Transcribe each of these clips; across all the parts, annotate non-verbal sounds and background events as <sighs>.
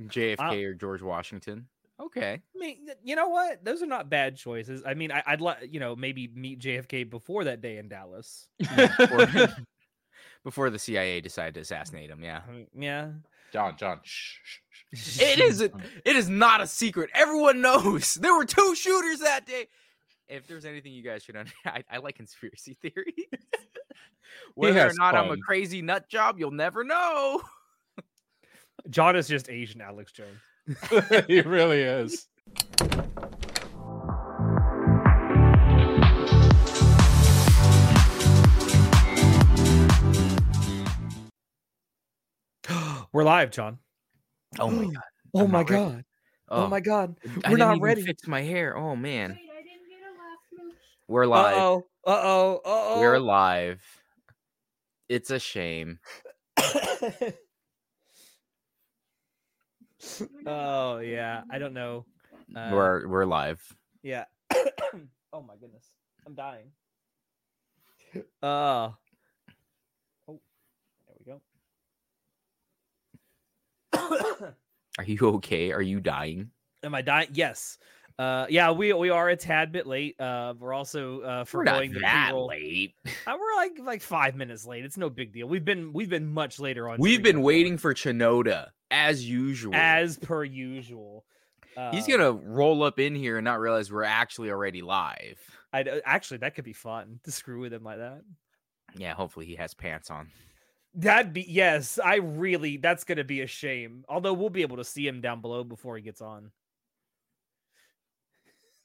JFK or George Washington. Okay. I mean, you know what? Those are not bad choices. I mean, I, I'd like you know maybe meet JFK before that day in Dallas. <laughs> Before, <laughs> before the CIA decided to assassinate him. Yeah. Mm, yeah, John, John, shh, shh, shh. <laughs> It isn't. It is not a secret. Everyone knows there were two shooters that day. If there's anything you guys should under, I, I like conspiracy theories. Whether or has not I'm a crazy nut job, you'll never know. John is just Asian Alex Jones. <laughs> <laughs> he really is. <gasps> We're live, John. Oh my god. <gasps> Oh I'm my god. Oh, my god. We're didn't not even ready. Fix my hair. Oh man. Wait, I didn't get a laugh mooch. We're live. oh. Uh oh. Uh oh. We're live. It's a shame. <coughs> oh yeah. I don't know. Uh, we're we're live. Yeah. <coughs> oh my goodness. I'm dying. Uh Oh. There we go. Are you okay? Are you dying? Am I dying? Yes. Uh yeah, we we are a tad bit late. Uh we're also uh We're forgoing the that late. Uh, we're like like 5 minutes late. It's no big deal. We've been we've been much later on. We've been waiting for Chanoda as usual. as per usual. He's Uh, gonna roll up in here and not realize we're actually already live. I actually that could be fun to screw with him like that. Yeah, hopefully he has pants on. That'd be yes. I really that's gonna be a shame. Although we'll be able to see him down below before he gets on.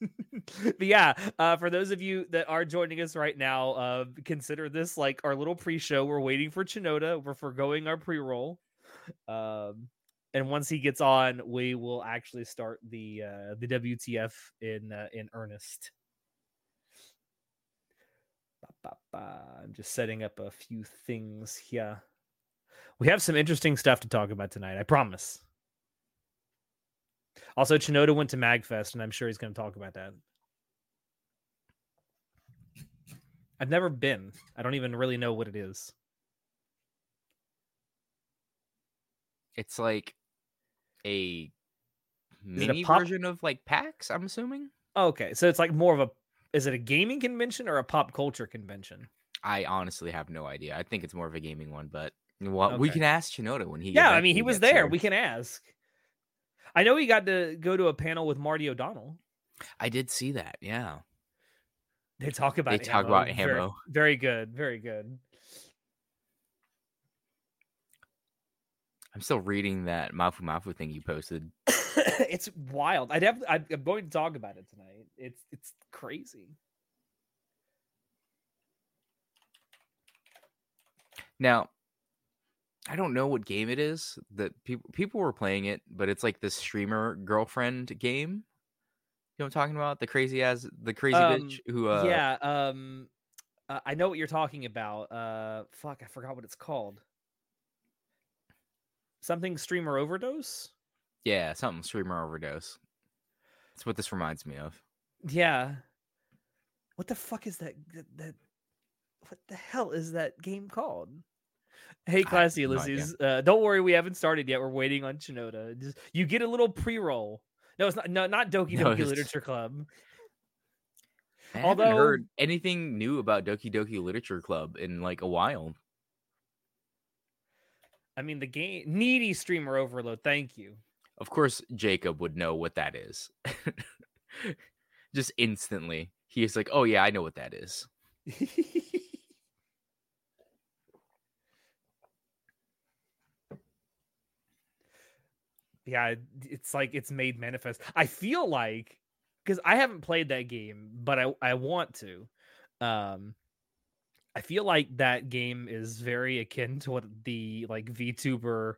<laughs> but yeah, uh, for those of you that are joining us right now, uh, consider this like our little pre-show. We're waiting for Chanoda. We're foregoing our pre-roll. Um, and once he gets on, we will actually start the uh, the WTF in uh, in earnest. Ba, ba, ba. I'm just setting up a few things here. We have some interesting stuff to talk about tonight. I promise. Also, Chanoda went to Magfest, and I'm sure he's going to talk about that. I've never been. I don't even really know what it is. It's like a it a mini pop- version of like PAX, I'm assuming. Okay, so it's like more of a. Is it a gaming convention or a pop culture convention? I honestly have no idea. I think it's more of a gaming one, but well, we can ask Chanoda when he. yeah, I mean, he was there. here. We can ask. I know he got to go to a panel with Marty O'Donnell. I did see that. Yeah. They talk about they talk about Very- Very good. Very good. I'm still reading that Mafu Mafu thing you posted. <coughs> it's wild. I'd have. I'm going to talk about it tonight. It's it's crazy. Now, I don't know what game it is that people people were playing it, but it's like this streamer girlfriend game. You know what I'm talking about? The crazy as the crazy bitch Um, who uh yeah. Um, uh, I know what you're talking about. Uh, fuck, I forgot what it's called. Something streamer overdose. yeah, something streamer overdose. That's what this reminds me of. Yeah. What the fuck is that? That, that what the hell is that game called? Hey, classy. Ulysses. uh, don't worry, we haven't started yet. We're waiting on Chinoda. Just, you get a little pre-roll. No, it's not. No, not Doki <laughs> No, Doki Literature Club. I Although- haven't heard anything new about Doki Doki Literature Club in like a while. I mean, the game needy streamer overload. Thank you. Of course, Jacob would know what that is. <laughs> Just instantly, he is like, "Oh yeah, I know what that is." <laughs> yeah, it's like it's made manifest. I feel like because I haven't played that game, but I I want to. Um, I feel like that game is very akin to what the like VTuber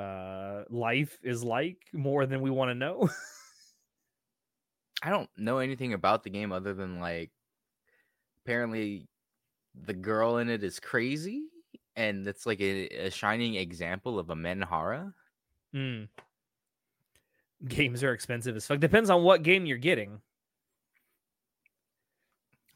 uh life is like more than we want to know. <laughs> I don't know anything about the game other than like apparently the girl in it is crazy and it's like a, a shining example of a menhera. Mm. Games are expensive as fuck. Depends on what game you're getting.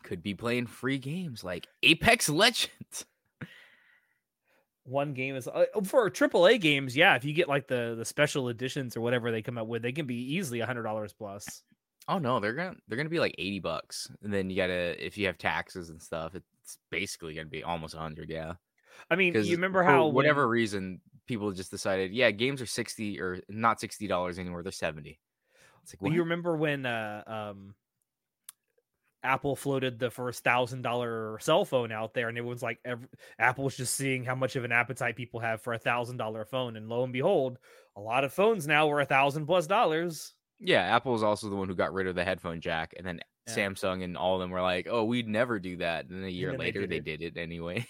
Could be playing free games like Apex Legends. <laughs> one game is uh, for AAA games. Yeah, if you get like the the special editions or whatever they come up with, they can be easily a hundred dollars plus. Oh no, they're gonna they're gonna be like eighty bucks, and then you gotta if you have taxes and stuff, it's basically gonna be almost a hundred. Yeah, I mean, you remember how when- whatever reason people just decided, yeah, games are sixty or not sixty dollars anymore; they're seventy. It's like what? you remember when uh, um, Apple floated the first thousand dollar cell phone out there, and everyone's like, ev- Apple was just seeing how much of an appetite people have for a thousand dollar phone, and lo and behold, a lot of phones now were a thousand plus dollars. yeah, Apple is also the one who got rid of the headphone jack, and then Yeah. Samsung and all of them were like, "Oh, we'd never do that." And then a year then they later, did they did it anyway.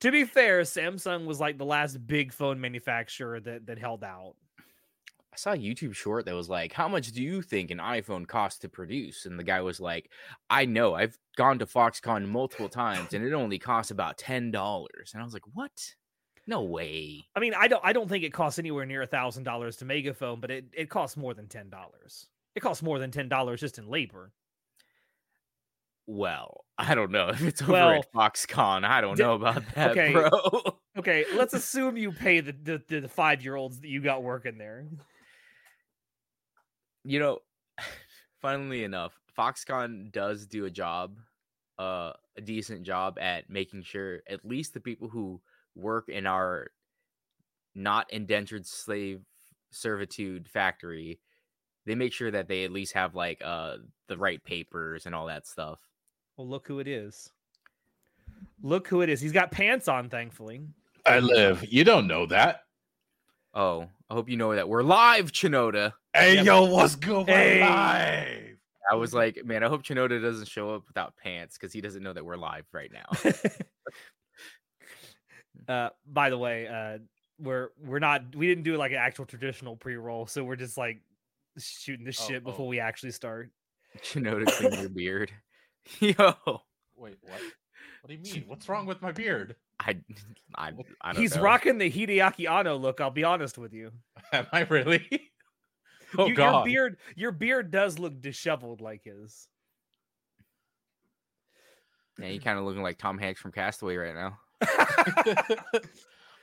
To be fair, Samsung was like the last big phone manufacturer that that held out. I saw a YouTube short that was like, "How much do you think an iPhone costs to produce?" And the guy was like, "I know. I've gone to Foxconn multiple times, and it only costs about ten dollars." And I was like, "What? No way." I mean, I don't I don't think it costs anywhere near a thousand dollars to make a phone, but it, it costs more than ten dollars. It costs more than ten dollars just in labor. Well, I don't know <laughs> if it's over Well, at Foxconn. I don't di- know about <laughs> that, okay. bro. Okay, let's <laughs> assume you pay the, the, the five year olds that you got working there. You know, <laughs> funnily enough, Foxconn does do a job, uh, a decent job at making sure at least the people who work in our not indentured slave servitude factory, they make sure that they at least have like uh the right papers and all that stuff. Well, look who it is. Look who it is. He's got pants on, thankfully. I live. You don't know that. Oh, I hope you know that we're live, Chanoda. Hey, Yep. yo, what's good? We're Hey. live. I was like, man, I hope Chanoda doesn't show up without pants because he doesn't know that we're live right now. <laughs> uh, by the way, uh, we're we're not we didn't do like an actual traditional pre roll, so we're just like shooting the Oh, shit before oh. we actually start. Chanoda, clean your beard. <laughs> Yo, Wait, what? What do you mean? What's wrong with my beard? I, I, I don't He's know. rocking the Hideaki Anno look. I'll be honest with you. <laughs> Am I really? <laughs> oh You- your beard, your beard does look disheveled like his. Yeah, you're kind of looking like Tom Hanks from Castaway right now. <laughs>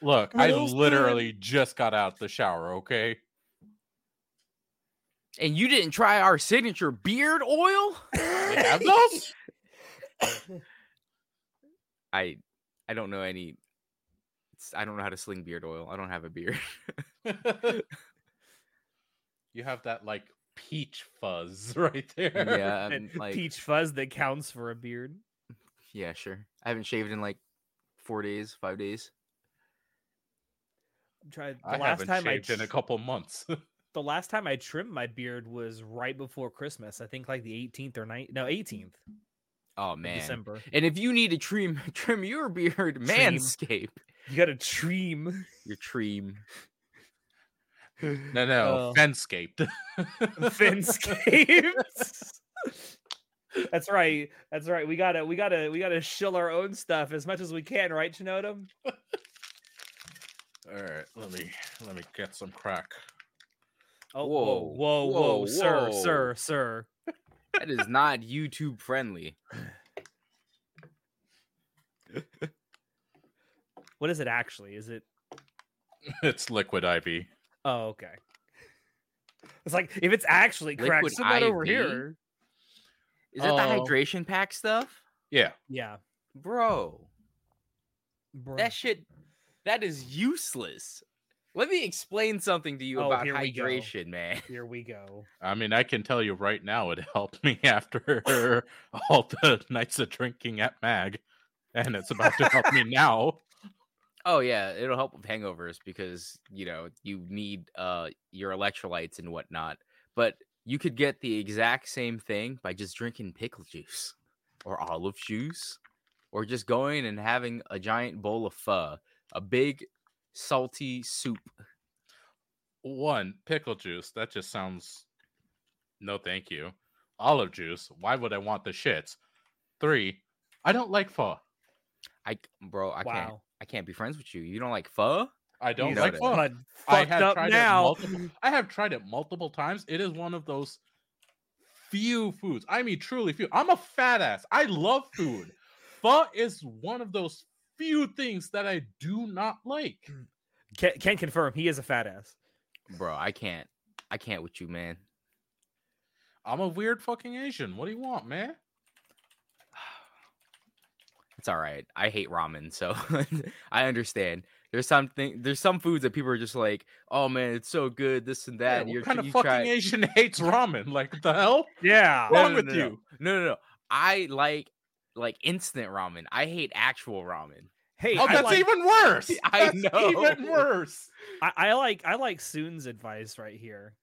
Look, I literally just got out the shower. Okay. And you didn't try our signature beard oil? They have those? I, I don't know any. it's- I don't know how to sling beard oil. I don't have a beard. <laughs> <laughs> you have that like peach fuzz <laughs> right there. yeah, um, That like, peach fuzz that counts for a beard. yeah, sure. I haven't shaved in like four days, five days. Tried the I last haven't time I shaved in a couple months. the last time I trimmed my beard was right before Christmas. I think like the 18th or 9th. No, 18th Oh man. December. And if you need to trim <laughs> trim your beard, Manscaped. You got to trim. Your trim. <laughs> no, no, Oh. Fenscaped. Finscaped. <laughs> That's right. That's right. We gotta, we gotta, we gotta shill our own stuff as much as we can, right, Chanoda? All right, let me let me get some crack. Oh, Whoa, whoa, whoa, whoa, whoa, sir, sir, sir. That is not YouTube friendly. What is it actually? Is it? <laughs> It's liquid IV. Oh, okay. It's like if it's actually cracked, Liquid send that over IV? here. Is that the Oh. hydration pack stuff? Yeah, Yeah, Bro, bro. that shit that is useless. Let me explain something to you Oh, about here we go. hydration, man. Here we go. I mean, I can tell you right now, it <laughs> helped me after <laughs> all the nights of drinking at Mag, and it's about to help me now. <laughs> Oh yeah, it'll help with hangovers because you know you need uh your electrolytes and whatnot. But you could get the exact same thing by just drinking pickle juice or olive juice or just going and having a giant bowl of pho, a big salty soup. One pickle juice. That just sounds. No, thank you. Olive juice. Why would I want the shits? Three. I don't like pho. I bro, I can't. I can't be friends with you. You don't like pho? I don't You like know pho. But I have up tried it multiple- <laughs> I have tried it multiple times. It is one of those few foods. I mean, truly few. I'm a fat ass. I love food. Pho is one of those few things that I do not like. Mm. Can, can confirm he is a fat ass. Bro, I can't. I can't with you, man. I'm a weird fucking Asian. What do you want, man? <sighs> It's all right. I hate ramen, so <laughs> I understand. There's something. There's some foods that people are just like, "Oh man, it's so good." This and that. what You're kind of you fucking try- Asian <laughs> hates ramen? Like what the hell? Yeah. What's wrong with no, you? No, no, no. I like like instant ramen. I hate actual ramen. Hey, Oh, I that's like, even worse. <laughs> I That's know. even worse. I, I like I like Soon's advice right here.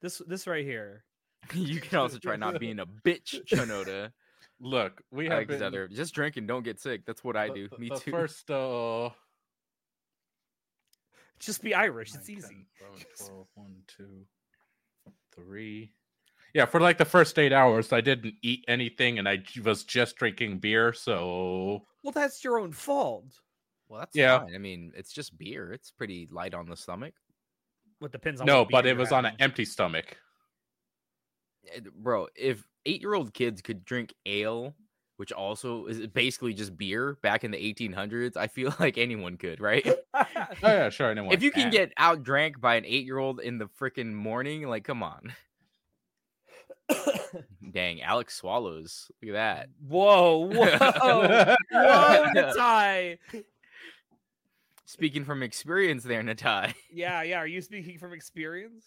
This this right here. <laughs> you can also try not being a bitch, <laughs> Chanoda. Look, we have been, Alexander, just drink and don't get sick. That's what I do. the- Me the too. First, uh, Just be Irish. It's nine, easy. 11, 12, one, two, three. Yeah, for like the first eight hours, I didn't eat anything, and I was just drinking beer. So Well, that's your own fault. Well, that's Yeah. fine. I mean, it's just beer. It's pretty light on the stomach. What depends on no, but it you're was on an empty stomach. Bro, if eight-year-old kids could drink ale, which also is basically just beer back in the 1800s, I feel <laughs> like anyone could, right? <laughs> <laughs> Oh yeah, sure. Anyone if you can get outdrank by an eight-year-old in the freaking morning, like, come on. Dang, Alex swallows. Look at that. Whoa, whoa, <laughs> whoa, Natai. Speaking from experience there, Natai. <laughs> Yeah, yeah. Are you speaking from experience?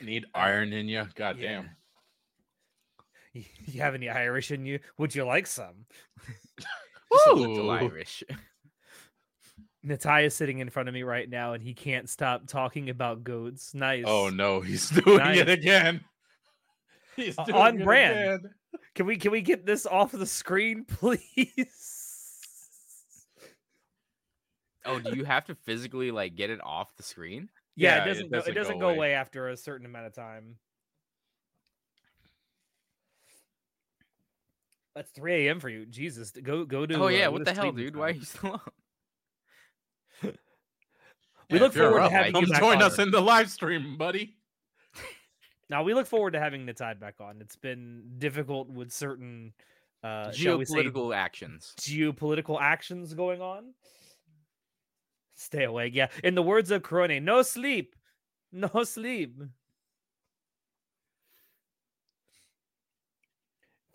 need iron in you, god Yeah. damn. You have any Irish in you? Would you like some? <laughs> Just a little Irish. Natai is sitting in front of me right now, and he can't stop talking about goats. Nice. Oh no, he's <laughs> doing Nice. it again. <laughs> He's Uh, doing on it brand. again. Can we can we get this off the screen, <laughs> please? Oh, do you have to physically like get it off the screen? Yeah, Yeah, it it doesn't. go, doesn't it doesn't go away. away after a certain amount of time. That's 3 a.m. for you. Jesus, go go to. oh yeah, uh, what go the hell, sleeping dude? Why are you still up? We Yeah, look forward to having come you back join us in the live stream, buddy. <laughs> Now we look forward to having the tide back on. It's been difficult with certain uh, we say, Geopolitical actions. geopolitical actions going on. Stay awake. Yeah. In the words of Korone, no sleep. No sleep.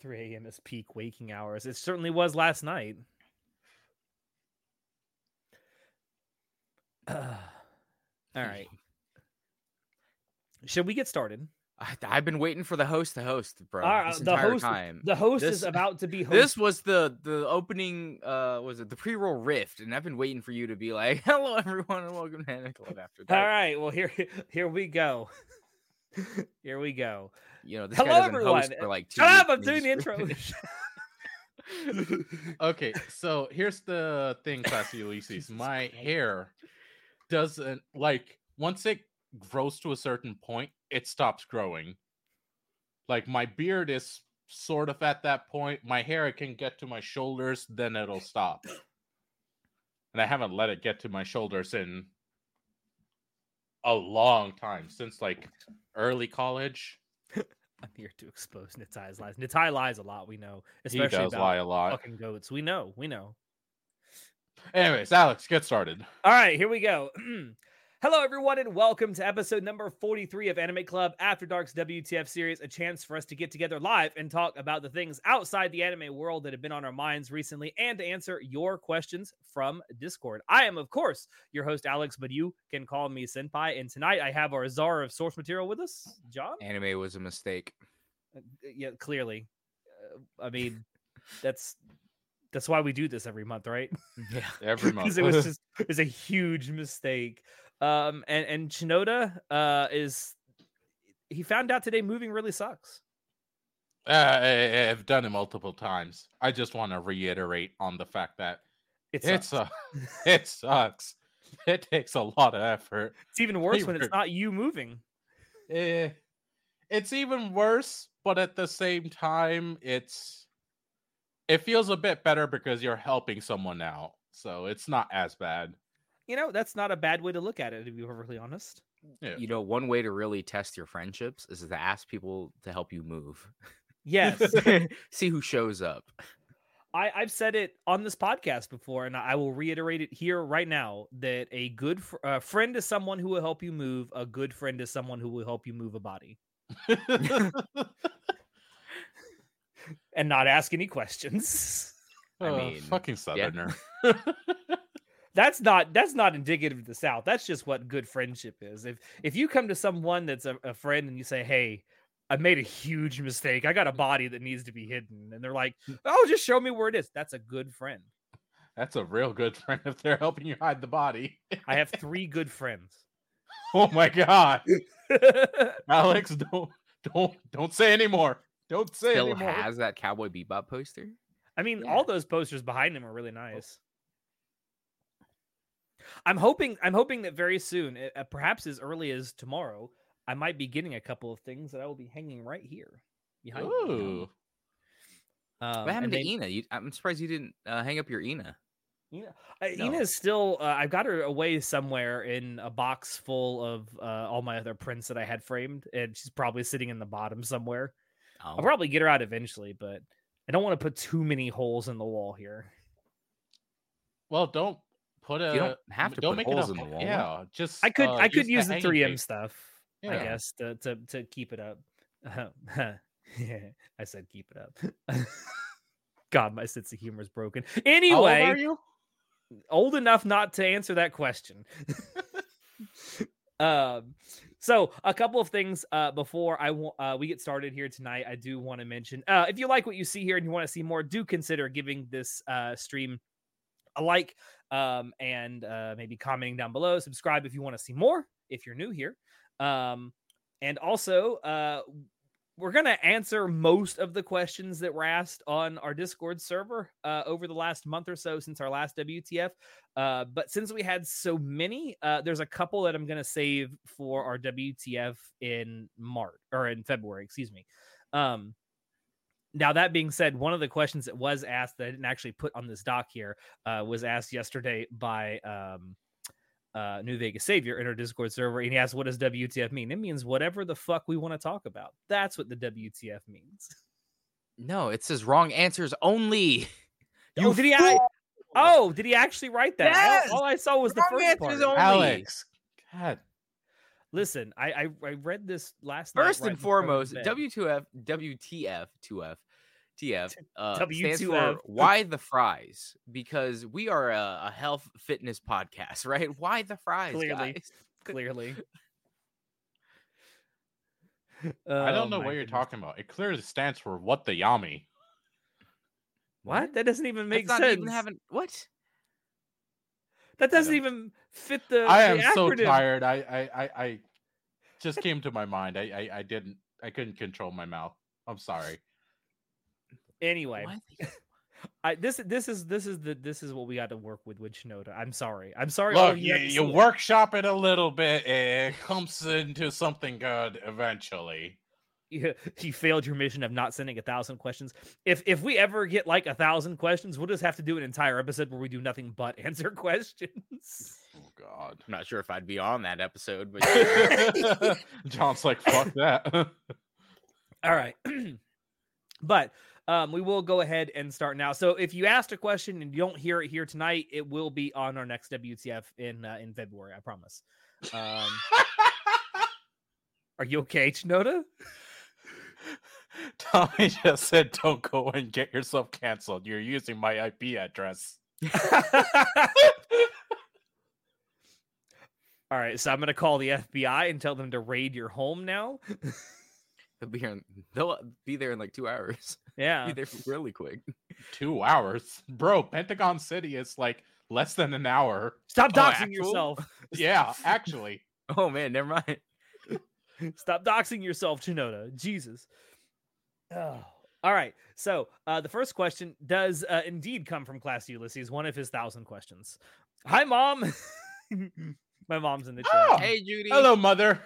3 a.m. is peak waking hours. It certainly was last night. <sighs> All right. Should we get started? I, I've been waiting for the host to host, bro. All right, this the entire host- time. The host This- is about to be host. <laughs> This was the the opening. Uh, was it the pre-roll rift? And I've been waiting for you to be like, <laughs> "Hello, everyone, and welcome to Hannah Club." After that, All right. Well, here here we go. <laughs> here we go. you know, this Hello, everyone. host for like two Shut up! I'm doing the intro. Okay, so here's the thing, Classy Ulysses. My hair doesn't like once it grows to a certain point, it stops growing. Like my beard is sort of at that point. My hair it can get to my shoulders, then it'll stop. And I haven't let it get to my shoulders in a long time since like early college. <laughs> I'm here to expose Nitai's lies. Nitai lies a lot. We know, He especially does about lie a lot. fucking goats. We know. We know. Anyways, Alex, get started. All right, here we go. <clears throat> Hello, everyone, and welcome to episode number 43 of Anime Club After Dark's WTF series, a chance for us to get together live and talk about the things outside the anime world that have been on our minds recently and to answer your questions from Discord. I am, of course, your host, Alex, but you can call me Senpai. And tonight I have our czar of source material with us, John. Anime was a mistake. Uh, yeah, clearly. Uh, I mean, that's that's why we do this every month, right? Yeah, <laughs> Every <laughs> month. because it was <laughs> just it was a huge mistake. Um, and and Chanoda uh is he found out today moving really sucks. Uh, I, I've done it multiple times. I just want to reiterate on the fact that It it sucks. sucks. it sucks. It takes a lot of effort. It's even worse when it's not you moving. Eh, it's even worse, but at the same time, it's it feels a bit better because you're helping someone out, so it's not as bad. You know, that's not a bad way to look at it, to be perfectly honest. Yeah. you know, one way to really test your friendships is to ask people to help you move. Yes. <laughs> See who shows up. I, I've said it on this podcast before, and I will reiterate it here right now that a good fr- uh, friend is someone who will help you move. A good friend is someone who will help you move a body <laughs> <laughs> and not ask any questions. I Oh, mean, fucking yeah. southerner. <laughs> That's not that's not indicative of the South. That's just what good friendship is. If if you come to someone that's a, a friend and you say, "Hey, I made a huge mistake. I got a body that needs to be hidden," and they're like, hmm. "Oh, just show me where it is." That's a good friend. That's a real good friend if they're helping you hide the body. I have three good friends. <laughs> oh my god, <laughs> Alex, don't don't don't say anymore. Don't say Still anymore. has that Cowboy Bebop poster. I mean, Yeah. all those posters behind him are really nice. I'm hoping. I'm hoping that very soon, uh, perhaps as early as tomorrow, I might be getting a couple of things that I will be hanging right here behind. me. Um, what happened to they- Ina? You, I'm surprised you didn't uh, hang up your Ina. Ina, uh, No. Ina's still. Uh, I've got her away somewhere in a box full of uh, all my other prints that I had framed, and she's probably sitting in the bottom somewhere. Oh, I'll probably get her out eventually, but I don't want to put too many holes in the wall here. Well, don't put a. You don't have to don't put make holes it in the wall. Yeah, just. I could uh, I could use the 3M tape. stuff, I guess, to to to keep it up. yeah, <laughs> I said keep it up. <laughs> God, my sense of humor is broken. How old Anyway, are you? old enough not to answer that question. <laughs> um, so a couple of things uh, before I uh, we get started here tonight, I do want to mention uh, if you like what you see here and you want to see more, do consider giving this uh, stream a like um, and uh, maybe commenting down below. Subscribe if you want to see more. If you're new here, um, and also uh, we're going to answer most of the questions that were asked on our Discord server uh, over the last month or so since our last WTF. Uh, but since we had so many, uh, there's a couple that I'm going to save for our WTF in March or in February, excuse me. Um, now, that being said, one of the questions that was asked that I didn't actually put on this doc here uh, was asked yesterday by um, uh, New Vegas Savior in our Discord server. And he asked, What does WTF mean? It means whatever the fuck we want to talk about. That's what the WTF means. no, it says wrong answers only. <laughs> Oh, did he? a- Oh, did he actually write that? Yes! All I saw was the first answers part. only. Alex. God. Listen, I, I I read this last night. First right and before foremost, to. W2F, WTF, 2F, TF uh, stands for why the fries? Because we are a, a health fitness podcast, <laughs> right? Why the fries? Clearly. guys? <laughs> clearly. I Oh, don't know my what you're goodness. talking about. It clearly stands for what the yami. What? That doesn't even make That's not sense. even having what? that doesn't even fit the. I the am so acronym. tired. I, I, I, I just came to my mind. I, I, I didn't. I couldn't control my mouth. I'm sorry. Anyway, <laughs> I, this this is this is the this is what we got to work with with Chanoda. I'm sorry. I'm sorry. Look, of you, had to you it. workshop it a little bit. It comes into something good eventually. you, <laughs> you failed your mission of not sending a thousand questions. If if we ever get like a thousand questions, we'll just have to do an entire episode where we do nothing but <laughs> answer questions. Oh God. I'm not sure if I'd be on that episode, but John's like, fuck that. All right. <clears throat> but um, we will go ahead and start now. So if you asked a question and you don't hear it here tonight, it will be on our next WTF in uh, in February. I promise. Um, are you okay, Chanoda? <laughs> Tommy just said, "Don't go and get yourself canceled. You're using my IP address." <laughs> All right, so I'm gonna call the FBI and tell them to raid your home now. <laughs> they'll <laughs> be here. In, they'll be there in like two hours. <laughs> Yeah, Be there really quick. Two hours, bro. Pentagon City is like less than an hour. stop Oh, doxing actual? yourself. <laughs> Yeah, actually. Oh man, never mind. Stop doxing yourself, Chanoda. Jesus. Oh. All right. So uh, the first question does uh, indeed come from Class Ulysses, one of his thousand questions. Hi, mom. My mom's in the Oh, chat. Hey Judy. Hello, mother.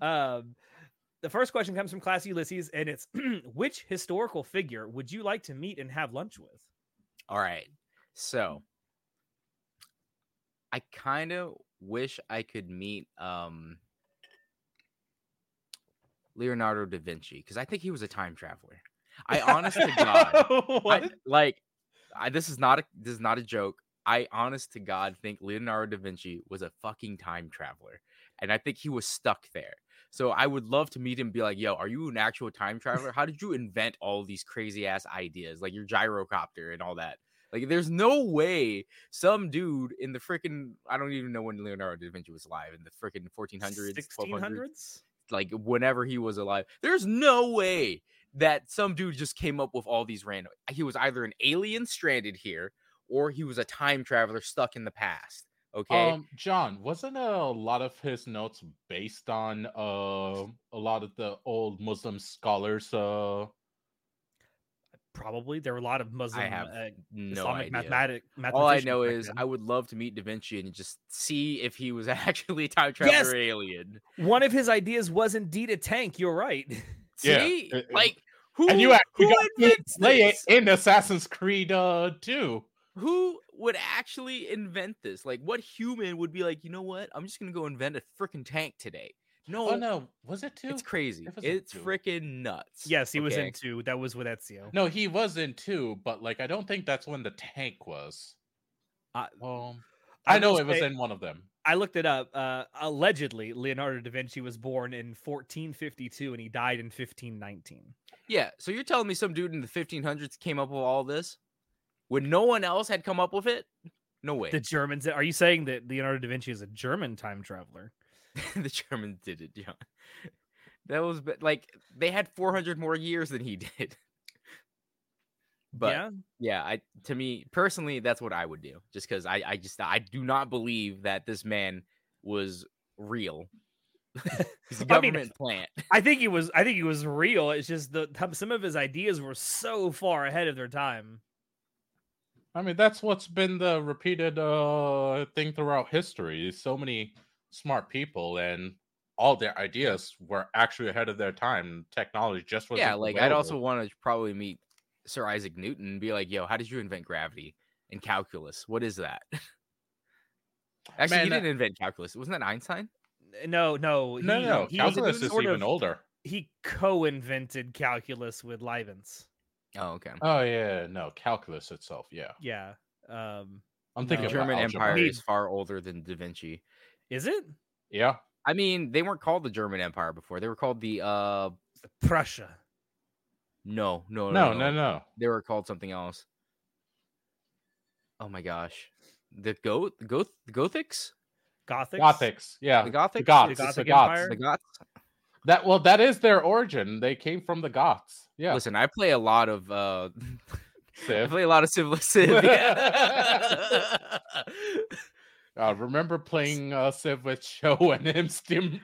um, the first question comes from Class Ulysses, and it's <clears throat> which historical figure would you like to meet and have lunch with? All right. So I kind of wish I could meet um Leonardo da Vinci because I think he was a time traveler. I honest to God, <laughs> I, like I, this is not a this is not a joke. I honest to God think Leonardo da Vinci was a fucking time traveler, and I think he was stuck there. So I would love to meet him. and Be like, yo, are you an actual time traveler? How did you invent all these crazy ass ideas, like your gyrocopter and all that? Like, there's no way some dude in the freaking I don't even know when Leonardo da Vinci was alive in the freaking 1400s, 1200s 1600s? like whenever he was alive. There's no way that some dude just came up with all these random. He was either an alien stranded here or he was a time traveler stuck in the past. Okay. Um, John, wasn't a lot of his notes based on uh, a lot of the old Muslim scholars? Uh, Probably. There were a lot of Muslim, I have uh, no Islamic idea. mathematic. all I know is then. I would love to meet Da Vinci and just see if he was <laughs> actually a time traveler Yes! alien. one of his ideas was indeed a tank. You're right. <laughs> Yeah, See, it- like who and you actually who got to play it in Assassin's Creed uh, 2. who would actually invent this? Like, what human would be like, you know what? I'm just gonna go invent a freaking tank today. No, Oh no, was it 2? it's crazy. It It's freaking nuts. yes, he was in two. That was with Ezio. No, he was in 2, but like I don't think that's when the tank was. I- Um, I I know it was say- in one of them. I looked it up. Uh, allegedly, Leonardo da Vinci was born in 1452 and he died in 1519. Yeah. So you're telling me some dude in the 1500s came up with all this when no one else had come up with it? No way. The Germans. Are you saying that Leonardo da Vinci is a German time traveler? <laughs> the Germans did it, John. <laughs> That was like they had 400 more years than he <laughs> did. But yeah, yeah, I to me personally, that's what I would do. Just because I, I just I do not believe that this man was real. He's a I mean, government plant. I think he was. I think he was real. It's just the some of his ideas were so far ahead of their time. I mean, that's what's been the repeated uh thing throughout history. So many smart people and all their ideas were actually ahead of their time. Technology just was Yeah, like I'd also want to probably meet Sir Isaac Newton and be like, "Yo, how did you invent gravity and calculus? What is that?" <laughs> Actually, Man, he didn't invent calculus. Wasn't that Einstein? No, no, no, he- no, he was calculus is sort even of- older. He co-invented calculus with Leibniz. Oh, okay. Oh yeah, no, calculus itself. Yeah, Yeah. Um, I'm thinking The German algebra. Empire is far older than Da Vinci. is it Yeah, I mean, they weren't called the German Empire before. They were called the uh Prussia? no, no, no, no, no. They were called something else. Oh my gosh. The Goth Goth the Gothics? Gothics? Gothics. Yeah, The Gothics? Goths. The it's the Gothic Goths. Empire? The Goths? That well, that is their origin. They came from the Goths. Yeah, Listen, I play a lot of uh <laughs> I play a lot of Civil Civ. yeah. <laughs> Uh, remember playing uh, Civ with Show and him steam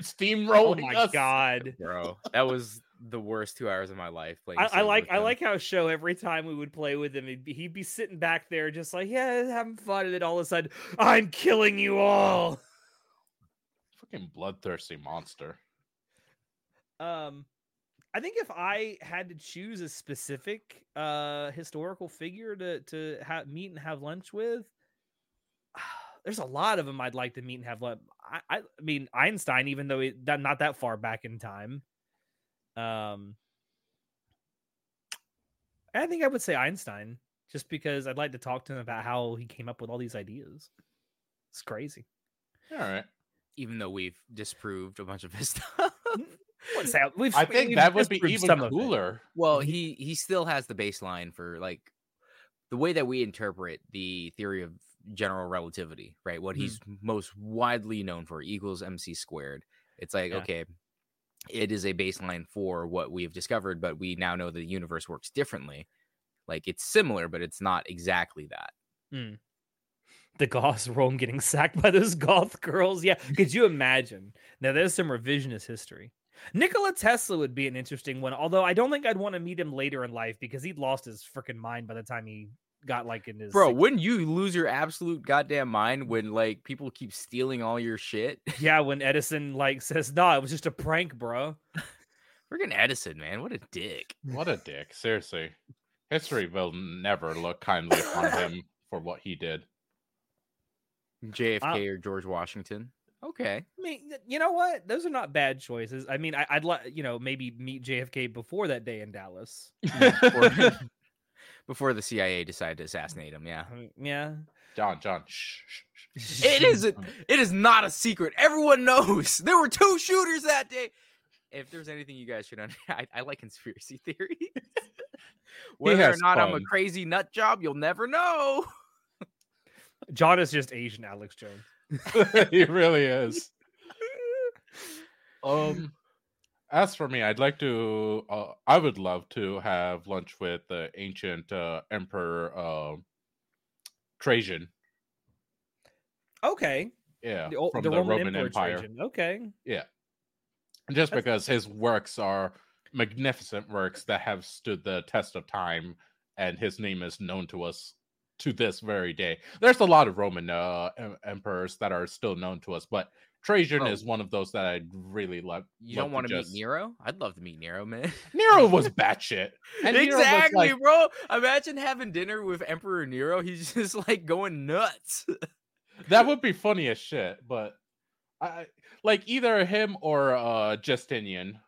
Oh my us? god. <laughs> Bro, that was the worst two hours of my life playing. I, I like I him. like how show every time we would play with him, he'd be, he'd be sitting back there just like yeah, having fun, and then all of a sudden, I'm killing you all. Fucking bloodthirsty monster. Um, I think if I had to choose a specific uh historical figure to to have meet and have lunch with, <sighs> there's a lot of them I'd like to meet and have lunch. I, I, I mean Einstein, even though it that not that far back in time. Um, I think I would say Einstein, just because I'd like to talk to him about how he came up with all these ideas. It's crazy. All right. even though we've disproved a bunch of his <laughs> stuff. What's that? We've, I think we've that would be even some of it. cooler. Well, he he still has the baseline for like the way that we interpret the theory of general relativity, right? What Hmm. he's most widely known for equals mc squared. It's like Yeah. okay, it is a baseline for what we have discovered, but we now know the universe works differently. Like it's similar, but it's not exactly that. the Goths Rome getting sacked by those <laughs> Goth girls. Yeah, could you imagine? Now there's some revisionist history. Nikola Tesla would be an interesting one, although I don't think I'd want to meet him later in life because he'd lost his freaking mind by the time he got like in his Bro, 60s. wouldn't you lose your absolute goddamn mind when like people keep stealing all your shit? <laughs> yeah, when Edison like says, "No, it was just a prank, bro." Freaking Edison, man, what a dick. <laughs> What a dick. Seriously. History will never look kindly upon him <laughs> for what he did. JFK uh or George Washington. Okay. I mean, you know what? Those are not bad choices. I mean, I, I'd like you know maybe meet JFK before that day in Dallas. <laughs> Before, <laughs> before the CIA decided to assassinate him. Yeah. Uh, Yeah, John, John, shh, shh, shh. <laughs> It isn't. It is not a secret. Everyone knows there were two shooters that day. If there's anything you guys should understand, I, I like conspiracy theories. Whether or has not I'm a crazy nut job, you'll never know. John is just Asian Alex Jones. <laughs> he really is. <laughs> Um, as for me, I'd like to. Uh, I would love to have lunch with the ancient uh, emperor uh, Trajan. Okay, Yeah, the, ol- from the the, Roman, Roman, Empire. Trajan. Okay, Yeah, Just That's- because his works are magnificent works that have stood the test of time, and his name is known to us to this very day. There's a lot of Roman uh, em- emperors that are still known to us, but Trajan Bro. is one of those that I'd really love. You love don't want to meet Nero? I'd love to meet Nero, man. <laughs> Nero was batshit. And Nero was exactly, like- bro. Imagine having dinner with Emperor Nero. He's <laughs> just like going nuts. <laughs> that would be funny as shit, but I like either him or uh Justinian.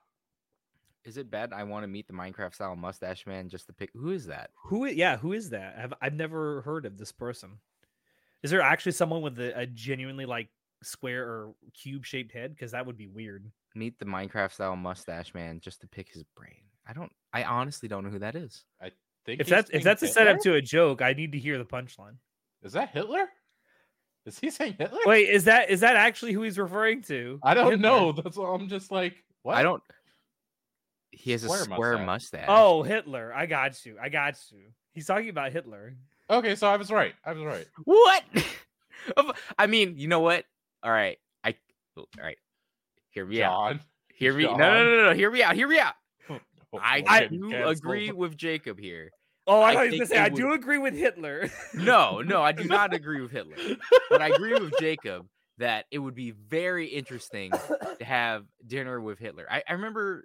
Is it bad? I want to meet the Minecraft style mustache man just to pick. Who is that? who? Yeah, who is that? I've I've never heard of this person. Is there actually someone with a, a genuinely like square or cube shaped head? Because that would be weird. Meet the Minecraft style mustache man just to pick his brain. I don't. I honestly don't know who that is. I think If that's if saying that's a setup to a joke, I need to hear the punchline. Is that Hitler? Is he saying Hitler? Wait, is that is that actually who he's referring to? I don't Hitler? know. That's all I'm just like, what? I don't. He has Square a square mustache. mustache. Oh, Hitler. I got you. I got you. He's talking about Hitler. Okay, so I was right. I was right. what? <laughs> I mean, you know what? All right. I. Oh, all right. Hear me out. John. Hear me. No, John. no, no, no, no. Hear me out. Hear me out. Oh, oh I, we're I do canceled. agree with Jacob here. Oh, I, I thought was gonna say it I would- do agree with Hitler. <laughs> No, no, I do not <laughs> agree with Hitler. But I agree with Jacob that it would be very interesting to have dinner with Hitler. I, I remember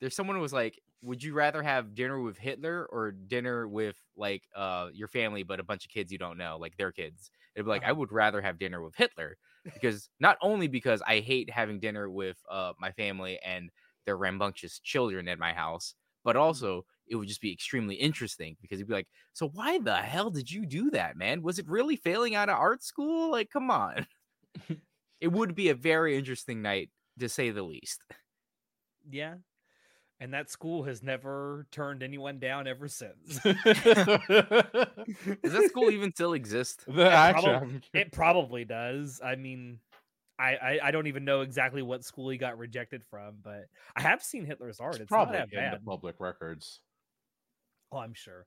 there's someone who was like, Would you rather have dinner with Hitler or dinner with like uh your family but a bunch of kids you don't know, like their kids? It'd be like, I Uh-huh. would rather have dinner with Hitler because not only because I hate having dinner with uh my family and their rambunctious children at my house, but also it would just be extremely interesting because he'd be like, So why the hell did you do that, man? Was it really failing out of art school? Like, come on. <laughs> it would be a very interesting night to say the least. yeah. And that school has never turned anyone down ever since. <laughs> Does that school even still exist? <laughs> the actual, probab- it probably does. I mean, I, I I don't even know exactly what school he got rejected from, but I have seen Hitler's art. it's It's, probably in bad. the public records. Oh, I'm sure.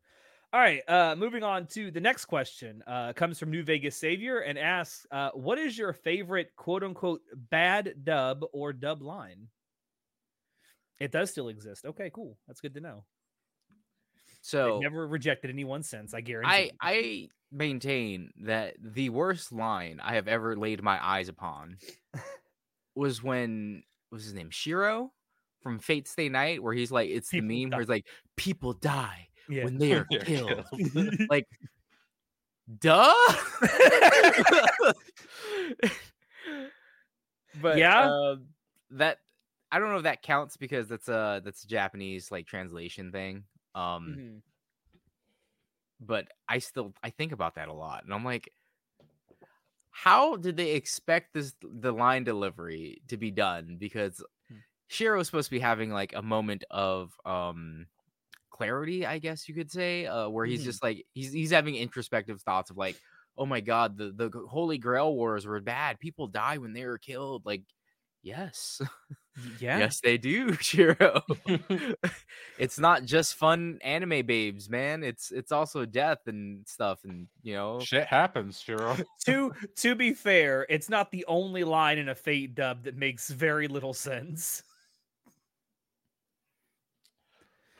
All right, uh, moving on to the next question. Uh, comes from New Vegas Savior and asks, uh, "What is your favorite quote unquote bad dub or dub line?" It does still exist. Okay, cool. That's good to know. So They've never rejected anyone since. I guarantee. I I maintain that the worst line I have ever laid my eyes upon <laughs> was when what was his name Shiro from Fate Stay Night, where he's like, it's People the meme where he's like, people die yeah. when <laughs> they are killed. killed. <laughs> like, duh. but Yeah? uh, that I don't know if that counts because that's a that's a Japanese like translation thing. Um, Mhm. but I still I think about that a lot, and I'm like, how did they expect this the line delivery to be done? Because Hmm. Shiro was supposed to be having like a moment of um clarity, I guess you could say, uh, where he's Mhm. just like he's he's having introspective thoughts of like, oh my god, the the Holy Grail wars were bad. People die when they were killed. Like, yes, <laughs> Yeah. yes, they do, <laughs> Shiro. <laughs> it's not just fun anime babes, man. It's it's also death and stuff, and you know, Shit happens, Shiro. to to be fair, it's not the only line in a Fate dub that makes very little sense.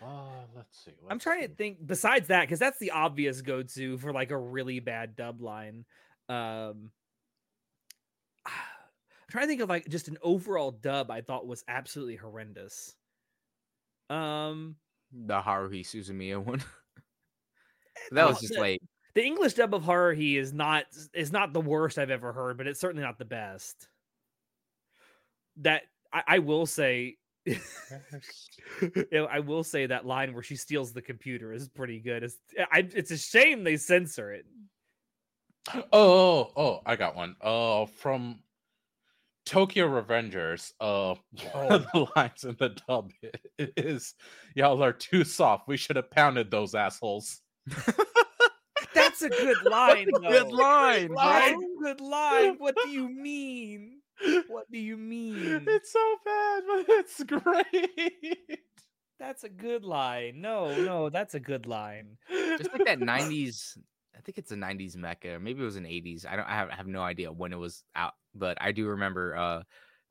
Uh, let's see. I'm trying see. to think besides that because that's the obvious go-to for like a really bad dub line. Um, trying to think of like just an overall dub I thought was absolutely horrendous. Um, the Haruhi Suzumiya one. <laughs> that was just the- like the English dub of Haruhi is not is not the worst I've ever heard, but it's certainly not the best. that I, I will say <laughs> I will say that line where she steals the computer is pretty good. It's I, it's a shame they censor it. Oh, oh, I got one. Uh, from Tokyo Revengers. Uh, <laughs> one of the lines in the dub is, "Y'all are too soft. We should have pounded those assholes." <laughs> <laughs> That's a good line. A good line, That's bro. good line. What do you mean? What do you mean? It's so bad, but it's great. That's a good line. No, no, that's a good line. Just like that '90s. I think it's a '90s mecha. Maybe it was an '80s. I don't. I have, I have no idea when it was out, but I do remember uh,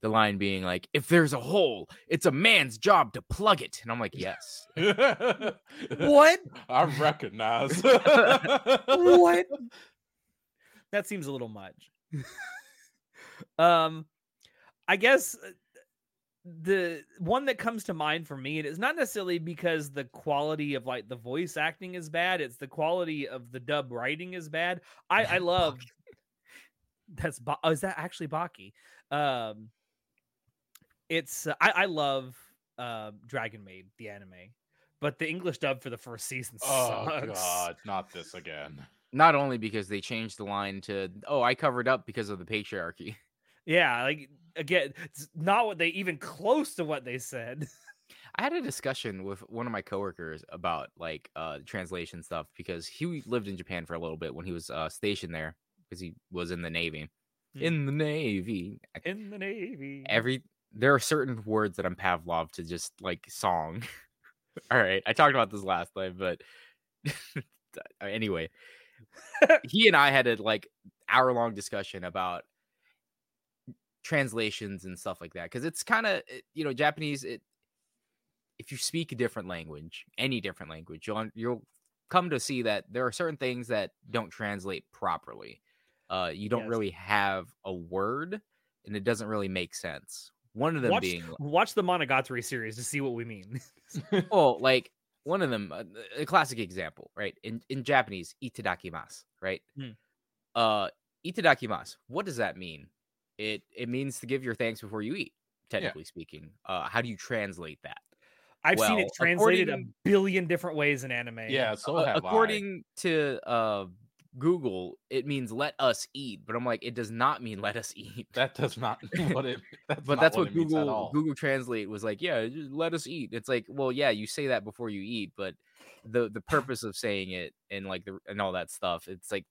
the line being like, "If there's a hole, it's a man's job to plug it." And I'm like, "Yes." <laughs> What? I recognize. what? <laughs> That seems a little much. <laughs> um, I guess uh, the one that comes to mind for me, and it's not necessarily because the quality of like the voice acting is bad; it's the quality of the dub writing is bad. I I <laughs> love that's ba- oh, is that actually Baki? Um, it's uh, I I love uh Dragon Maid the anime, but the English dub for the first season oh sucks. God, not this again. Not only because they changed the line to, "Oh, I covered up because of the patriarchy." <laughs> Yeah, like again, it's not what they even close to what they said. <laughs> I had a discussion with one of my coworkers about like uh translation stuff because he lived in Japan for a little bit when he was uh stationed there because he was in the navy. Hmm. In the navy, In the navy. every there are certain words that I'm Pavlov to just like song. <laughs> All right, I talked about this last time, but <laughs> anyway, he and I had a like hour long discussion about translations and stuff like that because it's kind of you know Japanese. It if you speak a different language, any different language, you'll you'll come to see that there are certain things that don't translate properly. Uh, you don't Yes. really have a word, and it doesn't really make sense. One of them watch, being watch the Monogatari series to see what we mean. <laughs> well, like one of them, uh, a classic example, right? In in Japanese, itadakimasu, right? Hmm. Uh, itadakimasu. What does that mean? It it means to give your thanks before you eat. Technically speaking, uh, how do you translate that? I've seen it translated a billion different ways in anime. Yeah, so Uh, have according to uh Google, it means let us eat, but I'm like, it does not mean let us eat. That does not <laughs> what it. That's but that's what, what, it means at Google. Google Translate was like. Yeah, just let us eat. It's like, well, yeah, you say that before you eat, but the the purpose of saying it and like the and all that stuff, it's like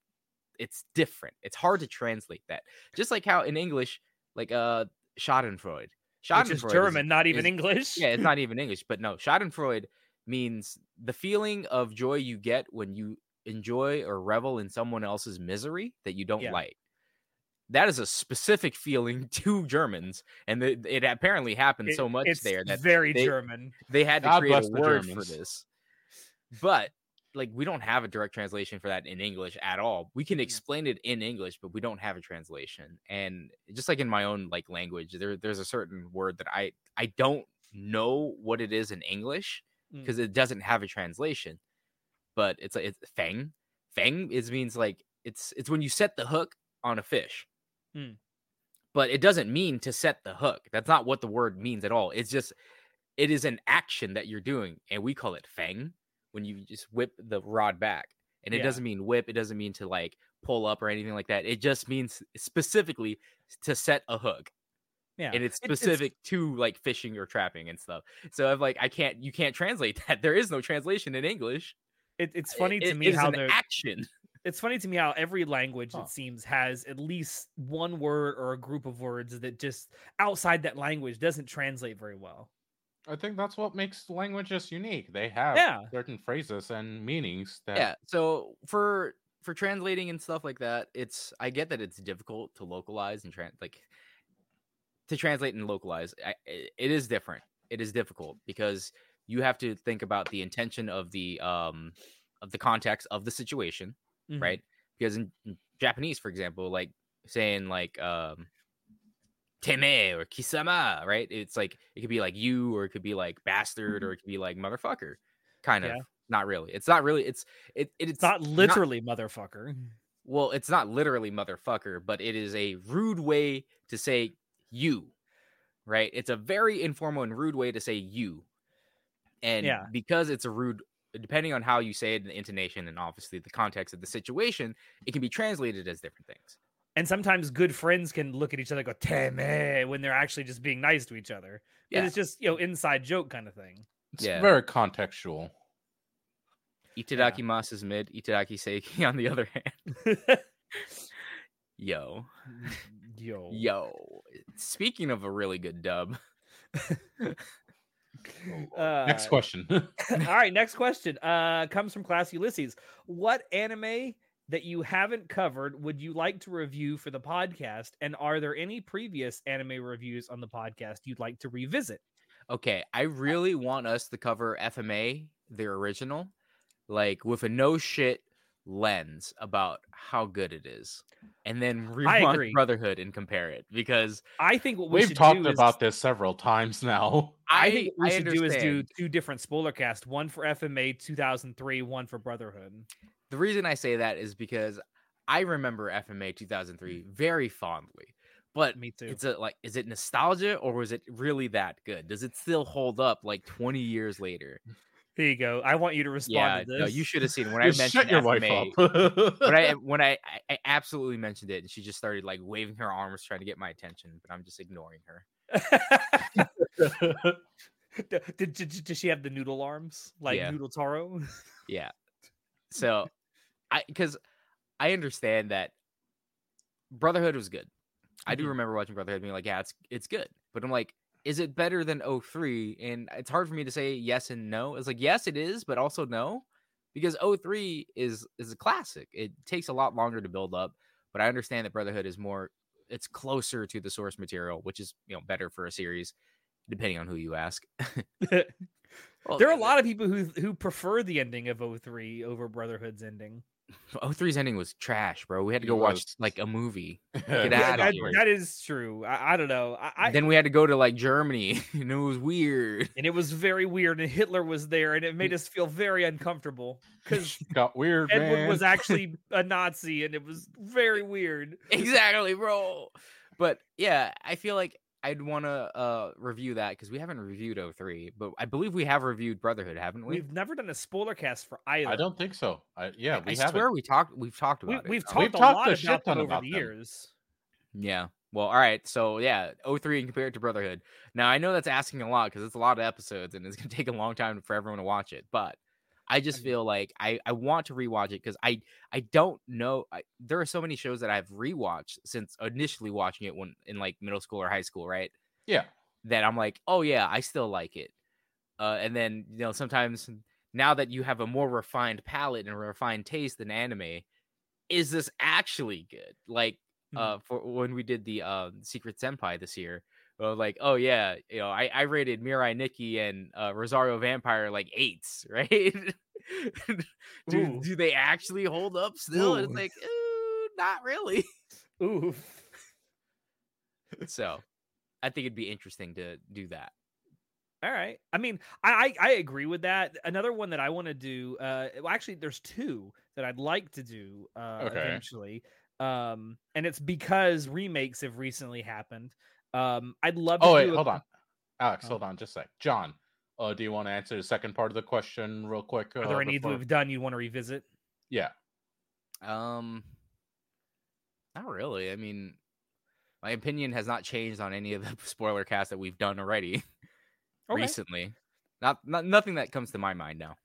it's different. It's hard to translate that. Just like how in English, like uh Schadenfreude, which is Schadenfreude German, not even is- English. yeah, it's not <laughs> even English, but no, Schadenfreude means the feeling of joy you get when you enjoy or revel in someone else's misery that you don't Yeah. like. That is a specific feeling <laughs> to Germans, and it, it apparently happened It- so much there that very they- German. they had to God create a word for this. But like we don't have a direct translation for that in English at all. We can Mhm. explain it in English, but we don't have a translation. And just like in my own like language, there there's a certain word that I I don't know what it is in English Mm. because it doesn't have a translation. But it's like it's fang. Fang is means like it's it's when you set the hook on a fish. Mm. But it doesn't mean to set the hook. That's not what the word means at all. It's just it is an action that you're doing, and we call it fang when you just whip the rod back. And it Yeah. doesn't mean whip, it doesn't mean to like pull up or anything like that. It just means specifically to set a hook. Yeah, And it's It- specific to like fishing or trapping and stuff. So I'm like, I can't you can't translate that. There is no translation in English. It, it's funny to me how they're action. <laughs> it's funny to me how every language Huh. it seems has at least one word or a group of words that just outside that language doesn't translate very well. I think that's what makes languages unique. They have Yeah. certain phrases and meanings that yeah so for for translating and stuff like that it's i get that it's difficult to localize and trans like to translate and localize I, it is different it is difficult because you have to think about the intention of the um of the context of the situation Mhm. right because in, in japanese for example like saying like um teme or kisama right it's like it could be like you or it could be like bastard or it could be like motherfucker kind of Mm-hmm. Yeah. not really it's not really it's it, it- It's not literally motherfucker. well it's not literally motherfucker but it is a rude way to say you right? It's a very informal and rude way to say you. And Yeah. because it's a rude, depending on how you say it, the intonation, and obviously the context of the situation, it can be translated as different things. And sometimes good friends can look at each other and go "teme" when they're actually just being nice to each other. And Yeah. it's just you know inside joke kind of thing. It's Yeah. very contextual. Itadaki mas is mid, Itadaki seiki <laughs> on the other hand. Yo. <laughs> Yo, Yo. Speaking of a really good dub, <laughs> Uh, Next question. All right, next question. Uh, comes from Class Ulysses. What anime that you haven't covered would you like to review for the podcast? And are there any previous anime reviews on the podcast you'd like to revisit? okay, I really want us to cover FMA, the original, like with a no shit lens about how good it is. And then rewatch agree. Brotherhood and compare it because I think what we We've talked do is- about this several times now. I, I, think what we I should do is do two different spoiler casts, one for FMA 2003, one for Brotherhood. The reason I say that is because I remember FMA 2003 mm. very fondly. But Me too. it's a like is it nostalgia or was it really that good? Does it still hold up like 20 years later? Here you go. I want you to respond Yeah, to this. no, you should have seen when <laughs> I mentioned shut your wife FMA, up. when I <laughs> when I, I absolutely mentioned it, and she just started like waving her arms trying to get my attention, but I'm just ignoring her. <laughs> did, did, did, did she have the noodle arms like Yeah. Noodle Taro? Yeah. So I because I understand that Brotherhood was good. I do Mhm. remember watching Brotherhood being like, yeah, it's it's good. But I'm like, is it better than 03? And it's hard for me to say yes and no. It's like, yes, it is, but also no. Because 03 is is a classic. It takes a lot longer to build up, but I understand that Brotherhood is more it's closer to the source material, which is you know better for a series, depending on who you ask. <laughs> <laughs> Well, there are a lot of people who who prefer the ending of 03 over Brotherhood's ending. <laughs> 03's ending was trash, bro. We had to go watch like a movie. <laughs> Get Yeah, outta that- here. that is true. I, I don't know. I, I then we had to go to like Germany, <laughs> and it was weird. and it was very weird, and Hitler was there, and it made us feel very uncomfortable because Got weird, Edward man. was actually a Nazi, and it was very weird. exactly, bro. But yeah, I feel like I'd want to uh review that because we haven't reviewed 03, but I believe we have reviewed Brotherhood, haven't we? We've never done a spoiler cast for either. I don't think so. I, yeah, we I haven't. swear we talked. We've talked We, about we've talked We've a talked lot a about shit them over about the them. years. Yeah. Well, all right. So yeah, 03 and compare it to Brotherhood. Now I know that's asking a lot because it's a lot of episodes and it's gonna <laughs> take a long time for everyone to watch it. But I just Mhm. feel like I I want to rewatch it because I I don't know. I, there are so many shows that I've rewatched since initially watching it when in like middle school or high school, right? Yeah. That I'm like, oh yeah, I still like it. Uh, and then you know sometimes now that you have a more refined palate and a refined taste than anime, is this actually good? Like Mhm. uh for when we did the uh secret senpai this year well, like oh yeah you know i i rated mirai nikki and uh rosario vampire like eights <laughs> right do, Ooh. do they actually hold up still and it's like "Uh, not really <laughs> Ooh. so i think it'd be interesting to do that All right. I mean, I I, I agree with that. Another one that I want to do. Uh, well, actually, there's two that I'd like to do uh, Okay. eventually. Um, and it's because remakes have recently happened. Um, I'd love. Oh to wait, a- hold on, Alex. Oh. Hold on, just a sec. John, uh, do you want to answer the second part of the question real quick? Are uh, there any that we've done you want to revisit? Yeah. um not really i mean my opinion has not changed on any of the <laughs> spoiler casts that we've done already <laughs> Okay. recently not, not nothing that comes to my mind now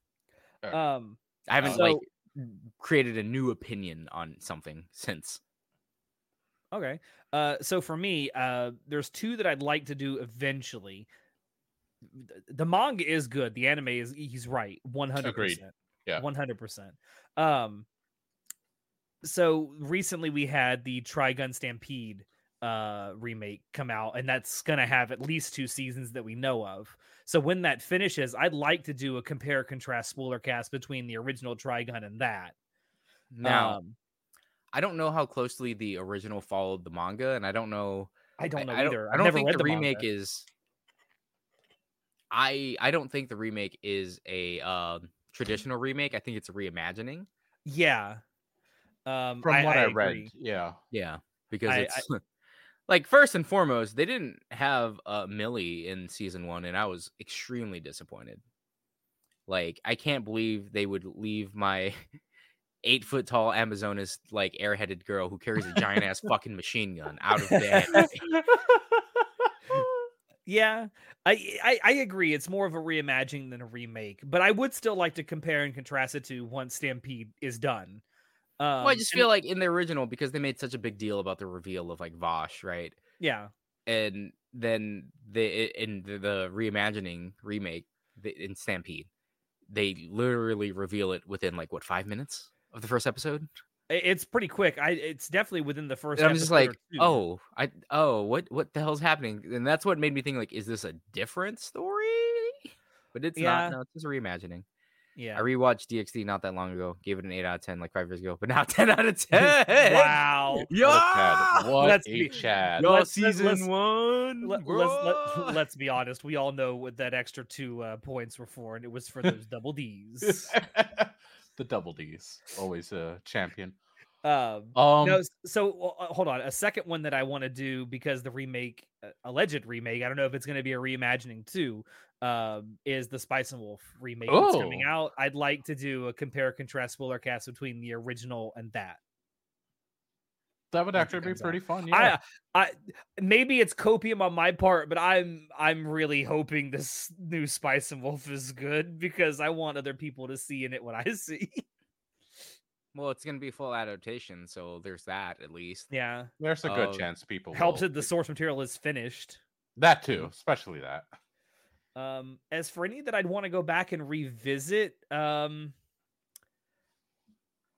Um, I haven't So- like created a new opinion on something <laughs> since. Okay. Uh, so for me, uh, there's two that I'd like to do eventually. The manga is good. The anime is he's right, one hundred percent. Yeah. one hundred percent. Um. So recently we had the Trigun Stampede uh remake come out, and that's gonna have at least two seasons that we know of. So when that finishes, I'd like to do a compare contrast spoiler cast between the original Trigun and that. Now, Um, I don't know how closely the original followed the manga, and I don't know. I don't know I, either. I I've don't never think read the, remake manga. is. I I don't think the remake is a um, traditional remake. I think it's a reimagining. Yeah. Um, From what I, read, yeah. Yeah, because I- it's <laughs> like first and foremost, they didn't have uh, Millie in season one, and I was extremely disappointed. Like, I can't believe they would leave my <laughs> eight foot tall Amazoness like airheaded girl who carries a giant ass <laughs> fucking machine gun out of bed. <laughs> Yeah, I, I I agree. It's more of a reimagining than a remake, but I would still like to compare and contrast it to once Stampede is done. Um, well, I just and- feel like in the original because they made such a big deal about the reveal of like Vash, right? yeah, And then the in the, the reimagining remake the, in Stampede, they literally reveal it within like what five minutes of the first episode. it's pretty quick. I it's definitely within the first. And I'm just episode or like, oh, I oh, what what the hell's happening? And that's what made me think like, is this a different story? But it's Yeah. not. No, it's just a reimagining. yeah. I rewatched DxD not that long ago. Gave it an eight out of ten, like five years ago. But <laughs> now ten out of ten. wow. Yo, What a Chad. What Let's be- Chad. Yo, Let's- let's- season let's- one. Let, let's, let, us be honest. We all know what that extra two uh, points were for, and it was for those double D's. <laughs> the double D's always a champion. Um, Um, no, so uh, hold on. A second one that I want to do because the remake, uh, alleged remake, I don't know if it's going to be a reimagining too. Um, is the Spice and Wolf remake that's coming Oh. out? I'd like to do a compare contrast spoiler cast between the original and that. That would actually be comes out. pretty fun. Yeah. I, I, maybe it's copium on my part, but I'm, I'm really hoping this new Spice and Wolf is good because I want other people to see in it what I <laughs> see. Well, it's gonna be full adaptation, so there's that at least. yeah, There's a good uh, chance people helps will that the source material is finished. That too, especially that. Um, as for any that I'd want to go back and revisit, um,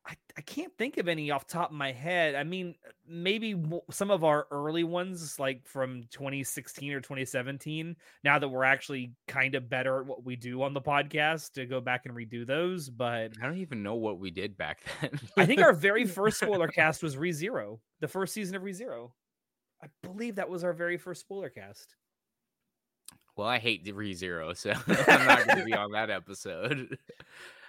I, I can't think of any off the top of my head. I mean, uh, maybe w- some of our early ones, like from 2016 or 2017. Now that we're actually kind of better at what we do on the podcast, to go back and redo those. But I don't even know what we did back then. <laughs> I think our very <laughs> first spoiler cast was ReZero, the first season of ReZero. I believe that was our very first spoiler cast. well, I hate ReZero, so <laughs> I'm not gonna be on that episode.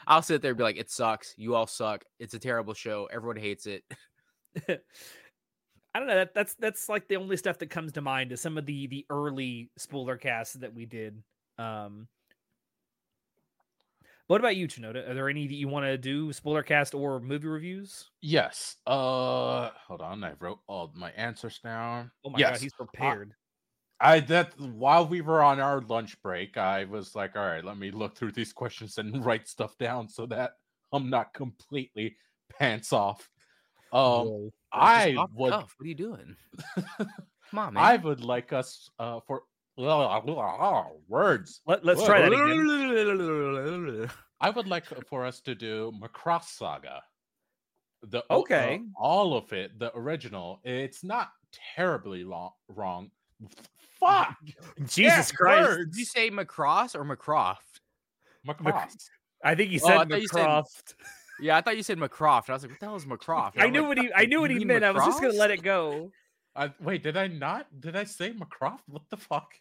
I'll sit there and be like, "It sucks. You all suck. It's a terrible show. Everyone hates it." <laughs> I don't know. That, that's that's like the only stuff that comes to mind is some of the the early spoiler casts that we did. Um, what about you, Chanoda? Are there any that you want to do spoiler cast or movie reviews? Yes. Uh, hold on. I wrote all my answers down. Oh my yes. god, he's prepared. I that while we were on our lunch break, I was like, all right, let me look through these <laughs> questions and write stuff down so that I'm not completely pants off. Um, Whoa. I off would, cuff, What are you doing? <laughs> Come on, man. I would like us uh for words. Let, let's try that again. <laughs> I would like for us to do Macross Saga. The o- uh, Okay. all of it, the original. It's not terribly long, wrong. Fuck, Jesus Yeah, Christ! words. Did you say Macross or Macroft? Macross. I think he Oh, said I thought you said- McCroft. <laughs> Yeah, I thought you said Macroft. I was like, "What the hell is Macroft?" And I I'm knew like, what he I knew what he mean meant. I was just gonna let it go. I, wait, did I not? Did I say Macroft? What the fuck?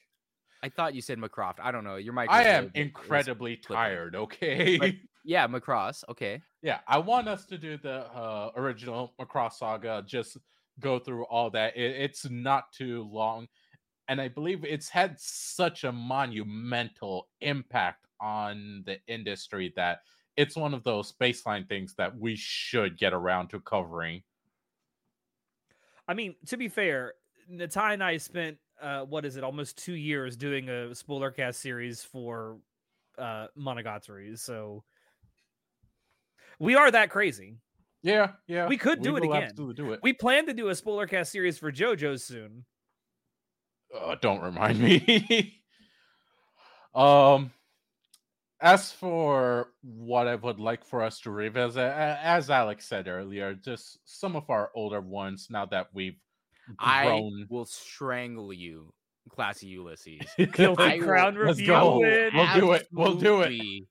I thought you said Macroft. I don't know. Your mic. I am low, but it was incredibly tired. Okay. But- <laughs> Yeah, Macross. Okay. yeah, I want us to do the uh, original Macross Saga. Just go through all that. It, it's not too long, and I believe it's had such a monumental impact on the industry that it's one of those baseline things that we should get around to covering. I mean, to be fair, Natai and I spent uh what is it, almost two years doing a spoiler cast series for uh Monogatari, so we are that crazy. Yeah, yeah, We could do it will again. Do it. We plan to do a spoiler cast series for JoJo soon. Uh, don't remind me. <laughs> um, as for what I would like for us to revisit, as Alex said earlier, just some of our older ones. Now that we've I will strangle you, classy Ulysses. <laughs> Guilty will- Crown review. go. We'll do it. We'll do it.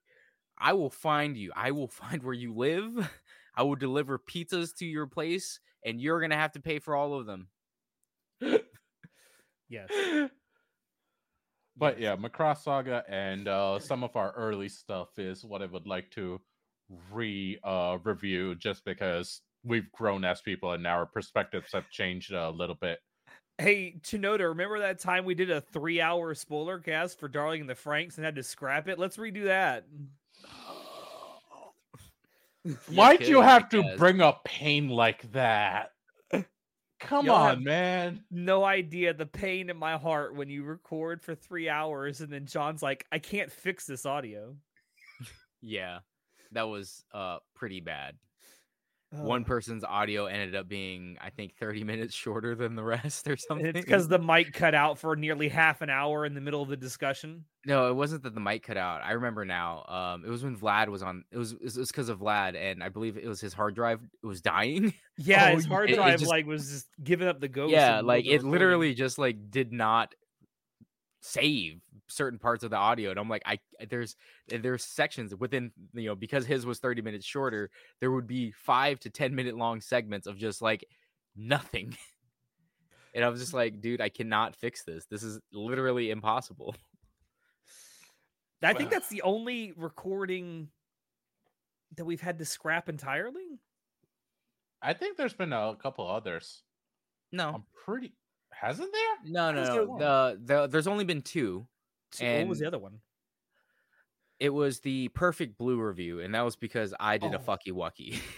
I will find you. I will <laughs> find where you live. I will deliver pizzas to your place, and you're gonna have to pay for all of them. Yes. <laughs> but yeah, Macross Saga and uh, some of our early stuff is what I would like to re uh, review, just because we've grown as people and now our perspectives have changed a little bit. Hey, Chanoda, remember that time we did a three hour spoiler cast for Darling and the Franxx and had to scrap it? Let's redo that. <gasps> Why'd you have to guess. bring up pain like that? Come Y'all on, man. No idea the pain in my heart when you record for three hours and then John's like, I can't fix this audio. Yeah, that was uh pretty bad. One person's audio ended up being, I think, 30 minutes shorter than the rest or something. It's because the mic cut out for nearly half an hour in the middle of the discussion. No, it wasn't that the mic cut out. I remember now. Um, it was when Vlad was on. It was it was because of Vlad, and I believe it was his hard drive was dying. <laughs> Yeah, Oh, his hard it- it drive just- like was just giving up the ghost. yeah, like it recording. literally just like did not save certain parts of the audio, and I'm like, I there's there's sections within you know because his was 30 minutes shorter, there would be five to 10 minute long segments of just like nothing. <laughs> And I was just like, dude, I cannot fix this. This is literally impossible. <laughs> I think that's the only recording that we've had to scrap entirely. I think there's been a couple others. No, I'm pretty. Hasn't there? no, no, no. The, the there's only been two. So what was the other one? It was the perfect blue review, and that was because I did a Oh. fucky wucky. <laughs>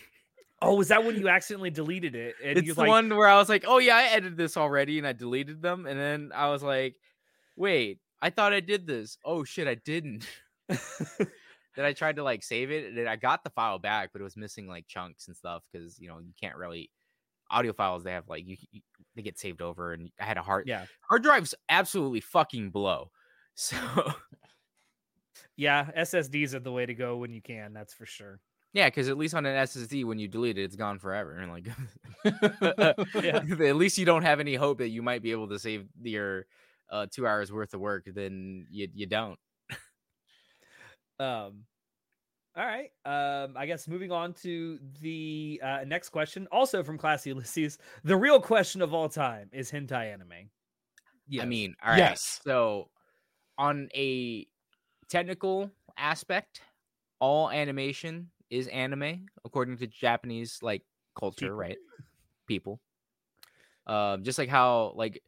Oh, was that when you accidentally deleted it? And it's the like, one where I was like, "Oh yeah, I edited this already," and I deleted them, and then I was like, "Wait, I thought I did this. Oh shit, I didn't." <laughs> then I tried to like save it, and I got the file back, but it was missing like chunks and stuff because you know you can't really audio files. They have like you they get saved over, and I had a hard yeah, hard drives absolutely fucking blow. <laughs> So yeah. SSDs are the way to go when you can. That's for sure. yeah, because at least on an SSD, when you delete it, it's gone forever. And like, <laughs> Yeah. <laughs> at least you don't have any hope that you might be able to save your uh, two hours worth of work. Then you you don't. Um, all right. Um, I guess moving on to the uh, next question, also from Classy Ulysses. The real question of all time is hentai anime. I mean, all right. Yes. So, on a technical aspect, all animation is anime according to Japanese like culture, People. right? People. Um, just like how like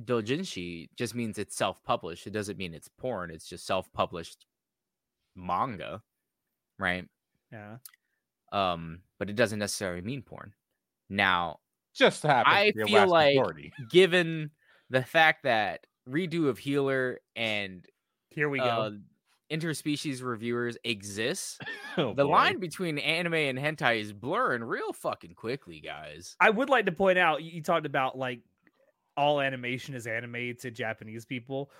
doujinshi just means it's self-published. It doesn't mean it's porn. It's just self-published manga, right? yeah. Um, but it doesn't necessarily mean porn. Now, Just happens I to be a feel vast like- majority. <laughs> given the fact that redo of healer and Here we go. uh, interspecies reviewers exists, <laughs> Oh, the boy. line between anime and hentai is blurring real fucking quickly, guys. I would like to point out you you talked about like all animation is anime to Japanese people.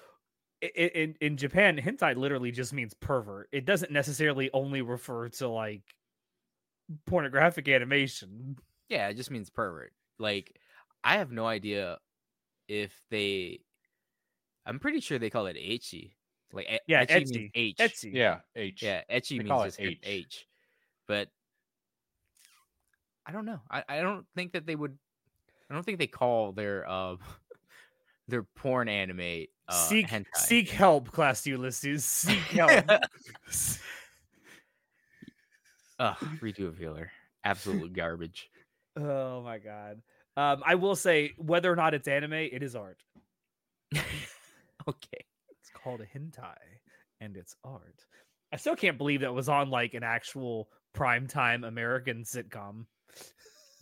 I- i- In in Japan, hentai literally just means pervert. It doesn't necessarily only refer to like pornographic animation. Yeah, it just means pervert. Like, I have no idea if they. I'm pretty sure they call it ecchi. Like, e- Yeah, ecchi means. H. Etsy. Yeah, H. Yeah, ecchi They means call it just H. H. H. But I don't know. I, I don't think that they would. I don't think they call their uh <laughs> their porn anime uh, seek hentai. seek help, class Ulysses. Seek <laughs> help. Ugh, redo of healer. Absolute garbage. oh my god. Um, I will say whether or not it's anime, it is art. <laughs> okay. It's called a hentai, and it's art. I still can't believe that was on like an actual primetime American sitcom.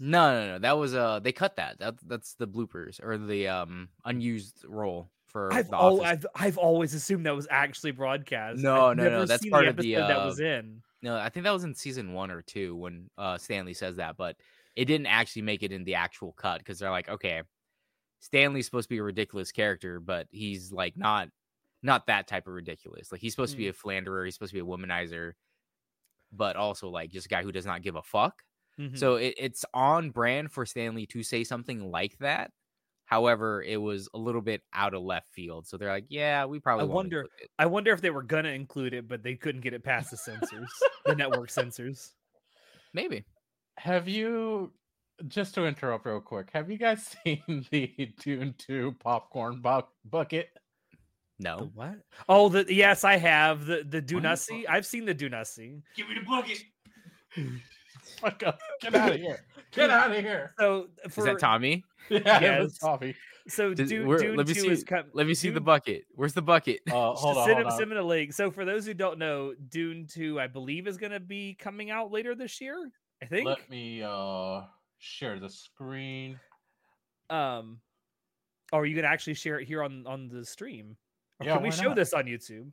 No, no, no. That was uh they cut that. That that's the bloopers or the um unused role for I've, al- I've I've always assumed that was actually broadcast. No, I've no, no, that's part the of the, episode that uh, was in. No, I think that was in season one or two when uh Stanley says that, but it didn't actually make it in the actual cut because they're like, okay, Stanley's supposed to be a ridiculous character, but he's like not not that type of ridiculous. Like he's supposed to be a philanderer, he's supposed to be a womanizer, but also like just a guy who does not give a fuck. Mhm. So it, it's on brand for Stanley to say something like that. However, it was a little bit out of left field. So they're like, yeah, we probably won't wonder- it." I wonder if they were gonna include it, but they couldn't get it past the censors, the network censors. maybe. Have you just to interrupt real quick? Have you guys <laughs> seen the Dune Two popcorn bu- bucket? The No. what? Oh, the yes, I have the the What the Dunussi. I've seen the Dunussi. Give me the bucket. <laughs> Fuck up! Get out of here! <laughs> Get out of here. So Is that Tommy? <laughs> Yeah, it Yes. was Tommy. so Does- Dune, where- Dune let me 2 see- is com- Let me see the bucket. Where's the bucket? Uh, hold on, send hold him, on. send him a link. So for those who don't know, Dune 2, I believe, is going to be coming out later this year. I think. Let me uh share the screen. Um, or are you can actually share it here on on the stream. Or Yeah, can we show not? this on YouTube?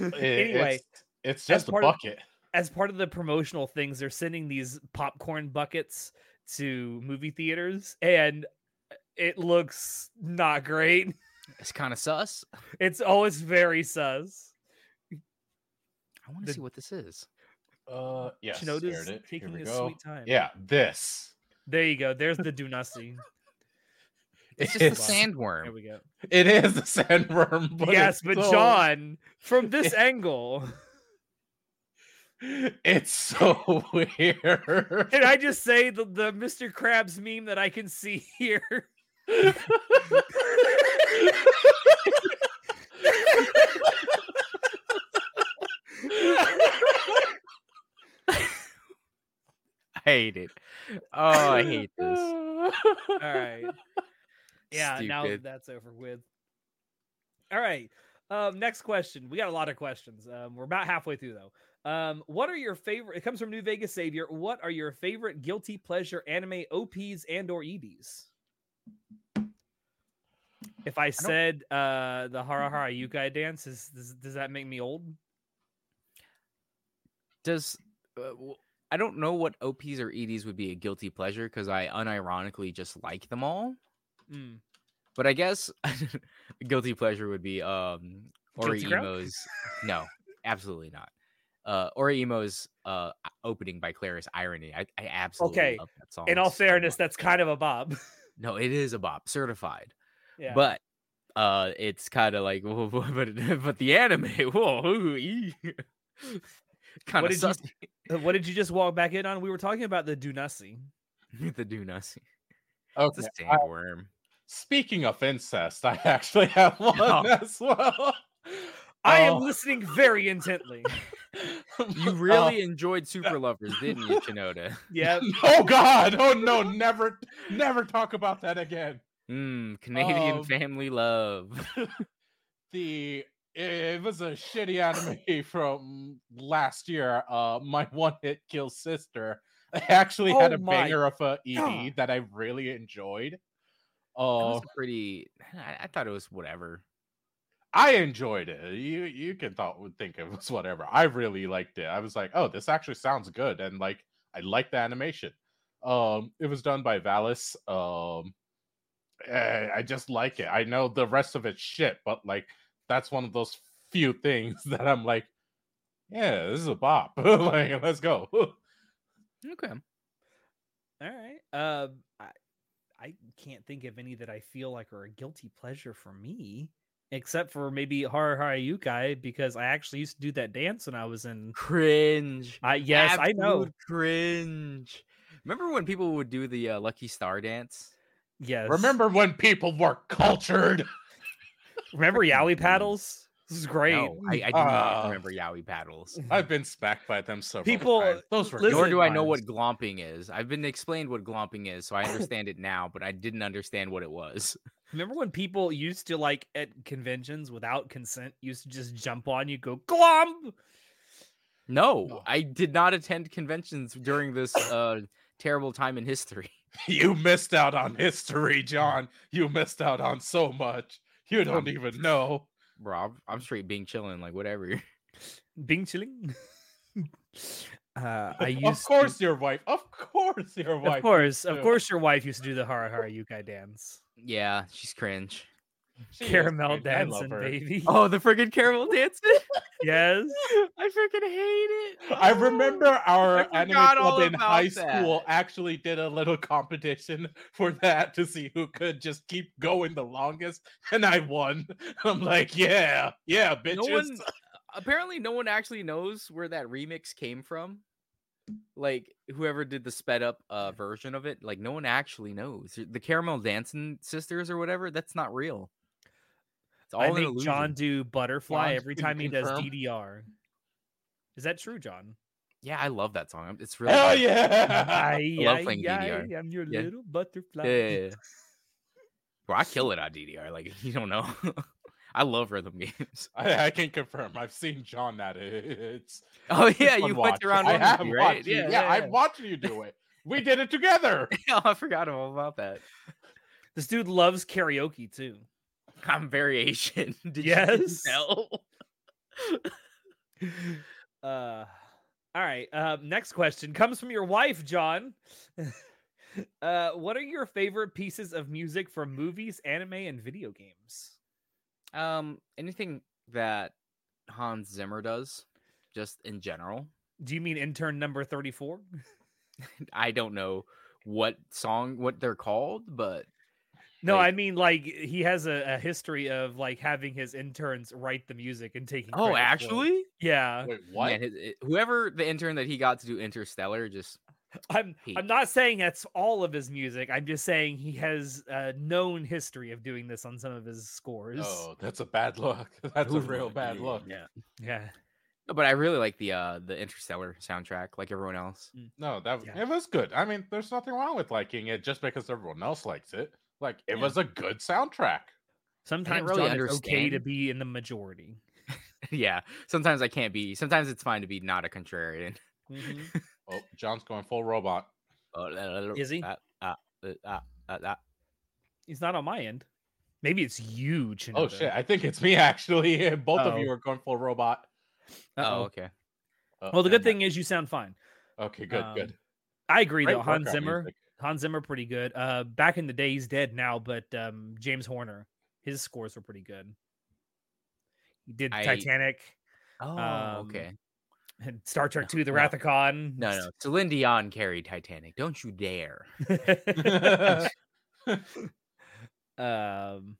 It- anyway, it's, it's just a part of- bucket. As part of the promotional things, they're sending these popcorn buckets to movie theaters, and it looks not great. <laughs> It's kind of sus. It's always very sus. I want to The- see what this is. Uh, yes, Chanoda's it. Taking his go. sweet time. Yeah, this. There you go. There's the Dunasi. <laughs> It's just It's- a There sandworm. we go. It is the sandworm. But yes, but so- John, from this <laughs> angle, it's so <laughs> weird. can I just say the, the Mr. Krabs meme that I can see here? I hate it. Oh, I hate this. All right. Yeah, now that's over with. All right. Um, next question. We got a lot of questions. Um, we're about halfway through though. Um, what are your favorite? It comes from New Vegas Savior. What are your favorite guilty pleasure anime OPs and or EDs? If I said uh the Hare Hare Yukai dance, is does, does that make me old? Does uh, I don't know what OPs or EDs would be a guilty pleasure because I unironically just like them all. Mm. But I guess <laughs> guilty pleasure would be um Oreimo's. No, absolutely not. Uh, Oreimo's uh opening by Claris Irony. I, I absolutely Okay, love that song. In all fairness, that's kind of a bob. <laughs> no, it is a bop, certified. yeah. But uh, it's kind of like, <laughs> but <laughs> but the anime, whoa, kind What of did you- sus. What did you just walk back in on? We were talking about the Dunasi. the Dunasi. Okay. It's a I- sandworm. speaking of incest, I actually have one Oh. as well. I am Oh. listening very intently. <laughs> You really enjoyed Super Lovers, didn't you, <laughs> Chanoda? Yeah. <laughs> oh God! Oh no! Never, never talk about that again. Mm, Canadian Um, family love. the it was a shitty anime from last year. Uh, my one hit kill sister. I actually had Oh a banger of a ED God. that I really enjoyed. Oh, Uh, was pretty. I, I thought it was whatever. I enjoyed it. You you can thought think it was whatever. I really liked it. I was like, oh, this actually sounds good, and like I like the animation. Um, it was done by Valis. Um, eh, I just like it. I know the rest of it's shit, but like that's one of those few things <laughs> that I'm like, yeah, this is a bop. <laughs> like, let's go. <laughs> Okay. All right. Um, I I can't think of any that I feel like are a guilty pleasure for me, except for maybe Hare Hare Yukai because I actually used to do that dance when I was in. Cringe. I yes, I know. Cringe. Remember when people would do the uh, Lucky Star dance? Yes. Remember when people were cultured? <laughs> Remember Yaoi paddles? This is great. No, I, I do Uh, not remember Yaoi paddles. I've been smacked by them so People- times. Those were listen- Nor do I know what glomping is. I've been explained what glomping is, so I <laughs> understand it now, but I didn't understand what it was. Remember when people used to like at conventions without consent used to just jump on you, go glomp? No, No. I did not attend conventions during this uh, terrible time in history. <laughs> You missed out on history, John. You missed out on so much. You don't Um, even know. Bro, I'm, I'm straight being chilling, like whatever. <laughs> Being chilling. <laughs> uh, I used Of to- course, your wife. Of course, your wife. of course, of course, your wife used to do the Hare Hare Yukai dance. Yeah, she's cringe. She Caramel great. Dancing, baby. Oh, the friggin' caramel dancing! <laughs> yes. <laughs> I freaking hate it. I remember <laughs> our I anime club in high that. school actually did a little competition for that to see who could just keep going the longest, and I won. I'm like, yeah, yeah, bitches. No one, apparently, no one actually knows where that remix came from. Like whoever did the sped up uh, version of it, like no one actually knows. The Caramel Dancing Sisters or whatever, that's not real. It's all I an make. John do butterfly John, every time he does confirm? DDR. Is that true, John? Yeah, I love that song. It's really Hell good. yeah! <laughs> I, love playing I, DDR. am your Yeah. little butterfly. Yeah, yeah, yeah. <laughs> Bro, I kill it on DDR. Like <laughs> you don't know. I love rhythm <laughs> games. I, I can confirm. I've seen John at it. It's Oh yeah, fun you watch. went around I have with me, right? watched you. Yeah, I've watched you do it. We did it together. yeah. <laughs> I forgot all about that. This dude loves karaoke too. I'm variation. Asian. <laughs> Did Yes. you know? Uh, all right. Uh, next question comes from your wife, John. uh, what are your favorite pieces of music from movies, anime, and video games? Um, anything that Hans Zimmer does, just in general. Do you mean intern number thirty-four? <laughs> I don't know what song, what they're called, but No, Like- I mean like he has a, a history of like having his interns write the music and taking. oh, credit for it. actually, yeah. Wait, what? Man, his, it- whoever the intern that he got to do Interstellar, just I'm He- I'm not saying that's all of his music. I'm just saying he has a known history of doing this on some of his scores. Oh, that's a bad look. <laughs> That's a real bad look. Yeah, Yeah. No, but I really like the uh the Interstellar soundtrack, like everyone else. No, that Yeah. it was good. I mean, there's nothing wrong with liking it just because everyone else likes it. Like it Yeah. was a good soundtrack. Sometimes really John, it's okay to be in the majority. <laughs> yeah, sometimes I can't be. Sometimes it's fine to be not a contrarian. <laughs> Oh, John's going full robot. Is he? Uh, uh. He's not on my end. Maybe it's you, Oh shit, I think it's me actually. <laughs> Both of you are going full robot. Oh, Uh-oh. okay. Oh, Well, the good thing is you sound fine. Okay, good, um, good. I agree Great though. Hans Zimmer, music. Hans Zimmer, pretty good. Uh, back in the day, he's dead now, but um, James Horner, his scores were pretty good. He did I- Titanic, Oh, Um, okay. And <laughs> Star Trek No, Two: The no. Wrath of Khan. No, no. <laughs> Celine Dion carried Titanic. Don't you dare. <laughs> um,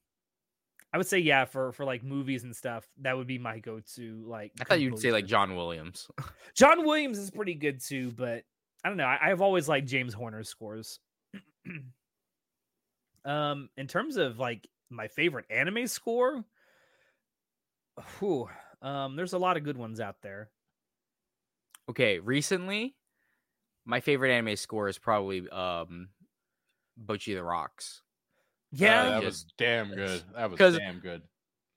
I would say yeah for for like movies and stuff. That would be my go to. Like I thought you'd say like. John Williams. John Williams is pretty good too, but I don't know. I, I've always liked James Horner's scores. <clears throat> um, in terms of like my favorite anime score, whew, um, there's a lot of good ones out there. Okay, recently, my favorite anime score is probably um, Bocchi the Rocks. Yeah, Uh, that just- was damn good. That was damn good.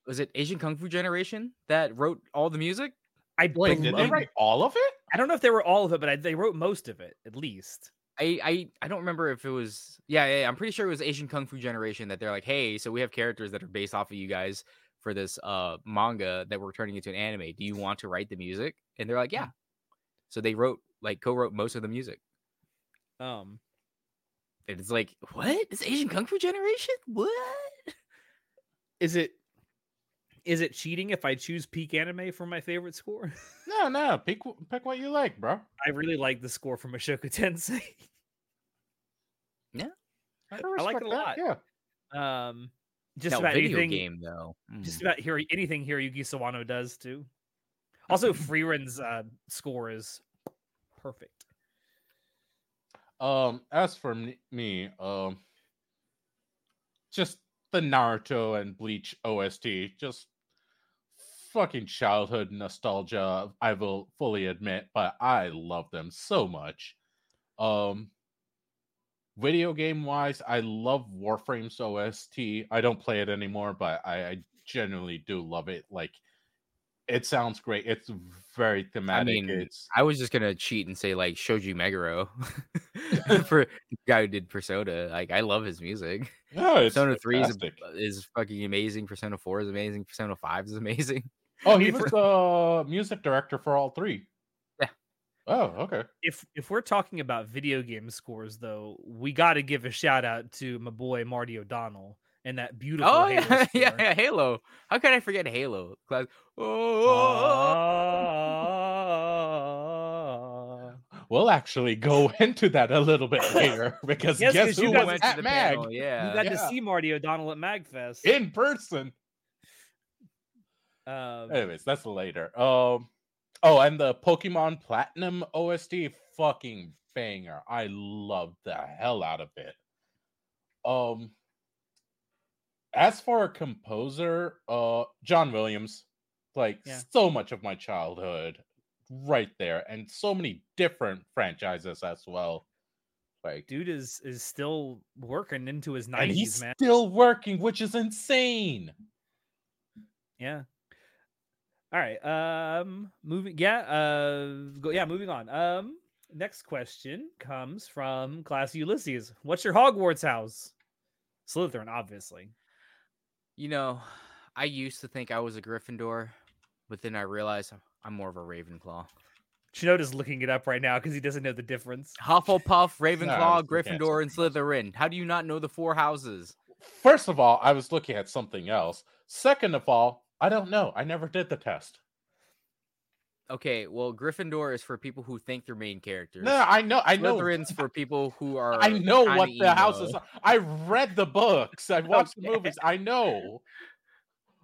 Was it Asian Kung Fu Generation that wrote all the music? I Wait, bel- did I- they write all of it? I don't know if they were all of it, but I, they wrote most of it at least. I, I I don't remember if it was yeah, yeah yeah, I'm pretty sure it was Asian Kung Fu Generation that they're like hey so we have characters that are based off of you guys for this uh manga that we're turning into an anime do you want to write the music and they're like yeah so they wrote like co-wrote most of the music Um, and it's like what it's Asian Kung Fu Generation what <laughs> is it is it cheating if I choose peak anime for my favorite score? <laughs> No, no. Pick pick what you like, bro. I really like the score from Mushoku <laughs> Tensei. I, I like it a lot. that, Yeah. Um, just no about video anything, game though just Mm. about here anything Hiroyuki Sawano does too. Also, Frieren's uh, score is perfect. Um, as for me, um, just the Naruto and Bleach OST, just fucking childhood nostalgia. I will fully admit, but I love them so much. Um, video game wise, I love Warframe's OST. I don't play it anymore, but I, I genuinely do love it. Like, it sounds great. It's very thematic. I mean, it's I was just gonna cheat and say like Shoji Meguro <laughs> <laughs> for the guy who did Persona like I love his music no, it's Persona 3 is, is fucking amazing. Persona 4 is amazing. Persona 5 is amazing. Oh, he <laughs> was the music director for all three. Yeah. Oh, okay. If if we're talking about video game scores, though, we got to give a shout out to my boy Marty O'Donnell and that beautiful. Oh <laughs> Halo yeah, yeah, yeah, Halo. How could I forget Halo? Class- Oh, Ah. <laughs> We'll actually go <laughs> into that a little bit later because Yes, guess who you was went to at Mag panel, you Yeah, got to see Marty O'Donnell at Magfest. in person. Um, Anyways, that's later. Um, oh, and the Pokemon Platinum OST, fucking banger. I love the hell out of it. Um, as for a composer, uh, John Williams, like Yeah. so much of my childhood, right there, and so many different franchises as well. Like, Dude is is still working into his and nineties, he's man. still working, which is insane. Yeah. All right. Um moving yeah, uh go yeah, moving on. Um next question comes from Class Ulysses. What's your Hogwarts house? Slytherin, obviously. You know, I used to think I was a Gryffindor, but then I realized I'm- I'm more of a Ravenclaw. Chanoda's looking it up right now because he doesn't know the difference. Hufflepuff, <laughs> Ravenclaw, you can't Gryffindor, and Slytherin. How do you not know the four houses? First of all, I was looking at something else. Second of all, I don't know. I never did the test. Okay, well, Gryffindor is for people who think they're main characters. No, I know. I know. Slytherin's for people who <laughs> are. I know what the houses emo. are. I read the books. I've <laughs> watched the movies. I know.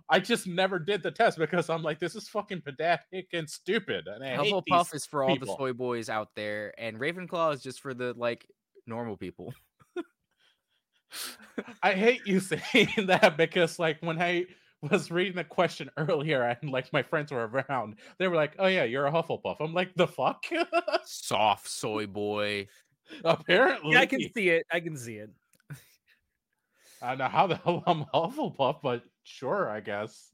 I just never did the test because I'm like, this is fucking pedantic and stupid. And I hate Hufflepuff is for all people. the soy boys out there, and Ravenclaw is just for the like normal people. I hate you <laughs> saying that because like when I was reading the question <laughs> earlier and like my friends were around, they were like, "Oh yeah, you're a Hufflepuff." I'm like, "The fuck?" <laughs> Soft soy boy. Apparently, Yeah, I can see it. I can see it. I don't know how the <laughs> hell I'm Hufflepuff, but sure, I guess.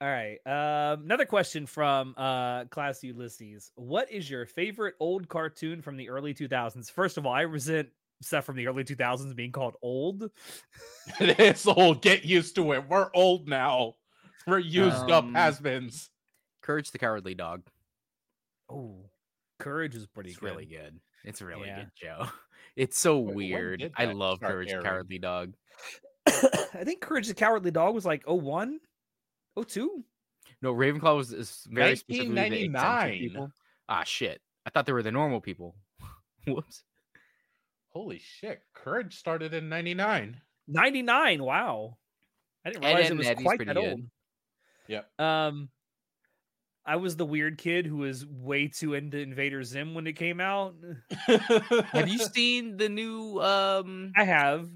All right. Um, another question from uh, Class Ulysses. What is your favorite old cartoon from the early 2000s? First of all, I resent stuff from the early 2000s being called old. <laughs> It is old. Get used to it. We're old now. We're used up Um, has-beens. Courage the Cowardly Dog. Oh, Courage is pretty It's good. really good. It's a really Yeah. good show. <laughs> It's so Wait, weird. I love start Courage the? Cowardly Dog. <coughs> I think Courage the Cowardly Dog was like 01, 02. No, Ravenclaw was is very specifically the eccentric 1999. people. Ah, shit. I thought they were the normal people. <laughs> Whoops. Holy shit! Courage started in '99. 99. Wow. I didn't Ed, realize Ed it was Eddie's quite that good. old. Yep. Um, I was the weird kid who was way too into Invader Zim when it came out. <laughs> Have you seen the new um I have.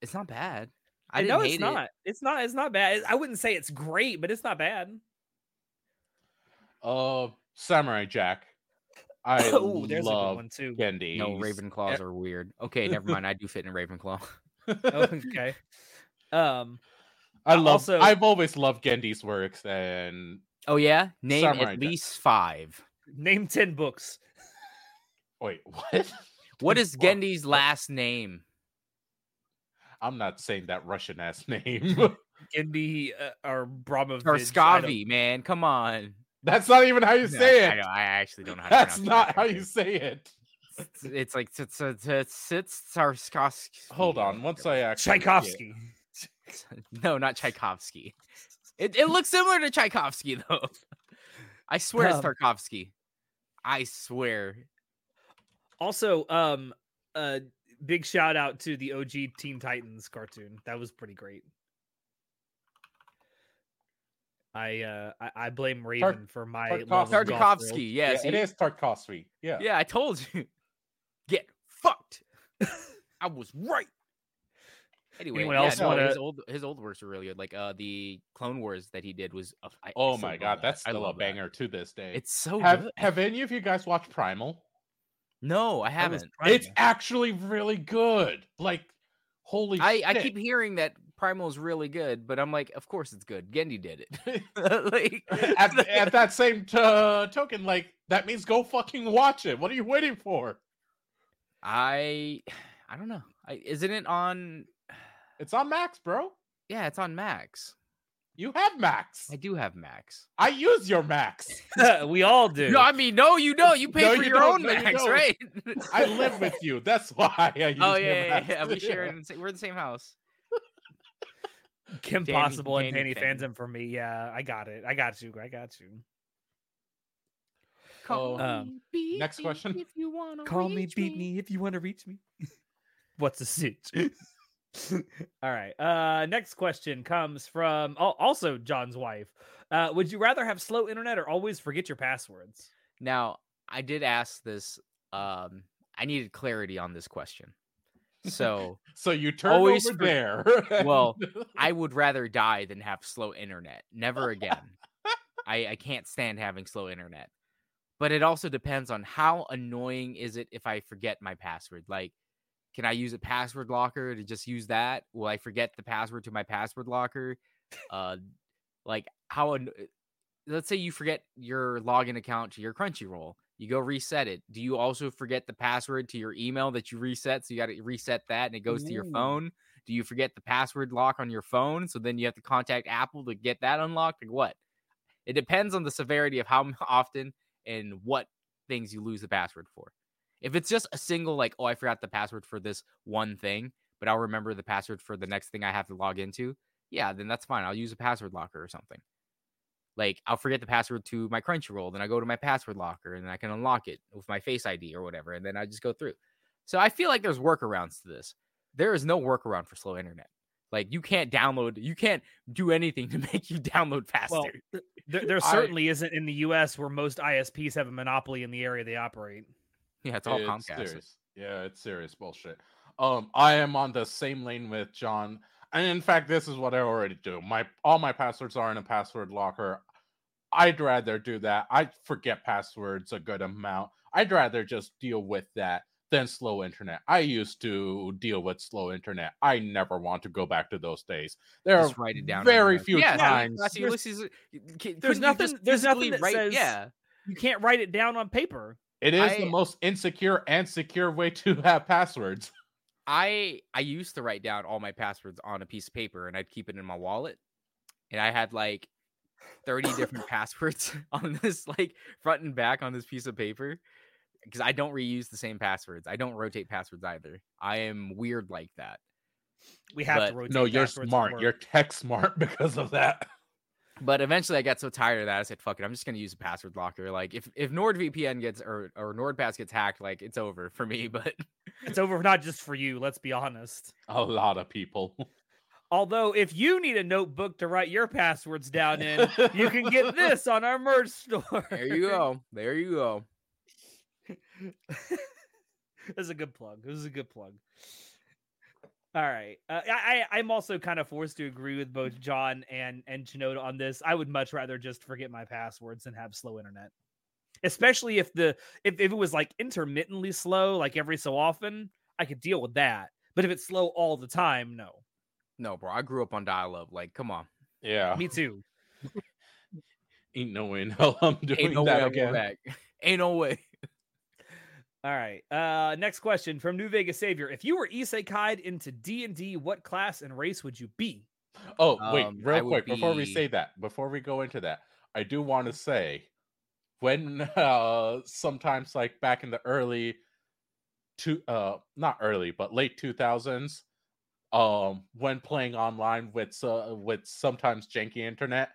it's not bad. I I know it's not. It's not. It's not bad. I wouldn't say it's great, but it's not bad. Uh, Samurai Jack. I <laughs> oh, there's a good love one too. Genndy. it. No, Ravenclaws are weird. Okay, <laughs> never mind. I do fit in Ravenclaw. okay. <laughs> Um, I love. also- I've always loved Genndy's works, and Oh yeah? Name Samurai at Jack. least five. name ten books. wait, what? What is Genndy's last name? I'm not saying that Russian ass name. Genndy uh, or Brahmovich. Or I man. Come on. That's not even how you Yeah, say I, it. know, I actually don't know how to That's not how you say it. It's, it's like it's it's it's it's Hold on. Once I actually get- Tchaikovsky. <laughs> No, not Tchaikovsky. It it looks similar to Tchaikovsky though. <laughs> I swear it's Um, Tarkovsky. I swear. Also, um, uh, big shout out to the OG Teen Titans cartoon. That was pretty great. I uh I, I blame Raven for my Tarkov- love of Golf Girl. Tarkovsky, Yeah, yes. it is Tarkovsky. Yeah. Yeah, I told you. <laughs> Get fucked. <laughs> I was right. Anyway, Anyone yeah, else no, wanna- his old his old works are really good. Like uh the Clone Wars that he did was. Uh, I, I Oh still my god, that. that's still a love that. banger to this day. It's so have good. have any of you guys watched Primal? No, I haven't. It's actually really good. Like, holy I, I keep hearing that Primal is really good, but I'm like, of course it's good. Genndy did it. <laughs> <laughs> like, at, <laughs> at that same t- uh, token, like that means go fucking watch it. What are you waiting for? I <sighs> I don't know. I, isn't it on? <sighs> It's on Max, bro. Yeah, it's on Max. You have Max. I do have Max. I use your Max. we all do. No, I mean, no, you don't. You pay No, for you your own No, Max, don't. right? I live with you. That's why I use oh your yeah, yeah, Max. yeah. We share. it in the sa- We're in the same house. Kim Danny- Possible and Danny Danny Phantom. Phantom for me. Yeah, I got it. I got you. I got you. Call Um, me next beat question. If you wanna Call me, reach beat me if you want to reach me. <laughs> What's the sitch? <laughs> All right. Uh next question comes from oh, also John's wife. Uh would you rather have slow internet or always forget your passwords? Now, I did ask this. Um, I needed clarity on this question. So <laughs> So you turn Always over for- there. Well, I <laughs> would rather die than have slow internet. Never again. <laughs> I, I can't stand having slow internet. But it also depends on how annoying is it if I forget my password. Like, can I use a password locker to just use that? Will I forget the password to my password locker? Uh, like how? an- Let's say you forget your login account to your Crunchyroll. You go reset it. Do you also forget the password to your email that you reset? So you got to reset that, and it goes to your mm. phone. Do you forget the password lock on your phone? So then you have to contact Apple to get that unlocked. Like what? It depends on the severity of how <laughs> often and what things you lose the password for. If it's just a single, like, oh, I forgot the password for this one thing, but I'll remember the password for the next thing I have to log into, yeah, then that's fine. I'll use a password locker or something. Like, I'll forget the password to my Crunchyroll, then I go to my password locker and I can unlock it with my Face ID or whatever, and then I just go through. So I feel like there's workarounds to this. There is no workaround for slow internet. Like, you can't download, you can't do anything <laughs> to make you download faster. Well, there, there I- certainly isn't in the U.S. where most ISPs have a monopoly in the area they operate. yeah, it's all It's Comcast. serious. Yeah, it's serious bullshit. Um, I am on the same lane with John, and in fact, this is what I already do. My all my passwords are in a password locker. I'd rather do that. I forget passwords a good amount. I'd rather just deal with that than slow internet. I used to deal with slow internet. I never want to go back to those days. There Just are write it down. very your- few yeah, times. Classy There's- Ulysses, c- couldn't there's nothing- there's nothing that write- says- Yeah, You can't write it down on paper. It is I- the most insecure and secure way to have passwords. I I used to write down all my passwords on a piece of paper and I'd keep it in my wallet. And I had like 30 different <laughs> passwords <laughs> on this like front and back on this piece of paper because I don't reuse the same passwords. I don't rotate passwords either. I am weird like that. We have But- to rotate. No, you're smart. You're tech smart <laughs> because of that. But eventually I got so tired of that I said, fuck it, I'm just gonna use a password locker. Like if if NordVPN gets or or NordPass gets hacked, like it's over for me. <laughs> But It's over not just for you. Let's be honest. A lot of people. Although, if you need a notebook to write your passwords down in, you can get <laughs> this on our merch store. there you go. There you go. <laughs> this is a good plug. This is a good plug. All right. Uh, I, I I'm also kind of forced to agree with both John and and Chanoda on this. I would much rather just forget my passwords and have slow internet. Especially if the if, if it was like intermittently slow, like every so often, I could deal with that. But if it's slow all the time, no. No, bro. I grew up on dial up. Like, come on. Yeah. Me too. <laughs> Ain't no way in hell I'm doing Ain't no way that I'm again. back. Ain't no way. All right. Uh next question from New Vegas Savior. If you were isekai'd into D&D, what class and race would you be? Oh, wait, Um, real would quick, before we say that, before we go into that, I do want to say when <laughs> uh sometimes like back in the early two uh not early, but late 2000s, um when playing online with uh, with sometimes janky internet,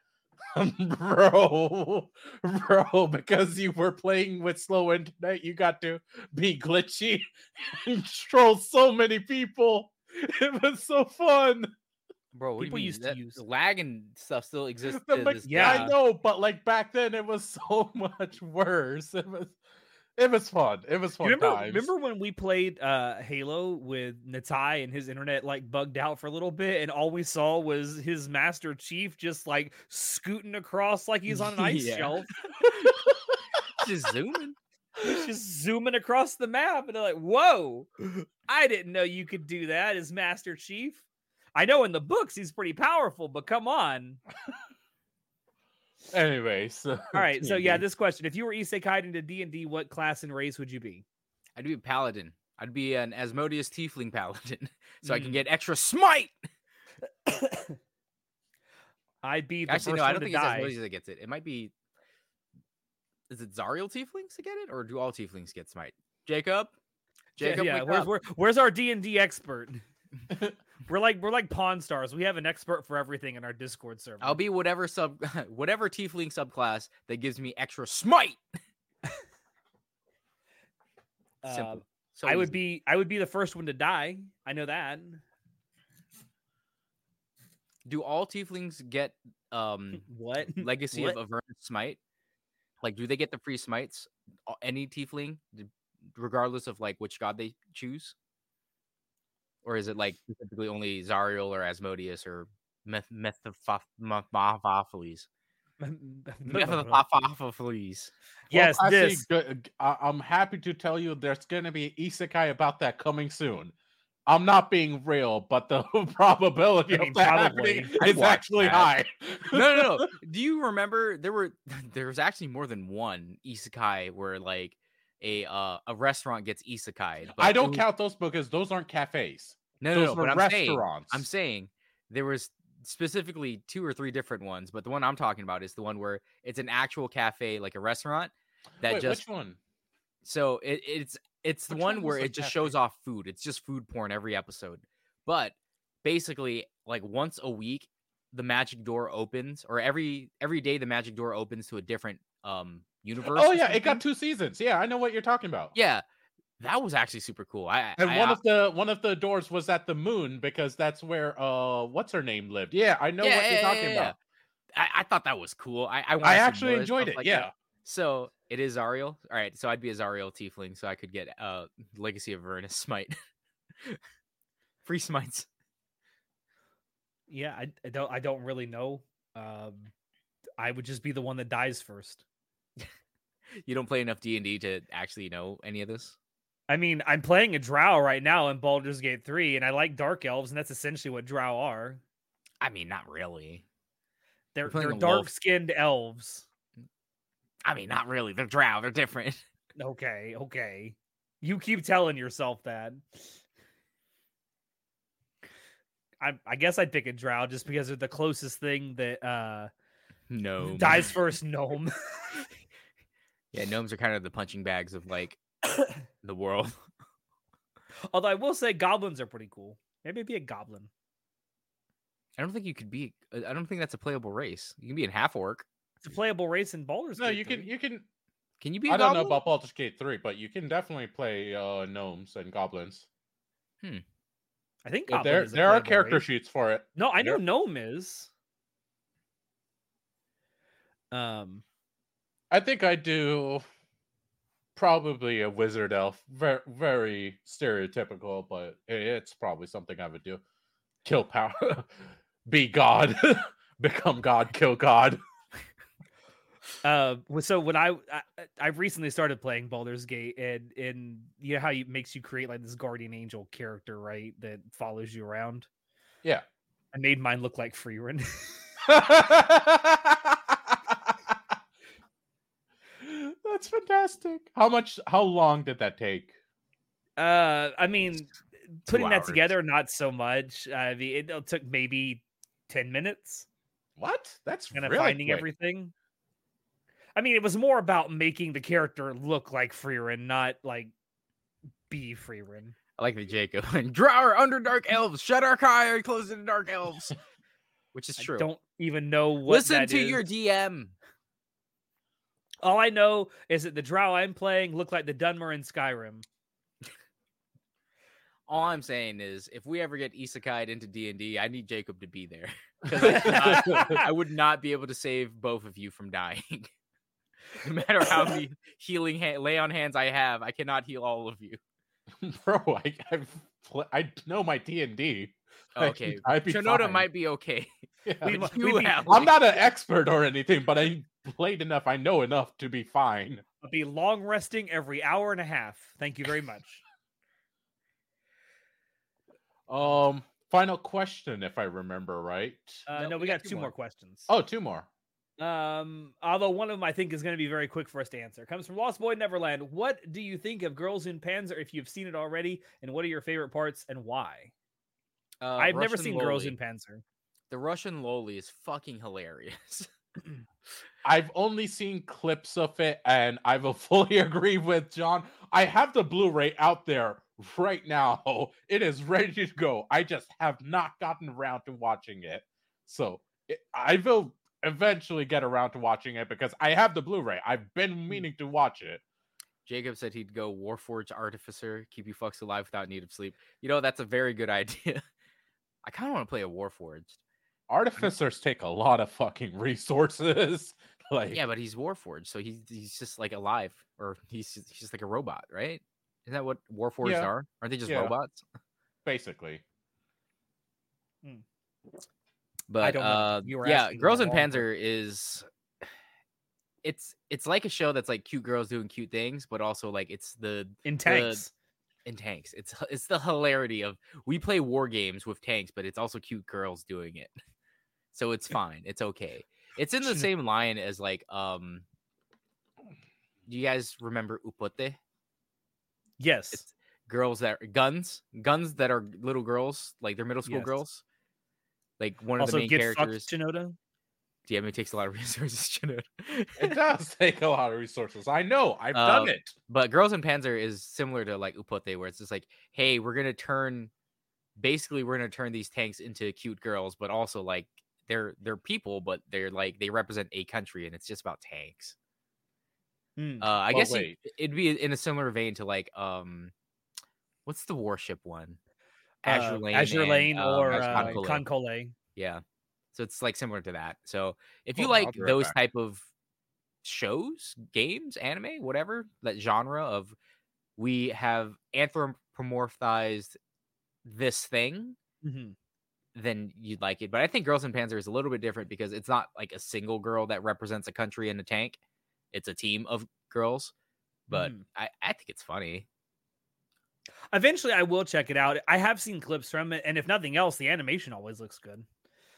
<laughs> bro, <laughs> bro, because you were playing with slow internet, you got to be glitchy <laughs> and troll so many people. It was so fun. Bro, what People do you mean? used to use- lag and stuff still exists. But, like, yeah. I know, but like back then, it was so much worse. It was, it was fun. It was fun You remember, times. remember when we played uh Halo with Natai and his internet like bugged out for a little bit and all we saw was his Master Chief just like scooting across like he's on an ice Yeah. shelf, <laughs> Just zooming. Just zooming across the map and they're like, "Whoa, I didn't know you could do that as Master Chief." I know in the books he's pretty powerful, but come on. Anyway, so All <laughs> right, so yeah, this question: If you were isekai'd into D and D, what class and race would you be? I'd be a paladin. I'd be an Asmodeus Tiefling paladin, <laughs> so I can Mm. get extra smite. <coughs> I'd be the Actually, first no, I don't to think it's. Asmodeus that gets it. It might be. Is it Zariel Tieflings to get it, or do all Tieflings get smite? Jacob, Yeah, Jacob, yeah. wake Where's, up. where, where's our D and D expert? <laughs> we're like we're like Pawn Stars. We have an expert for everything in our Discord server. I'll be whatever sub, <laughs> whatever Tiefling subclass that gives me extra smite. <laughs> Simple. Um, So I would be I would be the first one to die. I know that. Do all Tieflings get um <laughs> What? Legacy What? of Avernus Smite? Like, do they get the free smites? Any Tiefling, regardless of like which god they choose, or is it like specifically only Zariel or Asmodeus or Meth Methophoth- Mephiles? Yes, Well, this. good- I- I'm happy to tell you there's going to be an isekai about that coming soon. I'm not being real, but the <laughs> probability I mean, of that probably. happening is actually that. high. no, no, no. <laughs> Do you remember there were <laughs> there was actually more than one isekai where like a uh, a restaurant gets isekai. I don't count those because those aren't cafes. No, no, those no. were But I'm saying, restaurants. I'm saying there was specifically two or three different ones, but the one I'm talking about is the one where it's an actual cafe, like a restaurant that Wait, just which one? so it, it's it's the Which one one where the it just shows off food. It's just food porn every episode. But basically, like once a week, the magic door opens, or every every day the magic door opens to a different um universe. Oh yeah, it got two seasons. Yeah, I know what you're talking about. Yeah, that was actually super cool. I And I, one uh, of the one of the doors was at the moon because that's where uh what's her name lived. Yeah, I know yeah, what you're talking yeah, yeah. about. I, I thought that was cool. I I, I actually more enjoyed stuff it. like yeah. that. So it is Ariel. All right, so I'd be Azariel Tiefling, so I could get uh Legacy of Avernus <laughs> Smite. Free smites. Yeah, I, I don't. I don't really know. Um, I would just be the one that dies first. You don't play enough D and D to actually know any of this. I mean, I'm playing a Drow right now in Baldur's Gate 3, and I like Dark Elves, and that's essentially what Drow are. I mean, not really. They're they're dark skinned elves. I mean, not really. They're drow. They're different. <laughs> Okay, okay. You keep telling yourself that. I I guess I'd pick a Drow just because they're the closest thing that uh No. dies <laughs> first gnome. <laughs> Yeah, gnomes are kind of the punching bags of like <coughs> the world. <laughs> Although I will say goblins are pretty cool. Maybe be a goblin. I don't think you could be. uh, I don't think that's a playable race. You can be a half orc. It's a playable race in Baldur's No, Gate you can you can Can you be? I I don't know about Baldur's Gate 3, but you can definitely play uh gnomes and goblins. Hmm. I think goblin There is a there are playable character race. sheets for it. No, I know There- gnome is. Um, I think I do probably a wizard elf. Very very stereotypical, but it's probably something I would do. Kill power. <laughs> Be God. <laughs> Become God, kill God. <laughs> uh, so when I, I I recently started playing Baldur's Gate, and and you know how it makes you create like this guardian angel character, right? That follows you around. Yeah. I made mine look like Frieren. That's fantastic. How much how long did that take? uh, I mean, putting that hours. together, not so much. Uh, I mean, it took maybe ten minutes. What? That's kind of really finding quick. everything. I mean, it was more about making the character look like Frieren, not like be Freerin. I like the Jacob and drow are under dark elves. Shut our car and close into dark elves. <laughs> Which is true. I don't even know what. Listen to your. DM. All I know is that the Drow I'm playing look like the Dunmer in Skyrim. All I'm saying is, if we ever get isekai'd into D and I need Jacob to be there <laughs> because I, I would not be able to save both of you from dying. <laughs> no matter how many <laughs> healing ha- lay on hands I have, I cannot heal all of you. Bro, I I've pl- I know my D and D. Okay, I'd be Chanoda fine. might be okay. Yeah. We- But we'd you have, I'm not an expert or anything, but I <laughs> played enough. I know enough to be fine. I'll be long resting every hour and a half. Thank you very much. <laughs> Um, final question, if I remember right. Uh, No, no, we we got got two two more more. questions. Oh, two more. Um, although one of them I think is going to be very quick for us to answer. Comes from Lost Boy Neverland. What do you think of Girls in Panzer if you've seen it already? And what are your favorite parts and why? Uh, I've never Russian seen Girls in Panzer. The Russian loli is fucking hilarious. <clears throat> <clears throat> <clears throat> I've only seen clips of it, and I will <laughs> fully agree with John. I have the Blu-ray out there right now. <laughs> It is ready to go. I just have not gotten around to watching it. So it, I will eventually get around to watching it because I have the Blu-ray. I've been hmm. meaning to watch it. Jacob said he'd go Warforged Artificer, keep you fucks alive without need of sleep. You know, that's a very good <laughs> idea. I kind of want to play a Warforged. Artificers take a lot of fucking resources. <laughs> like Yeah, but he's Warforged, so he's he's just like alive, or he's he's just like a robot, right? Isn't that what Warforged Yeah. are? Aren't they just Yeah. robots? <laughs> basically. But don't know. uh, You were yeah, Girls the in Panzer is <sighs> it's it's like a show that's like cute girls doing cute things, but also like it's the in tanks. in tanks. It's <laughs> it's the hilarity of we play war games with tanks, but it's also cute girls doing it. So it's fine. It's okay. It's in the same line as like um. Do you guys remember Upotte? yes. It's girls that are, guns, guns that are little girls, like they're middle school Yes. girls. Like one of also the main get characters. fucked, Chanoda. DM it takes a lot of <laughs> resources to. It does take a lot of resources. I know. I've Uh, done it. but Girls in Panzer is similar to like Upotte, where it's just like, hey, we're gonna turn basically we're gonna turn these tanks into cute girls, but also like they're they're people, but they're like they represent a country and it's just about tanks. Hmm. Uh I Well, guess you- it'd be in a similar vein to like um what's the warship one? Azure Uh, Lane. Azure Lane um, or uh, KanColle. Yeah. So it's like similar to that. So if you like right those type of shows, games, anime, whatever, that genre of we have anthropomorphized this thing, Mhm. Then you'd like it. But I think Girls in Panzer is a little bit different because it's not like a single girl that represents a country in a tank. It's a team of girls. But Mhm. I, I think it's funny. Eventually, I will check it out. I have seen clips from it, and if nothing else, the animation always looks good.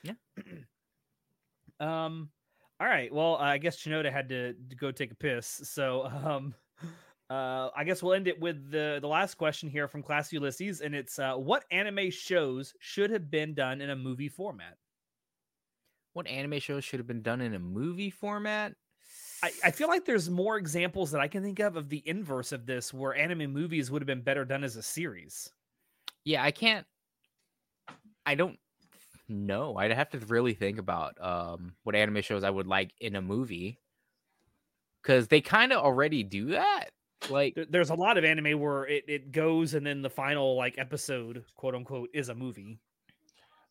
Yeah. <clears throat> um. All right. Well, I guess Chanoda had to, to go take a piss. So, <laughs> um, uh, I guess we'll end it with the the last question here from Class Ulysses, and it's uh, what anime shows should have been done in a movie format? What anime shows should have been done in a movie format? I, I feel like there's more examples that I can think of of the inverse of this, where anime movies would have been better done as a series. yeah, I can't. I don't know. I'd have to really think about um what anime shows I would like in a movie because they kind of already do that. Like, There- There's a lot of anime where it, it goes and then the final like episode, quote unquote, is a movie.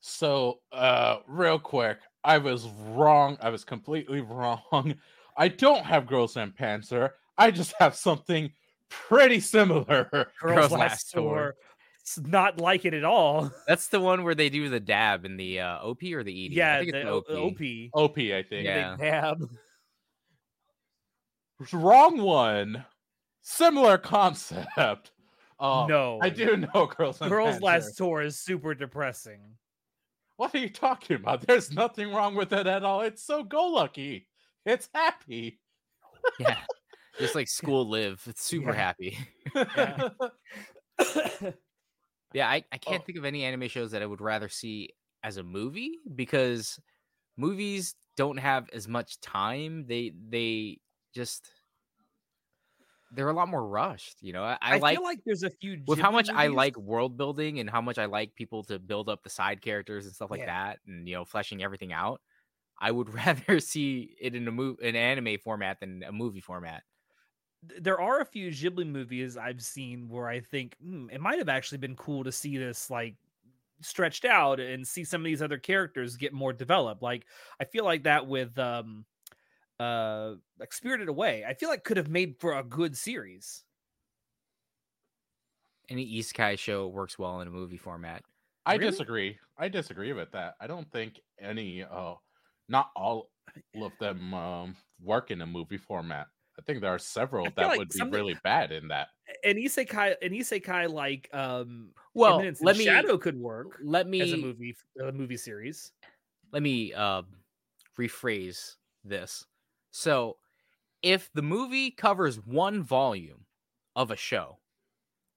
So, uh, real quick, I was wrong. I was completely <laughs> wrong. I don't have Girls and Panzer. I just have something pretty similar. <laughs> Girls, Girls Last Last Tour. Tour. It's not like it at all. <laughs> that's the one where they do the dab in the uh, OP or the ED. I yeah, think it's the the OP. OP. OP, I think. Yeah. They dab. Wrong one. Similar concept. <laughs> Um, no, I do know <laughs> Girls Girls Last Tour is super depressing. What are you talking about? <laughs> There's nothing wrong with it at all. It's so go lucky. It's happy. Yeah, just like School Live. It's super Yeah. happy. Yeah. Yeah, I, I can't Oh. think of any anime shows that I would rather see as a movie because movies don't have as much time. They they just they're a lot more rushed. You know, I, I, I, like feel like there's a few with how much I like world building and how much I like people to build up the side characters and stuff like Yeah. that, and you know, fleshing everything out. I would <laughs> rather see it in a move an anime format than a movie format. there are a few Ghibli movies I've seen where I think hmm, it might have actually been cool to see this like stretched out and see some of these other characters get more developed. Like I feel like that with um uh like Spirited Away. I feel like could have made for a good series. Any Isekai show works well in a movie format. I Really? disagree. I disagree with that. I don't think any uh not all of them um work in a movie format. I think there are several that like would be really bad in that. An isekai, an isekai like um, Well, Eminence let me Shadow could work let me as a movie, a movie series. let me uh, rephrase this. So, if the movie covers one volume of a show,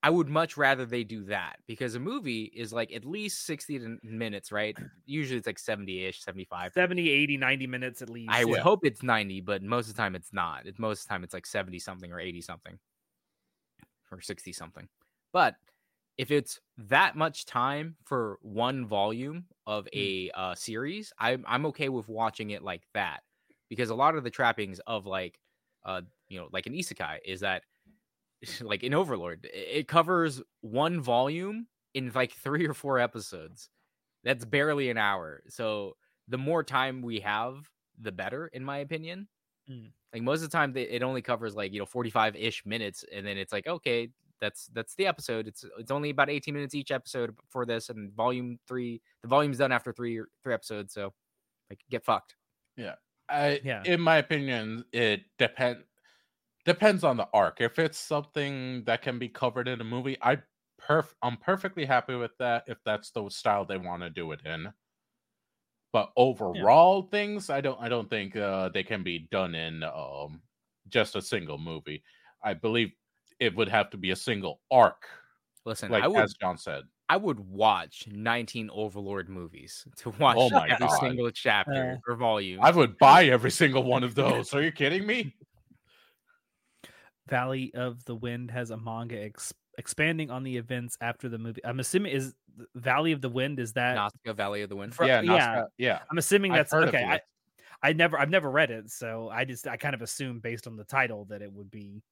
I would much rather they do that because a movie is like at least 60 minutes, right? Usually it's like 70 ish, 75. 70, 80, 90 minutes at least. I would yeah. hope it's 90, but most of the time it's not. It, most of the time it's like 70 something or 80 something or 60 something. But if it's that much time for one volume of a uh, series, I'm I'm okay with watching it like that because a lot of the trappings of like uh you know like an isekai is that <laughs> like in Overlord it covers one volume in like 3 or 4 episodes. That's barely an hour. So the more time we have, the better, in my opinion. Mm. Like most of the time, it only covers like you know forty five ish minutes, and then it's like okay, that's that's the episode. It's it's only about eighteen minutes each episode for this, and volume three, the volume's done after three three episodes, so like get fucked. I, Yeah. in my opinion, it depend depends on the arc. If it's something that can be covered in a movie, I perf I'm perfectly happy with that if that's the style they want to do it in. But overall things, I don't I don't think uh, they can be done in um, just a single movie. I believe it would have to be a single arc, Listen, like I would as John said. I would watch 19 Overlord movies <laughs> to watch Oh my every God. single chapter Uh, or volume. I would buy <laughs> every single one of those. Are you kidding me? Valley of the Wind has a manga ex- expanding on the events after the movie. I'm assuming is Valley of the Wind is that Nausicaa Valley of the Wind. Fr- yeah, yeah. Nazca- yeah. I'm assuming I've that's okay. I. I never I've never read it, so I just I kind of assume based on the title that it would be.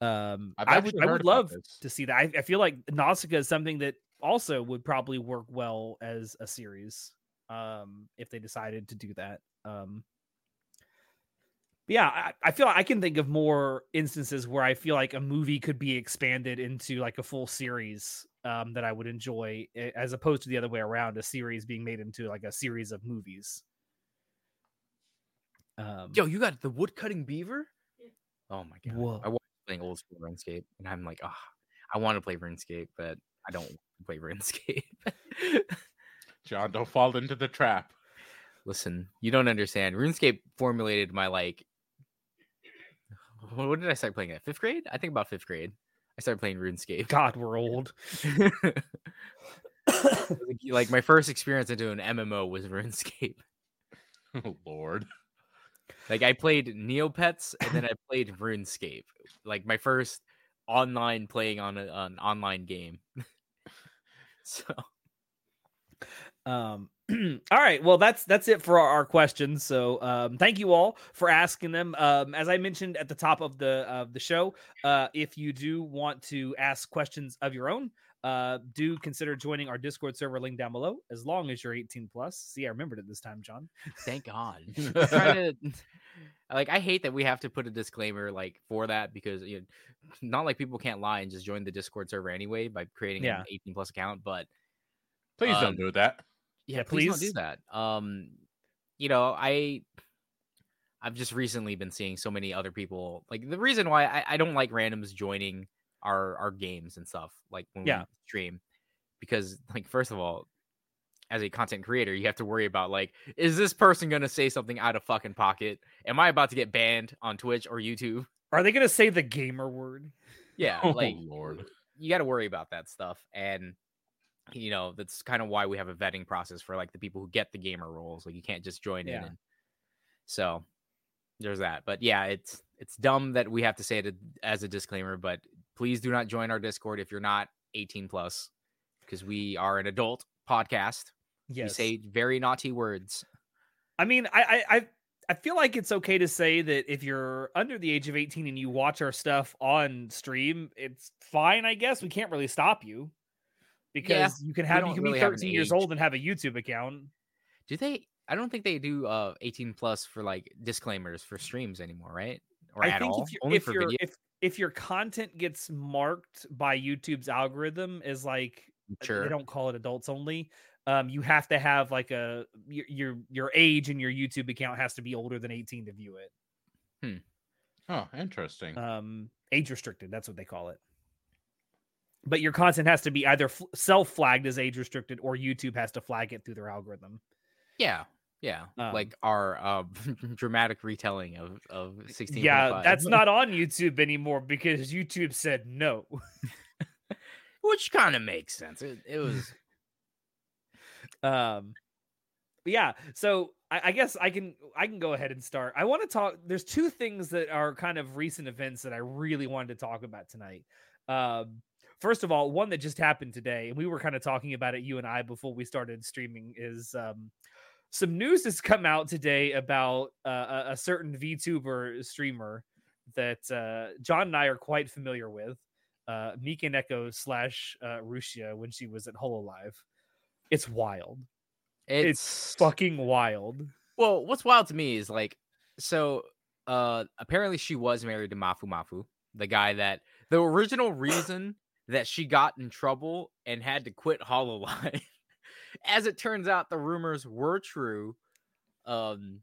Um, I've would I would love this. to see that. I, I feel like Nausicaa is something that also would probably work well as a series, um, if they decided to do that. Um, but yeah, I, I feel I can think of more instances where I feel like a movie could be expanded into like a full series um, that I would enjoy, as opposed to the other way around, a series being made into like a series of movies. Um, Yo, you got the woodcutting beaver? Oh my god. Whoa. I was playing old school RuneScape and I'm like, ah, I want to play RuneScape, but I don't <laughs> play RuneScape. <laughs> John, don't fall into the trap. Listen, you don't understand. RuneScape formulated my like when did I start playing it? Fifth grade? I think about fifth grade. I started playing RuneScape. God, we're old. <laughs> like my first experience into an MMO was RuneScape. Oh Lord. Like I played Neopets and then I played RuneScape. Like my first online playing on a, an online game. <laughs> so Um, <clears throat> all right. Well, that's that's it for our, our questions. So, um, thank you all for asking them. Um, as I mentioned at the top of the of the show, uh, if you do want to ask questions of your own, uh, do consider joining our Discord server link down below. As long as you're 18 plus. See, I remembered it this time, John. thank God. <laughs> To <laughs> like I hate that we have to put a disclaimer like for that because you know, not like people can't lie and just join the Discord server anyway by creating Yeah. an 18 plus account, but Please Um, don't do that. yeah, Yeah, please, don't do that. Um, you know, I I've just recently been seeing so many other people like the reason why I, I don't like randoms joining our our games and stuff like when Yeah. we stream because like first of all as a content creator you have to worry about like is this person gonna say something out of fucking pocket am i about to get banned on twitch or youtube Are they gonna say the gamer word? yeah <laughs> Oh like Lord. you got to worry about that stuff and you know that's kind of why we have a vetting process for like the people who get the gamer roles like you can't just join in and so there's that but yeah it's it's dumb that we have to say it as a disclaimer but please do not join our discord if you're not 18 plus because we are an adult podcast Yes. we say very naughty words I mean, I, I, I, feel like it's okay to say that if you're under the age of 18 and you watch our stuff on stream, it's fine. I guess we can't really stop you because you can have you can really be 13 years old and have a YouTube account. do they i don't think they do uh 18 plus for like disclaimers for streams anymore right or I at all if, you only if for your video if if your content gets marked by YouTube's algorithm as like sure they don't call it adults only. Um, you have to have like a your, your your age and your YouTube account has to be older than 18 to view it. Oh, interesting. um age restricted that's what they call it but your content has to be either f- self flagged as age restricted or youtube has to flag it through their algorithm Yeah, yeah, Um, like our uh, <laughs> dramatic retelling of of sixteen. yeah that's <laughs> not on youtube anymore because youtube said no <laughs> which kind of makes sense. It, it was um yeah so I, I guess i can i can go ahead and start i want to talk there's two things that are kind of recent events that i really wanted to talk about tonight um first of all one that just happened today and we were kind of talking about it you and i before we started streaming is um some news has come out today about uh, a, certain vtuber streamer that uh john and i are quite familiar with uh Mikeneko slash uh rushia when she was at hololive it's wild it's, it's fucking wild. well. What's wild to me is like so. Uh, apparently she was married to Mafu Mafu, the guy that the original reason that she got in trouble and had to quit Hololive. <laughs> As it turns out, the rumors were true. Um,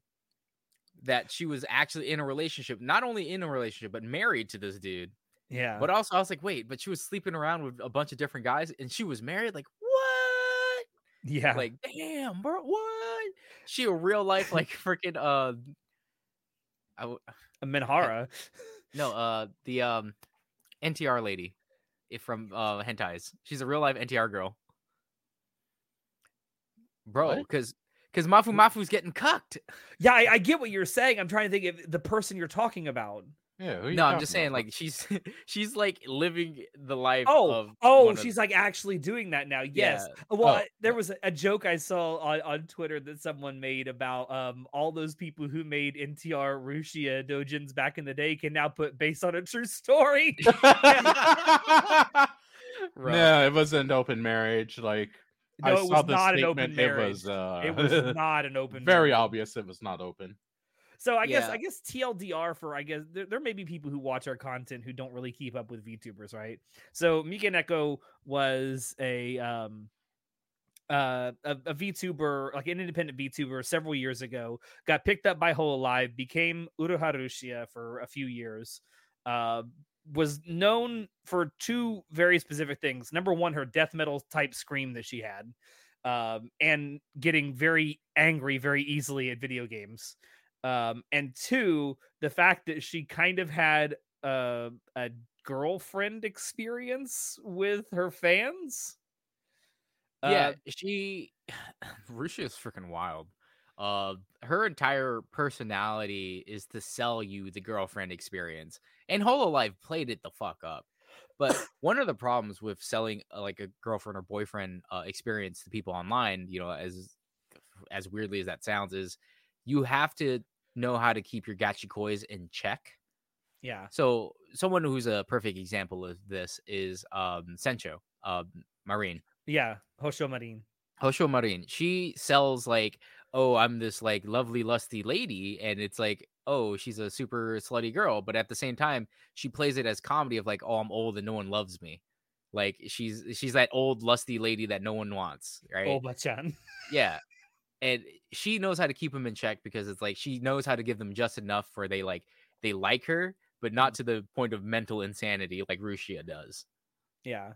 that she was actually in a relationship, not only in a relationship, but married to this dude. Yeah. But also, I was like, wait, but she was sleeping around with a bunch of different guys, and she was married. Like, what? yeah. Like, damn, bro, what? She a real life like <laughs> freaking uh, I w- a menhera. <laughs> no uh the um NTR lady, if from uh hentais. She's a real life NTR girl, bro. Because because Mafu Mafu's getting cucked. Yeah, I, I get what you're saying. I'm trying to think of the person you're talking about. Yeah. who you No, I'm talking just saying, like she's <laughs> she's like living the life. Oh, of oh, one of- she's like actually doing that now. Yes. Yeah. Well, Oh. I- there was a, a joke I saw on, on Twitter that someone made about um all those people who made NTR Rushia dojins back in the day can now put based on a true story. <laughs> <laughs> Bro. no, it was an open marriage. Like No, I it was not an open marriage. It was. Uh, it was <laughs> not an open very marriage. obvious. It was not open. So I guess I guess TLDR for I guess there, there may be people who watch our content who don't really keep up with VTubers, right? So Mikeneko was a um uh a, a VTuber, like an independent VTuber several years ago, got picked up by Hololive, became Uruha Rushia for a few years. Uh was known for two very specific things. Number one, her death metal type scream that she had. Um, and getting very angry very easily at video games um, and two, the fact that she kind of had a, a girlfriend experience with her fans. Yeah, Uh, she <sighs> Rushia is freaking wild. Uh her entire personality is to sell you the girlfriend experience. And Hololive played it the fuck up. But <coughs> one of the problems with selling uh, like a girlfriend or boyfriend uh, experience to people online, you know, as as weirdly as that sounds, is you have to know how to keep your gachikois in check. yeah, So someone who's a perfect example of this is um Sencho, um Marine. yeah, Houshou Marine. Houshou Marine. she sells like, oh, I'm this like lovely, lusty lady, and it's like, oh, she's a super slutty girl, but at the same time, she plays it as comedy of like, oh, I'm old and no one loves me. Like she's she's that old lusty lady that no one wants, right? Oh, Bachan. Yeah. And she knows how to keep them in check because it's like she knows how to give them just enough where they like they like her, but not to the point of mental insanity like Rushia does. yeah.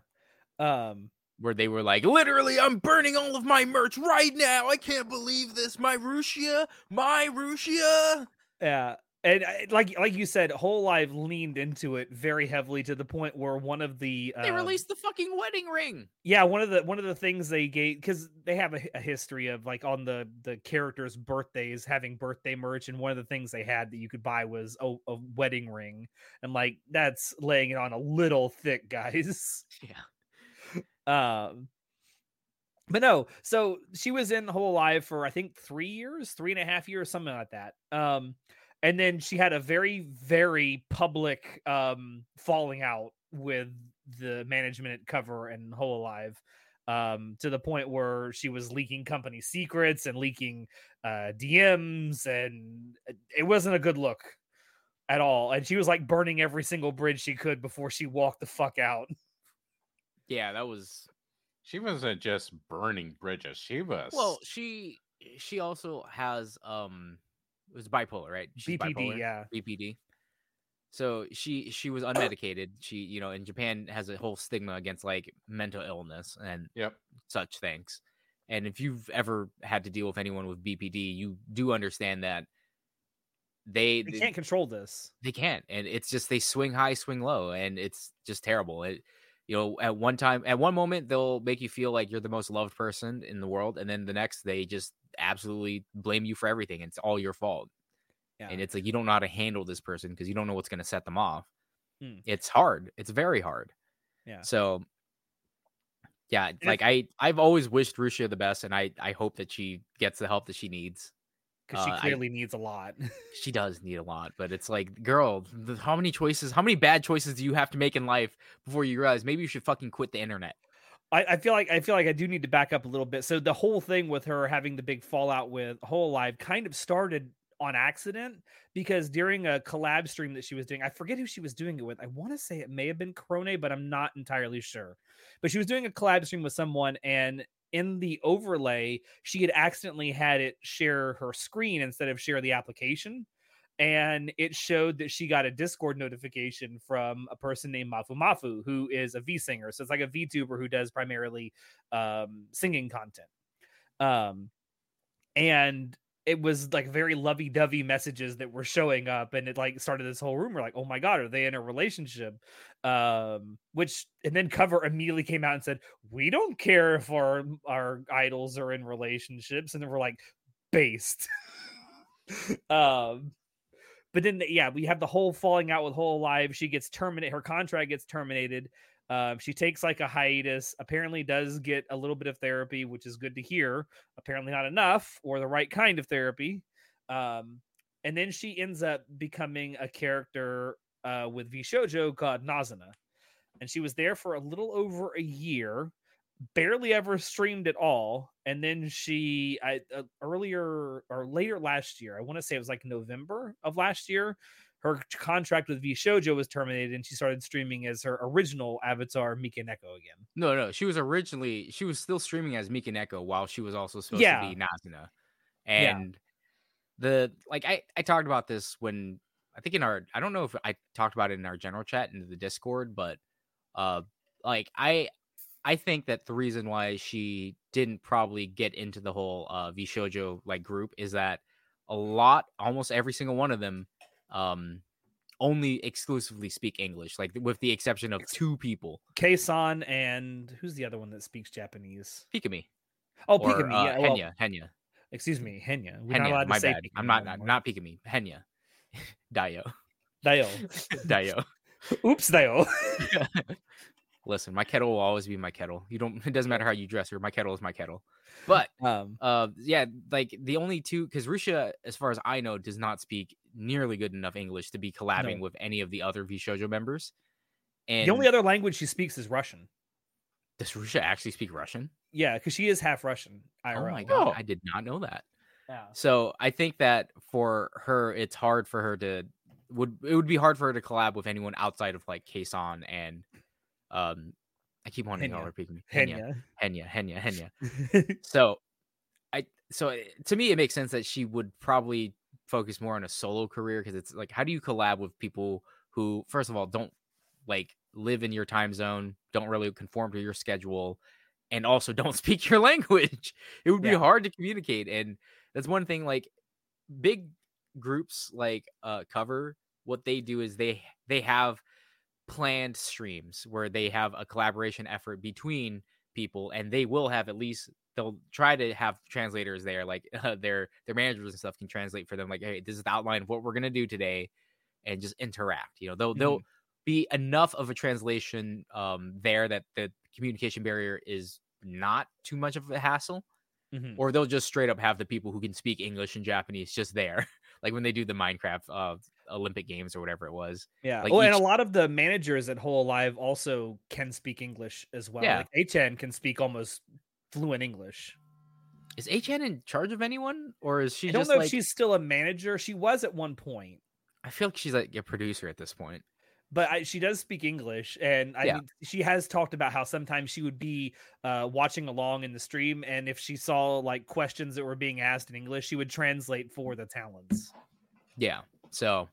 Um, where they were like, literally, I'm burning all of my merch right now. I can't believe this. My Rushia, my Rushia. yeah. And I- like like you said, Hololive leaned into it very heavily to the point where one of the They um, released the fucking wedding ring. yeah one of the one of the things they gave because they have a, a history of like on the the characters birthdays having birthday merch and one of the things they had that you could buy was a, a wedding ring and like that's laying it on a little thick <laughs> guys Yeah. Um but no so she was in hololive for i think three years three and a half years something like that. Um and then she had a very very public um falling out with the management cover and hololive um to the point where she was leaking company secrets and leaking uh dms and it wasn't a good look at all. And she was like burning every single bridge she could before she walked the fuck out <laughs> Yeah, that was She wasn't just burning bridges. She was. well, she she also has um it was bipolar, right? She's BPD, bipolar, yeah. BPD. So she she was unmedicated. She, you know, in Japan has a whole stigma against like mental illness and Yep. such things. And if you've ever had to deal with anyone with BPD, you do understand that they They they, can't control this. they can't, and it's just they swing high, swing low, and it's just terrible. It, you know, at one time, at one moment, they'll make you feel like you're the most loved person in the world, and then the next, they just absolutely blame you for everything. It's all your fault, Yeah. and it's like you don't know how to handle this person because you don't know what's going to set them off. Hmm. It's hard. It's very hard. Yeah. So, yeah, it's- like I, I've always wished Rushia the best, and I, I hope that she gets the help that she needs. Because Uh, I- she clearly needs a lot. <laughs> She does need a lot, but it's like, girl, th- how many choices, how many bad choices do you have to make in life before you realize maybe you should fucking quit the internet? I, I feel like I feel like I do need to back up a little bit. So the whole thing with her having the big fallout with Hololive kind of started on accident because during a collab stream that she was doing, I forget who she was doing it with. I want to say it may have been Korone, but I'm not entirely sure. But she was doing a collab stream with someone, and in the overlay, she had accidentally had it share her screen instead of share the application. And it showed that she got a Discord notification from a person named Mafu Mafu, who is a V singer. So it's like a VTuber who does primarily um, singing content. Um, and it was like very lovey-dovey messages that were showing up and it like started this whole rumor like oh my god are they in a relationship? Um which and then cover immediately came out and said we don't care if our our idols are in relationships and then we're like based. <laughs> Um but then yeah we have the whole falling out with Hololive she gets terminated her contract gets terminated um, she takes like a hiatus, apparently does get a little bit of therapy, which is good to hear. Apparently not enough or the right kind of therapy. Um, and then she ends up becoming a character uh, with VShojo called Nazuna. And she was there for a little over a year, barely ever streamed at all. And then she, I, uh, earlier or later last year, I want to say it was like November of last year, her contract with VShojo was terminated and she started streaming as her original avatar Mikeneko again. No, no, she was originally she was still streaming as Mikeneko while she was also supposed Yeah. to be Nazuna. And the like I I talked about this when I think in our I don't know if I talked about it in our general chat in the Discord, but uh like I I think that the reason why she didn't probably get into the whole uh VShojo like group is that a lot almost every single one of them um only exclusively speak English, like with the exception of two people. Kson and who's the other one that speaks Japanese? Pikamee. Oh, or, Pikamee. uh, yeah, well, Henya, Henya. excuse me, Henya. We're not Henya, allowed to my say bad. Pikamee I'm not not, anymore. not Pikamee. Henya. Dio. Dayo. Dio. Oops, Dayo. <laughs> <laughs> Listen, my kettle will always be my kettle. You don't <laughs> it doesn't matter how you dress her, my kettle is my kettle. <laughs> But um, uh yeah, like the only two because Rushia, as far as I know, does not speak nearly good enough English to be collabing No. with any of the other VShojo members. And the only other language she speaks is Russian. does Rushia actually speak Russian? Yeah, because she is half Russian. Oh IRL. my god, Oh. I did not know that. Yeah. So I think that for her, it's hard for her to would it would be hard for her to collab with anyone outside of like Kson and um I keep wanting to call Henya. her Pikmin. Henya, Henya. Henya, Henya, Henya. <laughs> So I so to me it makes sense that she would probably focus more on a solo career because it's like how do you collab with people who first of all don't like live in your time zone, don't really conform to your schedule, and also <laughs> don't speak your language. It would be Yeah. hard to communicate, and that's one thing. Like big groups like uh cover, what they do is they they have planned streams where they have a collaboration effort between people, and they will have at least they'll try to have translators there, like <laughs> uh, their their managers and stuff can translate for them. Like, hey, this is the outline of what we're gonna do today, and just interact. You know, they'll they'll be enough of a translation um there that the communication barrier is not too much of a hassle Mhm. or they'll just straight up have the people who can speak english and japanese just there <laughs> like when they do the minecraft uh olympic games or whatever it was Yeah. Like oh, and a lot of the managers at Hololive also can speak English as well. Yeah. Like A-chan can speak almost fluent English. is A-chan in charge of anyone or is she I don't know like if she's still a manager. She was at one point, i feel like she's like a producer at this point but I, she does speak English, and I Yeah. mean, she has talked about how sometimes she would be uh, watching along in the stream, and if she saw like questions that were being asked in English, she would translate for the talents. Yeah. So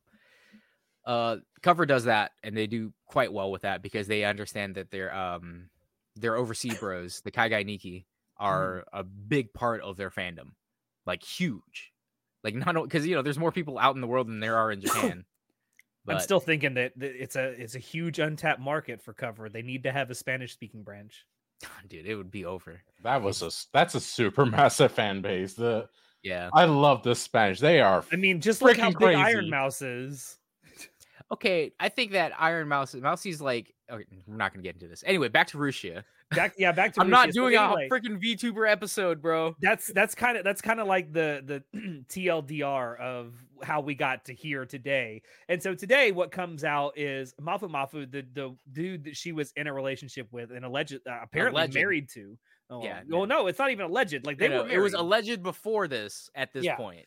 uh cover does that and they do quite well with that because they understand that their um their overseas bros, the Kaigai Niki, are a big part of their fandom. Like huge. Like not because you know there's more people out in the world than there are in <laughs> Japan. I'm still thinking that, that it's a it's a huge untapped market for cover. They need to have a Spanish speaking branch. <laughs> dude, it would be over. That was a s- that's a super <laughs> massive fan base. The Yeah. I love the Spanish. They are I mean, just look how Freaking big Iron. Mouse is. Okay, I think that Ironmouse Mousie's like okay, we're not gonna get into this. Anyway, back to Rushia. Back, yeah, back to <laughs> I'm not doing anyway. a freaking VTuber episode, bro. that's that's kind of that's kind of like the the <clears throat> TLDR of how we got to here today. And so today, what comes out is Mafu Mafu, the the dude that she was in a relationship with and alleged uh, apparently Alleged. married to. Oh, Yeah, Well, no. it's not even alleged. Like they No, were. it was alleged before this at this Yeah. point.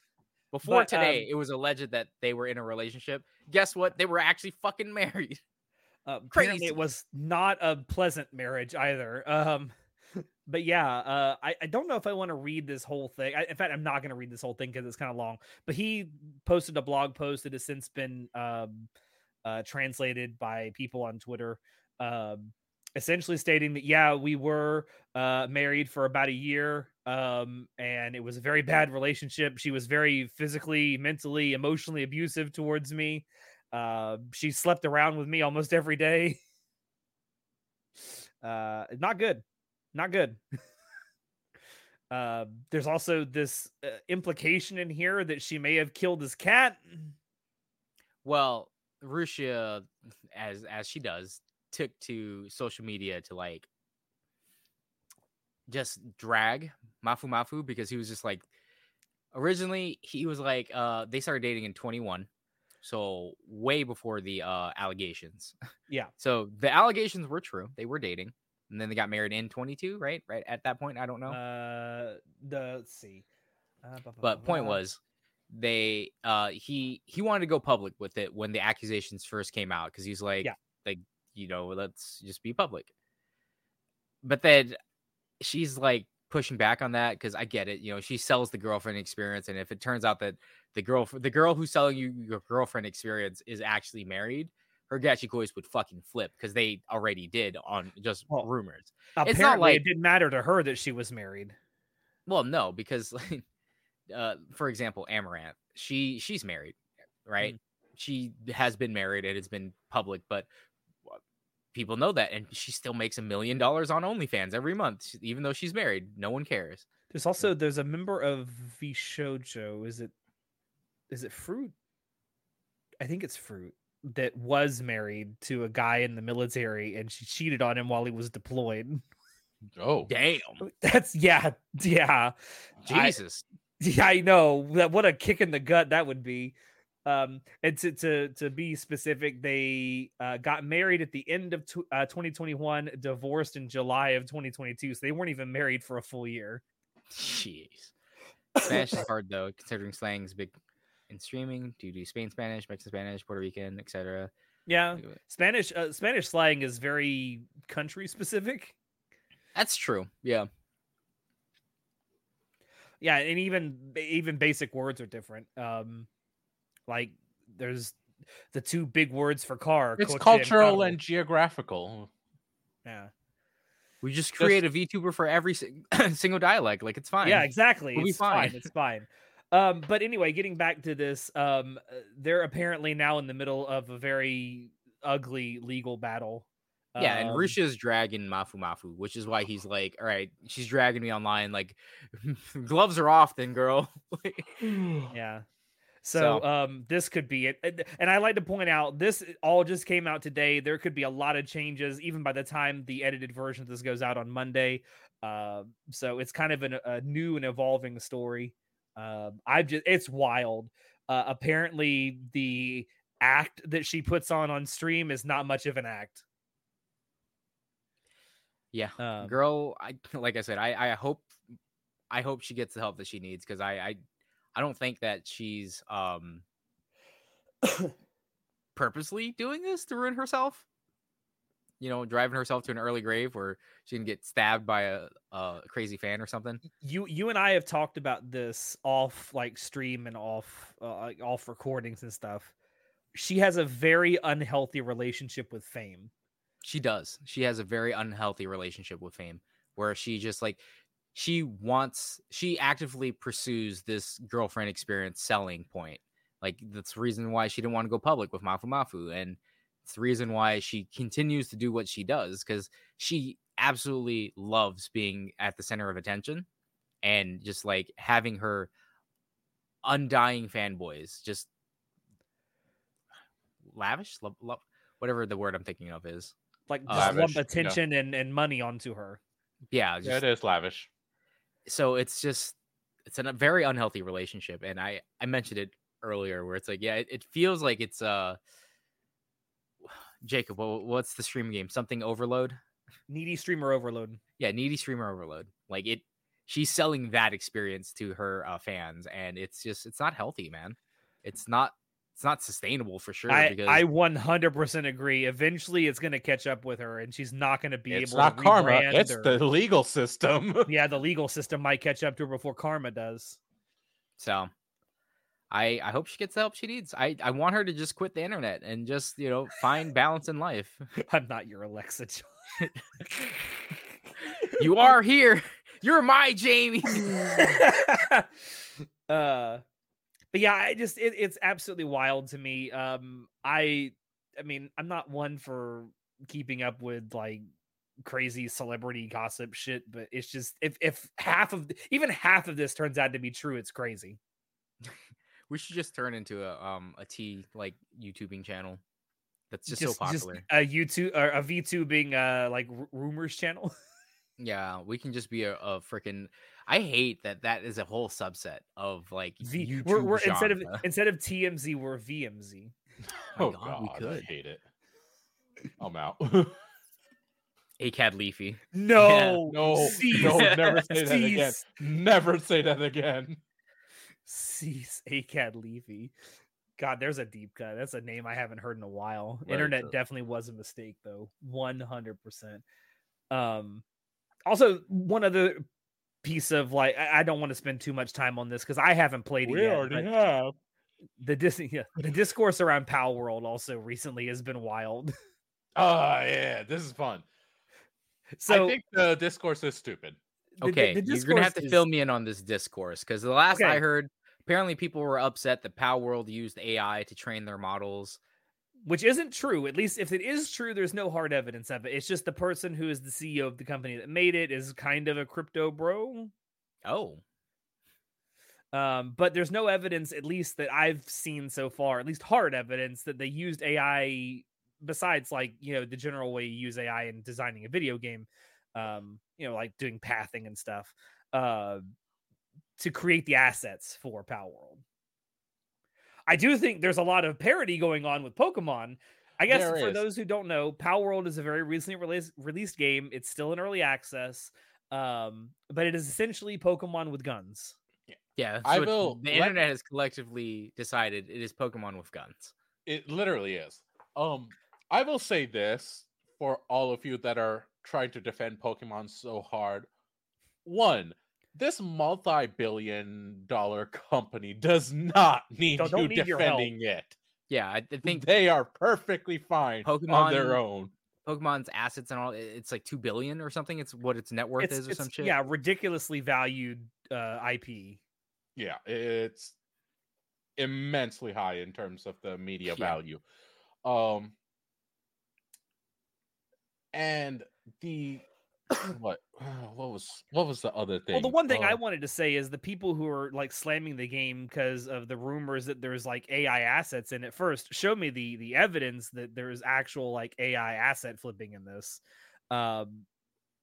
Before But, today, um, it was alleged that they were in a relationship. Guess what? They were actually fucking <laughs> married. Uh, Crazy. it was not a pleasant marriage either. Um, <laughs> but yeah, uh, I, I don't know if I want to read this whole thing. I, in fact, I'm not going to read this whole thing because it's kind of long. But he posted a blog post that has since been um, uh, translated by people on Twitter, um, essentially stating that yeah, we were uh, married for about a year, um, and it was a very bad relationship. She was very physically, mentally, emotionally abusive towards me. Uh, she slept around with me almost every day. Uh, not good not good. uh, there's also this uh, implication in here that she may have killed his cat. Well, Rushia, as as she does, took to social media to like just drag Mafu Mafu because he was just like originally he was like uh they started dating in 21 so way before the uh allegations. Yeah. <laughs> So the allegations were true. They were dating and then they got married in 22 right? Right at that point? I don't know. Uh the let's see. Uh, blah, blah, but point blah. was they uh he he wanted to go public with it when the accusations first came out because he's like yeah. like you know let's just be public but then she's like pushing back on that because i get it you know she sells the girlfriend experience and if it turns out that the girl the girl who's selling you your girlfriend experience is actually married her Gachikois would fucking flip because they already did on just well, rumors. Apparently, it's not like it didn't matter to her that she was married. Well, no, because like, uh, for example, Amouranth, she she's married, right? Mm. She has been married and it's been public, but people know that, and she still makes a million dollars on OnlyFans every month, even though she's married. No one cares. There's also there's a member of VShojo. Is it is it Froot? I think it's Froot that was married to a guy in the military and she cheated on him while he was deployed. <laughs> Oh, damn. <laughs> That's yeah, yeah. Jesus. I, yeah, I know. That what a kick in the gut that would be. Um, and to to to be specific, they uh, got married at the end of t- uh, 2021, divorced in July of 2022. So they weren't even married for a full year. Jeez. Spanish is hard though, considering slang is big in streaming? Do you do Spain Spanish, Mexican Spanish, Puerto Rican, etc.? Yeah, Spanish uh, Spanish slang is very country specific. That's true. Yeah. Yeah, and even even basic words are different. Um like there's the two big words for car. It's cultural and, and, geographical. Yeah. We just create just, a VTuber for every <clears throat> single dialect. Like it's fine. Yeah, exactly. We'll it's fine. fine. It's fine. Um, but anyway, getting back to this, um, uh, they're apparently now in the middle of a very ugly legal battle. Yeah, and um, Rushia's dragging Mafu Mafu, which is why he's like, "All right, she's dragging me online. Like, <laughs> gloves are off, then, girl." <laughs> yeah. So, so, um, this could be it. And I like to point out this all just came out today. There could be a lot of changes even by the time the edited version of this goes out on Monday. Uh, so it's kind of an, a new and evolving story. Um, I've just it's wild. Uh, apparently, the act that she puts on on stream is not much of an act. Yeah, um, girl. I <laughs> like I said, I I hope I hope she gets the help that she needs because I I I don't think that she's um purposely doing this to ruin herself you know, driving herself to an early grave where she can get stabbed by a, a crazy fan or something. You you and I have talked about this off like stream and off uh, off recordings and stuff. She has a very unhealthy relationship with fame. She does. She has a very unhealthy relationship with fame where she just like she wants she actively pursues this girlfriend experience selling point. Like that's the reason why she didn't want to go public with Mafu Mafu and it's the reason why she continues to do what she does because she absolutely loves being at the center of attention and just like having her undying fanboys just lavish love, love, whatever the word i'm thinking of is like uh, just lump attention yeah. and, and money onto her yeah, just, yeah it is lavish so it's just it's a very unhealthy relationship and i i mentioned it earlier where it's like yeah it, it feels like it's uh <sighs> Jacob, what's the stream game? Something overload? Needy streamer overload. Yeah, needy streamer overload. Like it, she's selling that experience to her uh, fans, and it's just it's not healthy, man. It's not it's not sustainable for sure. I, because I 100% agree. Eventually, it's going to catch up with her, and she's not going to be It's able not to karma. rebrand It's or- the legal system. <laughs> yeah, the legal system might catch up to her before karma does. so I I hope she gets the help she needs. I I want her to just quit the internet and just you know find balance in life. <laughs> <laughs> I'm not your Alexa. You are here. You're my Jamie. uh but yeah i just it, it's absolutely wild to me um i i mean i'm not one for keeping up with like crazy celebrity gossip shit but it's just if if half of even half of this turns out to be true it's crazy <laughs> we should just turn into a um a T like YouTubing channel. That's just, so popular. a youtube or a vtubing uh like r- rumors channel <laughs> Yeah, we can just be a, a freaking. I hate that that is a whole subset of like v YouTube we're, we're instead of instead of tmz we're vmz <laughs> my oh God, god, we I could. hate it. I'm out. <laughs> ACAD Leafy. no <laughs> no, cease, no, never say that again. Never say that again. Cease ACAD Leafy. God, there's a deep cut. That's a name I haven't heard in a while. Very Internet true. definitely was a mistake, though. 100%. Um, also, one other piece of like, I, I don't want to spend too much time on this because I haven't played it We yet. already have. the, dis- <laughs> yeah, the discourse around Pal World also recently has been wild. <laughs> Ah, yeah, this is fun. So I think the discourse is stupid. the- the- Okay, the you're gonna have to discourse fill me in on this discourse because the last I heard, apparently people were upset that Palworld used AI to train their models. Which isn't true. At least if it is true, there's no hard evidence of it. It's just the person who is the CEO of the company that made it is kind of a crypto bro. Oh, Um, but there's no evidence, at least that I've seen so far, at least hard evidence that they used AI besides like, you know, the general way you use AI in designing a video game, um, you know, like doing pathing and stuff, uh, to create the assets for Palworld. I do think there's a lot of parody going on with Pokemon. I guess There for is. those who don't know, Palworld is a very recently released released game. It's still in early access, um, but it is essentially Pokemon with guns. yeah. that's I will The let- internet has collectively decided it is Pokemon with guns. It literally is. Um, I will say this for all of you that are trying to defend Pokemon so hard. One, this multi-billion dollar company does not <laughs> need Don't- don't you need defending it. Yeah, I I think they are perfectly fine on their own. Pokemon's assets and all it's like two billion or something. It's what its net worth It's, is or it's- some shit. yeah, ridiculously valued uh, IP. Yeah, it's immensely high in terms of the media Yeah. value. Um and the what <sighs> what was what was the other thing? Well, the one thing I Uh, wanted to say is the people who are like slamming the game because of the rumors that there's like AI assets in it. First, show me the the evidence that there's actual like AI asset flipping in this. Um,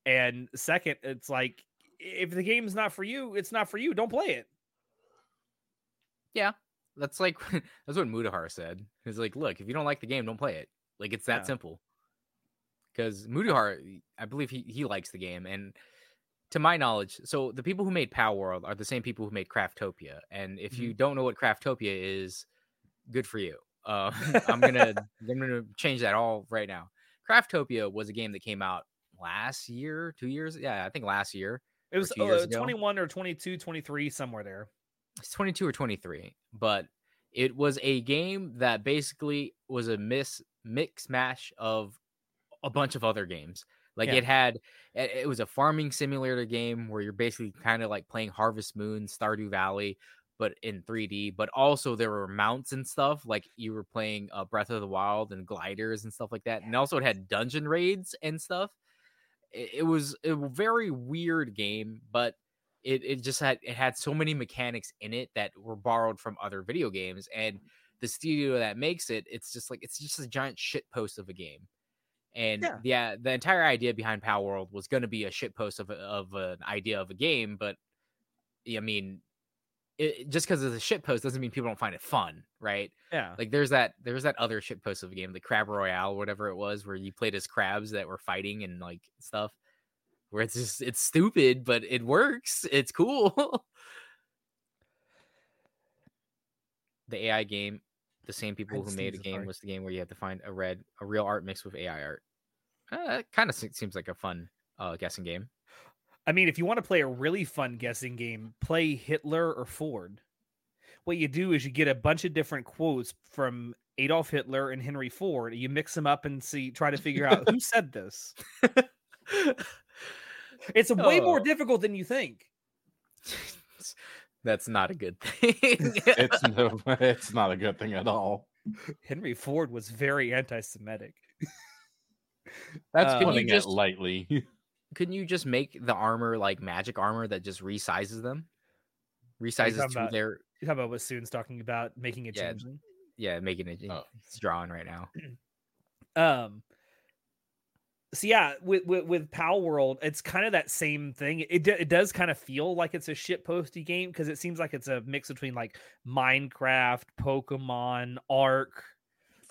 and second, it's like if the game's not for you, it's not for you. Don't play it. Yeah, that's like <laughs> that's what Mutahar said. He's like, look, if you don't like the game, don't play it. Like it's that Yeah. simple. Because Mutahar, I believe he he likes the game, and to my knowledge, so the people who made Palworld are the same people who made Craftopia. And if you don't know what Craftopia is, good for you. Uh, <laughs> <laughs> I'm gonna I'm gonna change that all right now. Craftopia was a game that came out last year, two years. Yeah, I think last year. It was uh, 21 or 22, 23, somewhere there. it's 22 or 23 but it was a game that basically was a miss mix mash of a bunch of other games. Like Yeah. it had it, was a farming simulator game where you're basically kind of like playing harvest moon stardew valley but in 3d but also there were mounts and stuff like you were playing uh, breath of the wild and gliders and stuff like that and also it had dungeon raids and stuff. It, it was a very weird game but it, it just had it had so many mechanics in it that were borrowed from other video games and the studio that makes it it's just like it's just a giant shit post of a game and Yeah. yeah, the entire idea behind Palworld was going to be a shitpost of a, of an idea of a game, but I mean, it, just because it's a shit post doesn't mean people don't find it fun, right? Yeah. Like there's that there's that other shit post of a game, the Crab Royale, whatever it was, where you played as crabs that were fighting and like stuff. Where it's just it's stupid, but it works. It's cool. <laughs> the AI game the same people who made a game was the game where you have to find a red, a real art mixed with AI art. Uh, that kind of seems like a fun uh, guessing game. I mean, if you want to play a really fun guessing game, play Hitler or Ford. What you do is you get a bunch of different quotes from Adolf Hitler and Henry Ford. You mix them up and see, try to figure out who said this. <laughs> It's way more Oh. difficult than you think. <laughs> That's not a good thing. <laughs> It's no, it's not a good thing at all. Henry Ford was very anti-Semitic. That's Uh, putting just- it lightly. <laughs> Couldn't you just make the armor like magic armor that just resizes them? Resizes to about- their You talk about what Soon's talking about making a Yeah. changeling. yeah, making it. Oh. It's drawing right now. <clears throat> Um. So yeah, with with, with Pal World, it's kind of that same thing. It do- it does kind of feel like it's a shit posty game because it seems like it's a mix between like Minecraft, Pokemon, Ark,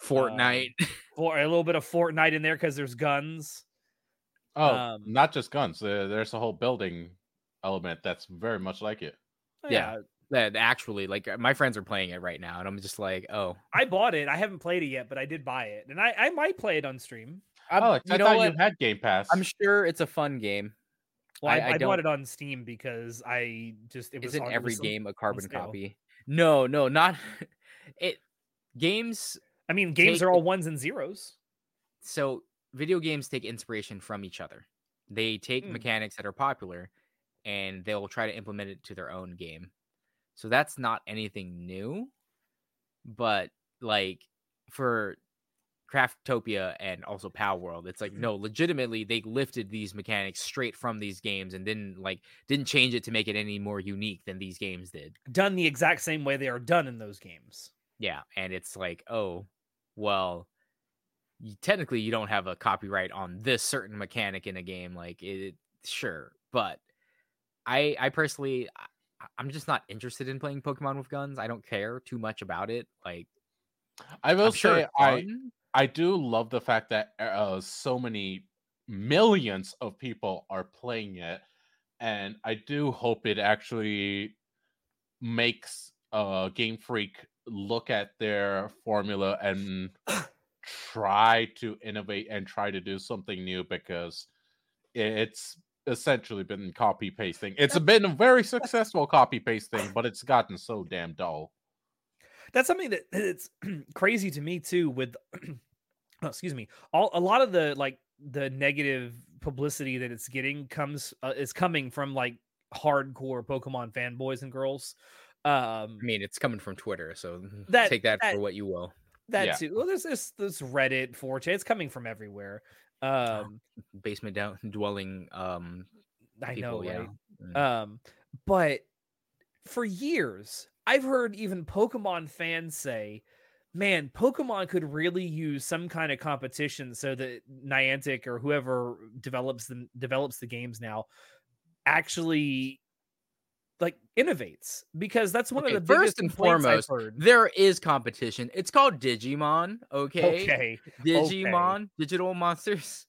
Fortnite. or a little bit of Fortnite in there because there's guns. Oh, um, not just guns. Uh, there's a whole building element that's very much like it. Oh, Yeah. that actually, like my friends are playing it right now, and I'm just like, oh, I bought it. I haven't played it yet, but I did buy it, and I I might play it on stream. I'm- Alex, you I know thought what? you had Game Pass. I'm sure it's a fun game. Well, I, I- I I, bought it on Steam because I just it was Isn't every game a carbon copy? No, no, not <laughs> it. Games. I mean, games take are all ones and zeros. So video games take inspiration from each other. They take Hmm. mechanics that are popular, and they'll try to implement it to their own game. So that's not anything new, but like for Craftopia and also Palworld, it's like no, legitimately they lifted these mechanics straight from these games and didn't like didn't change it to make it any more unique than these games did. Done the exact same way they are done in those games. Yeah, and it's like, oh, well, you, technically you don't have a copyright on this certain mechanic in a game. Like, it, sure, but I, I personally, I, I'm just not interested in playing Pokemon with guns. I don't care too much about it. Like, I will I'm sure say it's I. I do love the fact that uh, so many millions of people are playing it, and I do hope it actually makes uh, Game Freak look at their formula and try to innovate and try to do something new because it's essentially been copy pasting. It's been a very successful copy pasting, but it's gotten so damn dull. That's something that it's <clears throat> crazy to me too. With <clears throat> oh, excuse me, all a lot of the like the negative publicity that it's getting comes uh, is coming from like hardcore Pokemon fanboys and girls. Um, I mean, it's coming from Twitter, so That- take that, that- for what you will. that yeah. too. Well, there's this this Reddit, 4chan. It's coming from everywhere. Um, Basement down <laughs> dwelling. Um, I people, know, yeah. right? Mm. Um, but for years, I've heard even Pokemon fans say, "Man, Pokemon could really use some kind of competition so that Niantic or whoever develops them develops the games now actually like innovates because that's one Okay, of the biggest first and foremost, there is competition. It's called Digimon. Okay. Okay, Digimon, digital monsters.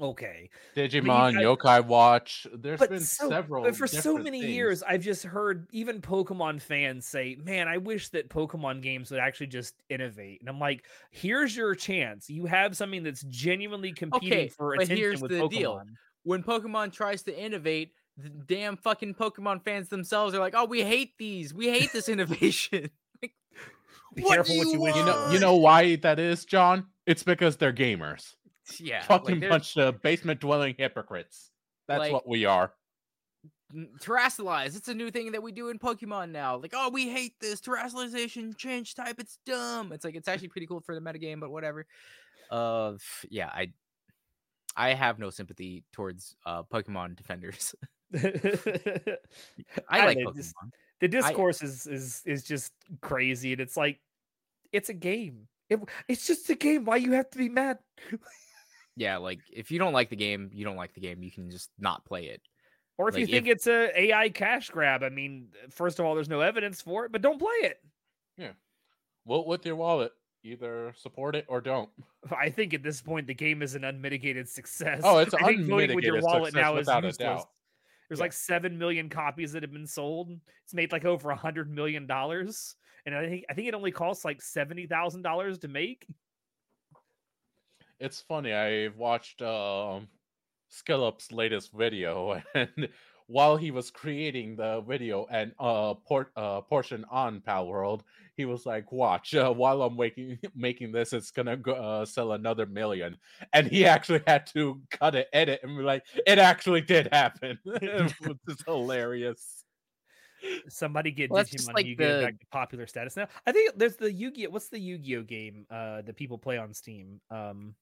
okay. Digimon, guys- Yokai Watch. There's but been so, several. but for so many things. years i've just heard even pokemon fans say man i wish that pokemon games would actually just innovate and i'm like here's your chance you have something that's genuinely competing Okay, for but attention here's with the pokemon deal. When Pokemon tries to innovate, the damn fucking Pokemon fans themselves are like, "Oh, we hate these. We hate this innovation." <laughs> Like, Be what careful what you wish You know, you know why that is, John? It's because they're gamers. Yeah, Fucking like, bunch of basement dwelling hypocrites. That's Like- what we are. terastallize. It's a new thing that we do in Pokemon now. Like, oh, we hate this terastallization, change type. It's dumb. It's like it's actually pretty cool for the metagame, but whatever. Uh, yeah, I, I have no sympathy towards uh Pokemon defenders. <laughs> <laughs> I I like know, just- the discourse is is is just crazy and it's like it's a game it, it's just a game why you have to be mad <laughs> Yeah, like if you don't like the game, you don't like the game. You can just not play it. Or if you Like, think it's a AI cash grab, I mean, first of all, there's no evidence for it, but don't play it. Yeah, vote with your wallet. Either support it or don't. <laughs> I think at this point the game is an unmitigated success. Oh, it's I think voting with your unmitigated wallet success now is without a useless. There's Yeah. like seven million copies that have been sold. It's made like over a hundred million dollars, and I think I think it only costs like seventy thousand dollars to make. It's funny. I've watched um Skillup's latest video, <laughs> and while he was creating the video and uh port uh portion on Pal World, he was like, "Watch, uh, while I'm making <laughs> making this, it's gonna go, uh, sell another million. And he actually had to cut it, edit, and be like, "It actually did happen," <laughs> which is hilarious. Somebody get Well, that's Digimon like Yu-Gi-Oh the- back to popular status now. I think there's the Yu-Gi-Oh. What's the Yu-Gi-Oh game uh, that people play on Steam? Um,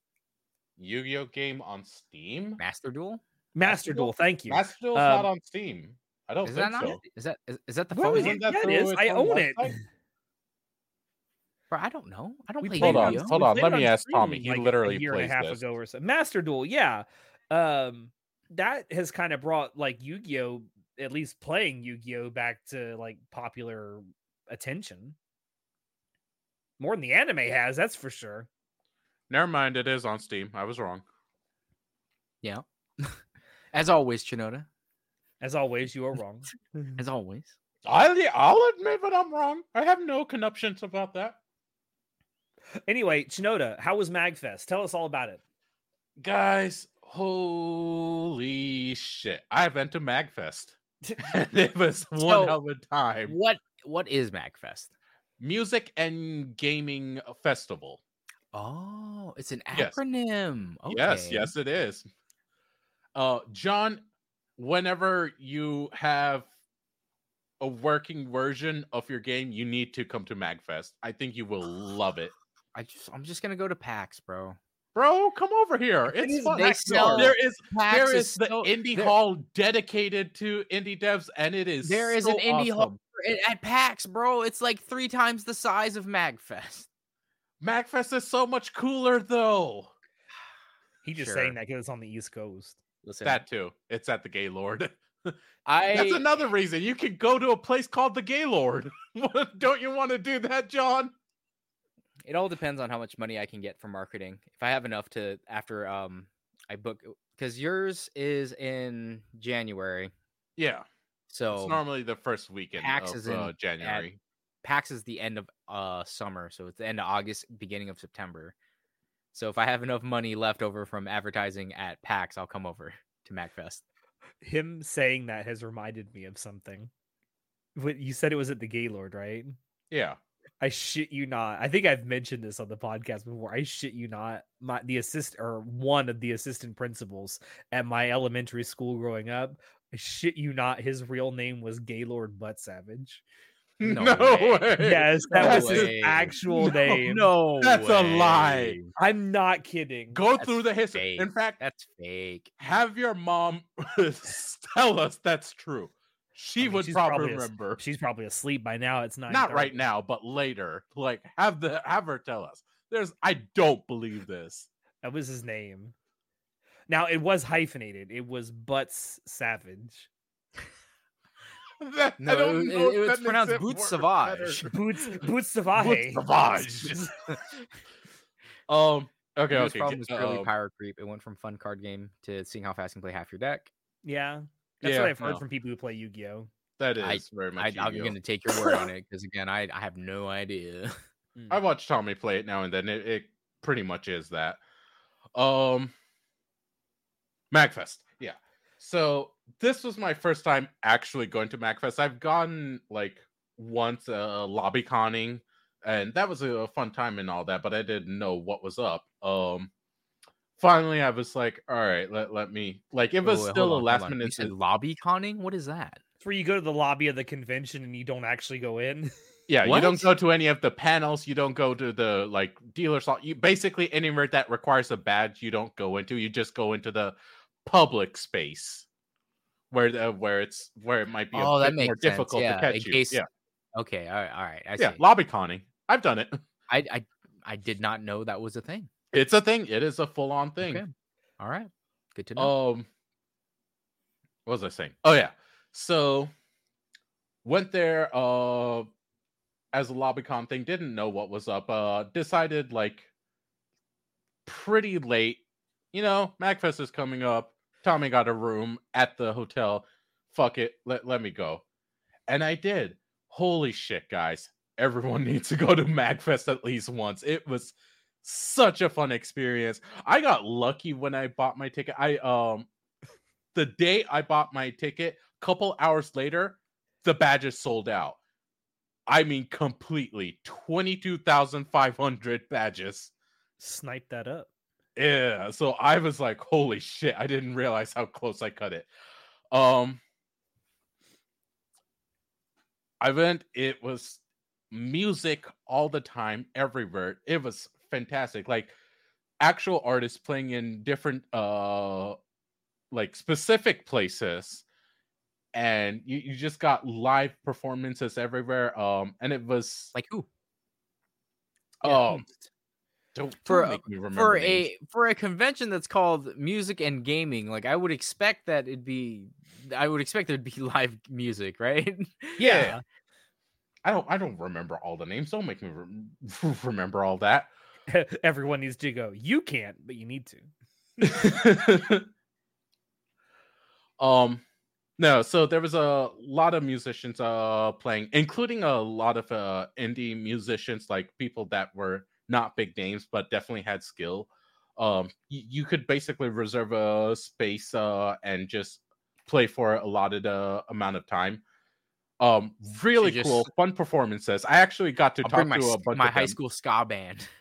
Yu-Gi-Oh game on Steam. Master Duel? Master Duel. Thank you. Master Duel's not Um, on Steam. I don't Is think that not? so. Is that is, is that the Bro, phone? Isn't that yeah, it through is. its I own own it. Bro, I don't know. I don't We play Hold on, Yu-Gi-Oh. hold on, let it me ask Tommy. He like, literally a year and a plays half this. ago or so. Master Duel, yeah. Um, that has kind of brought like Yu-Gi-Oh, at least playing Yu-Gi-Oh, back to like popular attention. More than the anime has, that's for sure. Never mind, it is on Steam. I was wrong. Yeah. As always, Chanoda. As always, you are wrong. <laughs> As always. I'll, I'll admit that I'm wrong. I have no conniptions about that. anyway, Chanoda, how was Magfest? Tell us all about it. Guys, holy shit. I went to MagFest. <laughs> it was one So, hell of a time. What what is MagFest? Music and gaming festival. Oh, it's an Yes. acronym. Yes, Okay. yes, it is. Uh, John, whenever you have a working version of your game, you need to come to MagFest. I think you will <sighs> love it. I just I'm just gonna go to PAX, bro. Bro, come over here. It's is, fun. sell- there is PAX there is is the so- indie there- hall dedicated to indie devs, and it is There is so an indie hall awesome. at- at PAX, bro. It's like three times the size of MagFest. MagFest is so much cooler though. He just Sure. saying that because it's on the East Coast. Listen, That too. It's at the Gaylord. <laughs> I That's another reason you could go to a place called the Gaylord. <laughs> Don't you want to do that, John? it all depends on how much money I can get for marketing. If I have enough to after um I book because yours is in January, Yeah. so it's normally the first weekend PAX of is in uh, January. PAX is the end of uh summer, so it's the end of August, beginning of September. So if I have enough money left over from advertising at PAX, I'll come over <laughs> to MagFest. Him saying that has reminded me of something. What you said it was at the Gaylord, right? Yeah. I shit you not. I think I've mentioned this on the podcast before. I shit you not. My the assist or one of the assistant principals at my elementary school growing up. I shit you not. His real name was Gaylord Butt Savage. No No, way. way. Yes, that No was his actual No, name. No, That's a lie. I'm not kidding. Go That's through the history. In fact, That's fake. have your mom <laughs> tell us that's true. She I mean, would probably probably as- remember. She's probably asleep by now. It's not Not right now, but later. Like have the have her tell us. There's I don't believe this. That was his name. Now it was hyphenated. It was Butts Savage. That- No, I don't it, know it, if it was that pronounced makes it <laughs> Boots work Savage. Boots Boots Savage. Savage. <laughs> <laughs> um. Okay. This Okay. problem was purely um, power creep. It went from fun card game to seeing how fast you can play half your deck. Yeah. That's Yeah, what I've heard no. from people who play Yu-Gi-Oh. that is I- very much. I'm going to take your word on it because again, I I have no idea. I watch Tommy play it now and then. It, it pretty much is that. Um Magfest. Yeah. So this was my first time actually going to MagFest. I've gone like once uh lobby conning and that was a fun time and all that, but I didn't know what was up. Um finally I was like, all right, let, let me like it was Wait, wait, still hold a on, last minute said lobby conning. What is that? It's where you go to the lobby of the convention and you don't actually go in. <laughs> Yeah, you don't go to any of the panels. You don't go to the like dealer slot. You basically anywhere that requires a badge, you don't go into. You just go into the public space where the where it's where it might be a Oh, that bit more makes sense, difficult yeah, to catch in you. case- Yeah, Okay, all right, all right. I yeah, see. lobby conning. I've done it. I I I did not know that was a thing. It's a thing. It is a full on thing. Okay. All right, good to know. Um, what was I saying? Oh yeah, so went there uh as a lobbycon thing. Didn't know what was up. Uh, decided like pretty late. You know, Magfest is coming up. Tommy got a room at the hotel. fuck it, let, let me go. And I did. Holy shit, guys. Everyone <laughs> needs to go to MagFest at least once. It was such a fun experience. I got lucky when I bought my ticket. I um <laughs> the day I bought my ticket, a couple hours later, the badges sold out. I mean completely. 22,500 badges. Snipe that up. Yeah, so I was like, holy shit, I didn't realize how close I cut it. Um I went, it was music all the time, everywhere. It was fantastic. Like actual artists playing in different uh like specific places and you, you just got live performances everywhere um and it was Like who? Yeah, um don't, For don't a- make me remember For names. a for a convention that's called music and gaming, like I would expect that it'd be I would expect there'd be <laughs> live music, right? Yeah. I don't I don't remember all the names. Don't make me rem- <laughs> remember all that. <laughs> Everyone needs to go. You can't, but you need to. um no, so there was a lot of musicians uh playing, including a lot of uh indie musicians, like people that were not big names but definitely had skill. Um y- you could basically reserve a space uh and just play for a allotted uh, amount of time. Um really just- cool, fun performances. I actually got to I'll talk my to a s- bunch my of high them. school ska band. <laughs>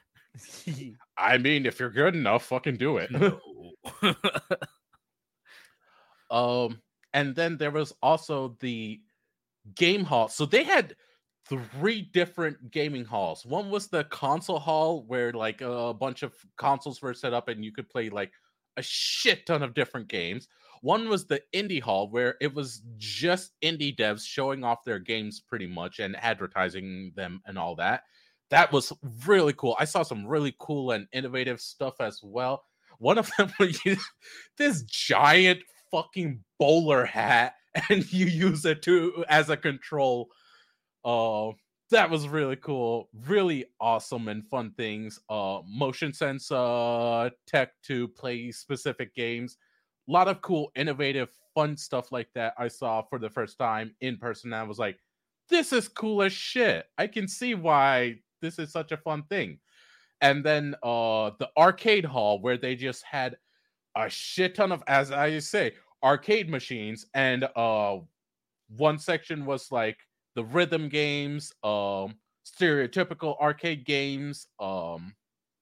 <laughs> I mean, if you're good enough, fucking do it. <laughs> Um, and then there was also the game hall. So they had three different gaming halls. One was the console hall where like a bunch of consoles were set up and you could play like a shit ton of different games. One was the indie hall where it was just indie devs showing off their games pretty much and advertising them and all that. That was really cool. I saw some really cool and innovative stuff as well. One of <laughs> them was this giant fucking bowler hat <laughs> and you use it to as a control. Uh that was really cool. Really awesome and fun things. Uh motion sense uh tech to play specific games. A lot of cool, innovative, fun stuff like that I saw for the first time in person. and I was like, this is cool as shit. I can see why this is such a fun thing. And then uh the arcade hall where they just had a shit ton of as I say arcade machines and uh one section was like the rhythm games um stereotypical arcade games um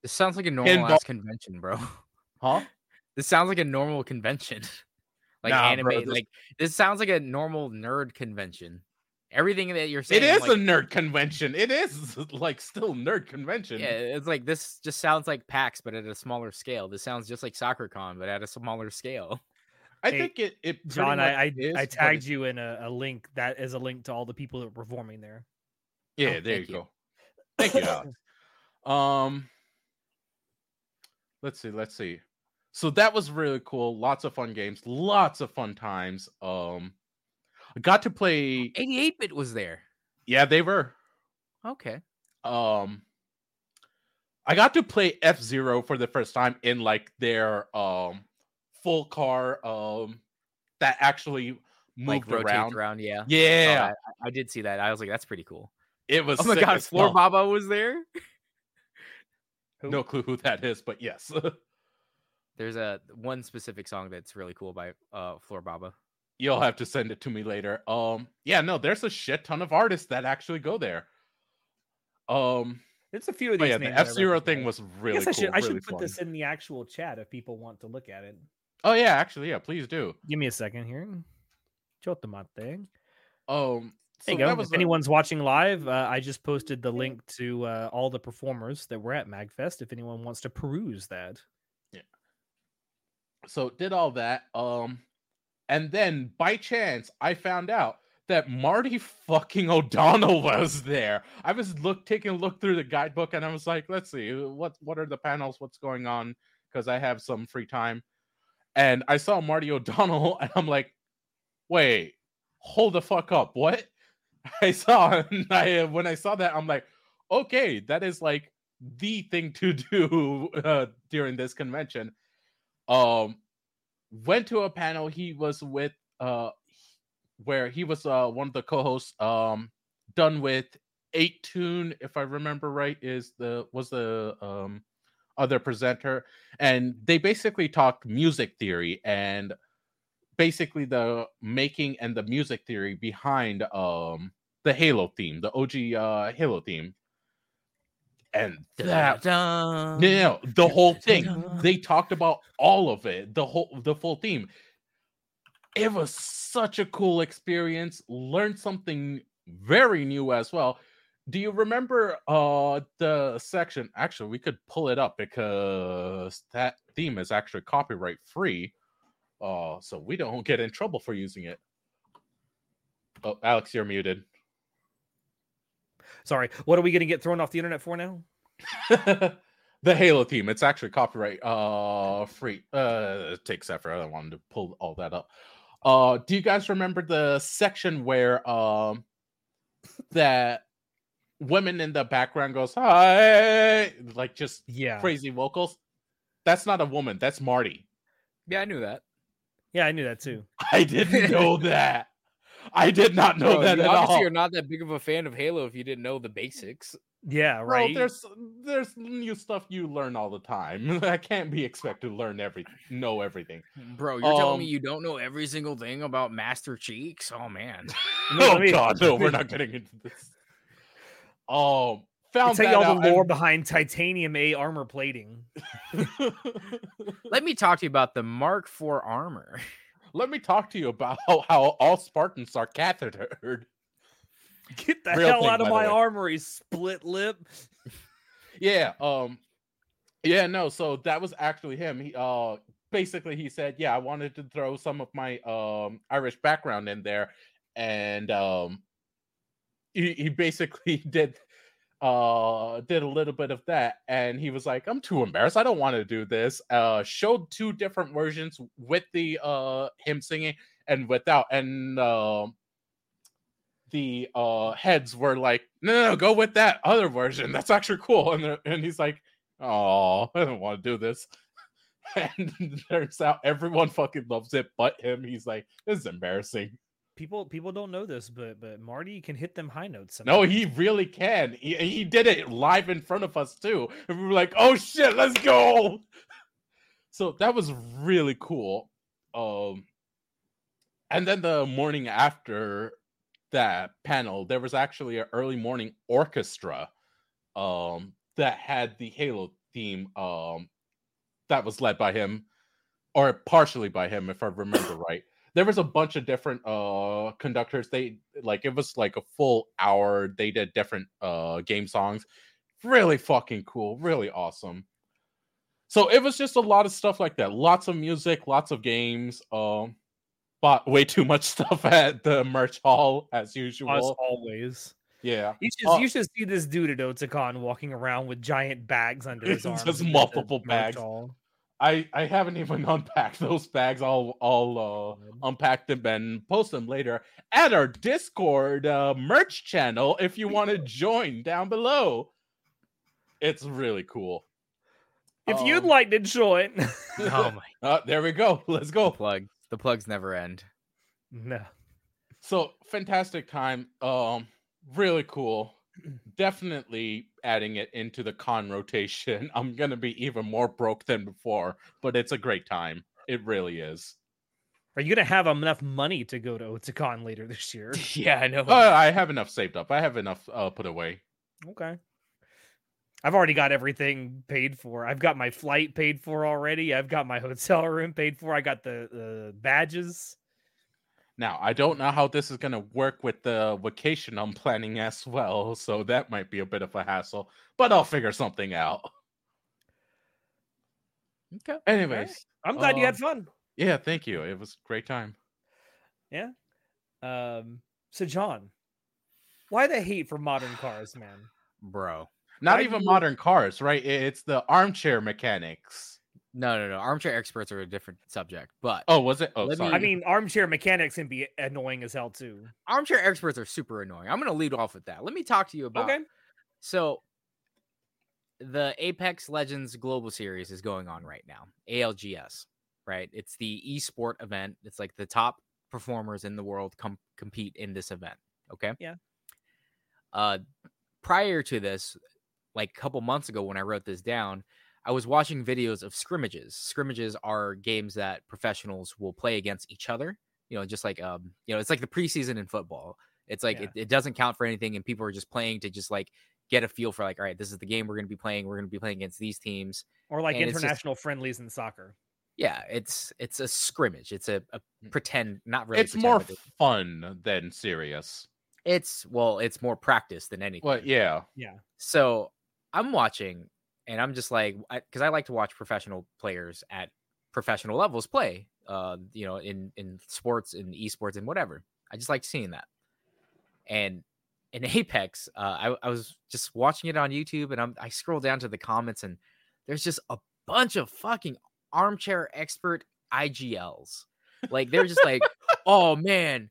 this sounds like a normal ass convention, bro. <laughs> huh This sounds like a normal convention. <laughs> like Nah, anime, bro, this- like this sounds like a normal nerd convention. Everything that you're saying, it is like, a nerd convention it is <laughs> like still nerd convention yeah, it's like this just sounds like PAX, but at a smaller scale. This sounds just like SakuraCon, but at a smaller scale. I Hey, think it it John, I I, is, I tagged you in a, a link that is a link to all the people that were performing there. yeah Oh, there you you. go thank you alex <laughs> um let's see let's see so that was really cool lots of fun games lots of fun times um i got to play 88 bit was there. yeah they were Okay. um I got to play F Zero for the first time in like their um full car um that actually moved rotates around. around. Yeah. Yeah, that. I, I did see that. I was like, that's pretty cool. it was. Oh my sick god, Floor fuck. Baba was there. <laughs> No clue who that is, but yes. <laughs> There's a one specific song that's really cool by uh Floor Baba. You'll have to send it to me later. Um, yeah, no, there's a shit ton of artists that actually go there. Um, There's a few of these. yeah, the names I F Zero thing recognize. was I really guess cool. I should I really should put fun. this in the actual chat if people want to look at it. Oh yeah, actually, yeah, please do. Give me a second here. Chotomate. Um, There so you go. that If was a- anyone's watching live, uh, I just posted the link to uh, all the performers that were at Magfest. If anyone wants to peruse that, yeah. so did all that um and then by chance i found out that marty fucking o'donnell <laughs> was there i was look taking a look through the guidebook and i was like let's see what what are the panels what's going on because i have some free time and i saw marty <laughs> o'donnell and i'm like wait hold the fuck up what? <laughs> I saw and <laughs> i when i saw that i'm like okay that is like the thing to do uh, during this convention. Um went to a panel he was with uh where he was uh one of the co-hosts um done with. 8 tune if i remember right is the was the um other presenter and they basically talked music theory and basically the making and the music theory behind um the halo theme the og uh halo theme and that Dun-dun-dun. no, the whole thing. They talked about all of it, the whole the full theme. It was such a cool experience. Learned something very new as well. Do you remember uh the section? Actually, we could pull it up because that theme is actually copyright free. Uh so we don't get in trouble for using it. Oh, Alex, you're muted. Sorry, what are we going to get thrown off the internet for now? <laughs> the Halo theme. It's actually copyright uh free. Uh it takes effort. I don't to pull all that up. Uh do you guys remember the section where um that women in the background goes hi like just Yeah, crazy vocals? That's not a woman, that's Marty. Yeah, I knew that. yeah, I knew that too. <laughs> I didn't know <laughs> that. I did not know Bro, that you at obviously all. you're not that big of a fan of Halo if you didn't know the basics. Yeah, Bro, right. there's there's new stuff you learn all the time. <laughs> I can't be expected to learn every know everything. Bro, you're telling me Um, you don't know every single thing about Master Cheeks? Oh man. No, oh let me- god, no, we're not getting into this. Um, I'll found tell that you all out the lore and- behind titanium A armor plating. <laughs> Let me talk to you about the Mark IV armor. <laughs> Let me talk to you about <laughs> how all Spartans are cathetered. Get the Real hell thing, out of my armory, split lip. Yeah, um, yeah, no. So that was actually him. He uh, basically he said, yeah, I wanted to throw some of my um Irish background in there, and um, he he basically <laughs> did uh did a little bit of that and he was like i'm too embarrassed. I don't want to do this uh showed two different versions with the uh him singing and without and um the uh heads were like no no, no go with that other version. That's actually cool. And and he's like oh i don't want to do this. <laughs> And <laughs> turns out everyone fucking loves it but him. He's like this is embarrassing People people don't know this, but but Marty can hit them high notes. No, he really can. He, he did it live in front of us too. And we were like, "Oh shit, let's go!" <laughs> So that was really cool. Um, and then the morning after that panel, there was actually an early morning orchestra, um, that had the Halo theme, um, that was led by him, or partially by him, if I remember right there was a bunch of different uh conductors they like it was like a full hour they did different uh game songs really fucking cool really awesome so it was just a lot of stuff like that lots of music lots of games um bought way too much <laughs> stuff at the merch hall as usual as usual always. yeah You should Uh, you should see this dude at Otakon walking around with giant bags under <laughs> his arms. Just multiple bags. hall. I I haven't even <laughs> unpacked those bags. I'll I'll uh, unpack them and post them later at our Discord uh, merch channel if you want to join down below. It's really cool. If you'd Um, like to join, <laughs> oh my uh, there we go. Let's go. plug. The plugs never end. no, So fantastic time. Um, really cool. Definitely adding it into the con rotation. <laughs> I'm gonna be even more broke than before, but it's a great time. It really is. are you gonna have enough money to go to Otakon later this <laughs> year? yeah, I know. Uh, I have enough saved up. I have enough uh, put away. Okay. I've already got everything paid for. I've got my flight paid for already. I've got my hotel room paid for. I got the, the badges. Now, I don't know how this is going to work with the vacation I'm <laughs> planning as well, so that might be a bit of a hassle, but I'll figure something out. okay. Anyways, I'm glad you had Um, fun. yeah, thank you. It was a great time. Yeah. Um. So John, why the hate for modern cars, man? <sighs> Bro. Not I even grew- modern cars, right? It's the armchair mechanics. No, no, no. Armchair experts are a different subject. But Oh, was it? Oh, Let me- sorry. I mean, armchair mechanics can be annoying as hell too. armchair experts are super annoying. I'm gonna lead off with that. Let me talk to you about Okay. So, the Apex Legends Global Series is going on right now. ALGS, right? It's the esport event. It's like the top performers in the world com- compete in this event. Okay. Yeah. Uh, prior to this, like a couple months ago when I wrote this down, I was watching videos of scrimmages. Scrimmages are games that professionals will play against each other. You know, just like um, you know, it's like the preseason in football. It's like Yeah. it, it doesn't count for anything, and people are just playing to just like get a feel for like, all right, this is the game we're going to be playing. We're going to be playing against these teams. Or like And it's just- international friendlies in soccer. Yeah, it's it's a scrimmage. It's a, a Mm. pretend, not really. it's pretend, more but fun than serious. it's well, it's more practice than anything. Well, yeah, yeah. So I'm watching, and I'm just like, because I, like to watch professional players at professional levels play. Uh, you know, in in sports, in esports, and whatever. I just like seeing that. And in <laughs> Apex, uh, I, I was just watching it on YouTube, and I'm I scroll down to the comments, and there's just a bunch of fucking armchair expert IGLs. Like they're just like, <laughs> oh man,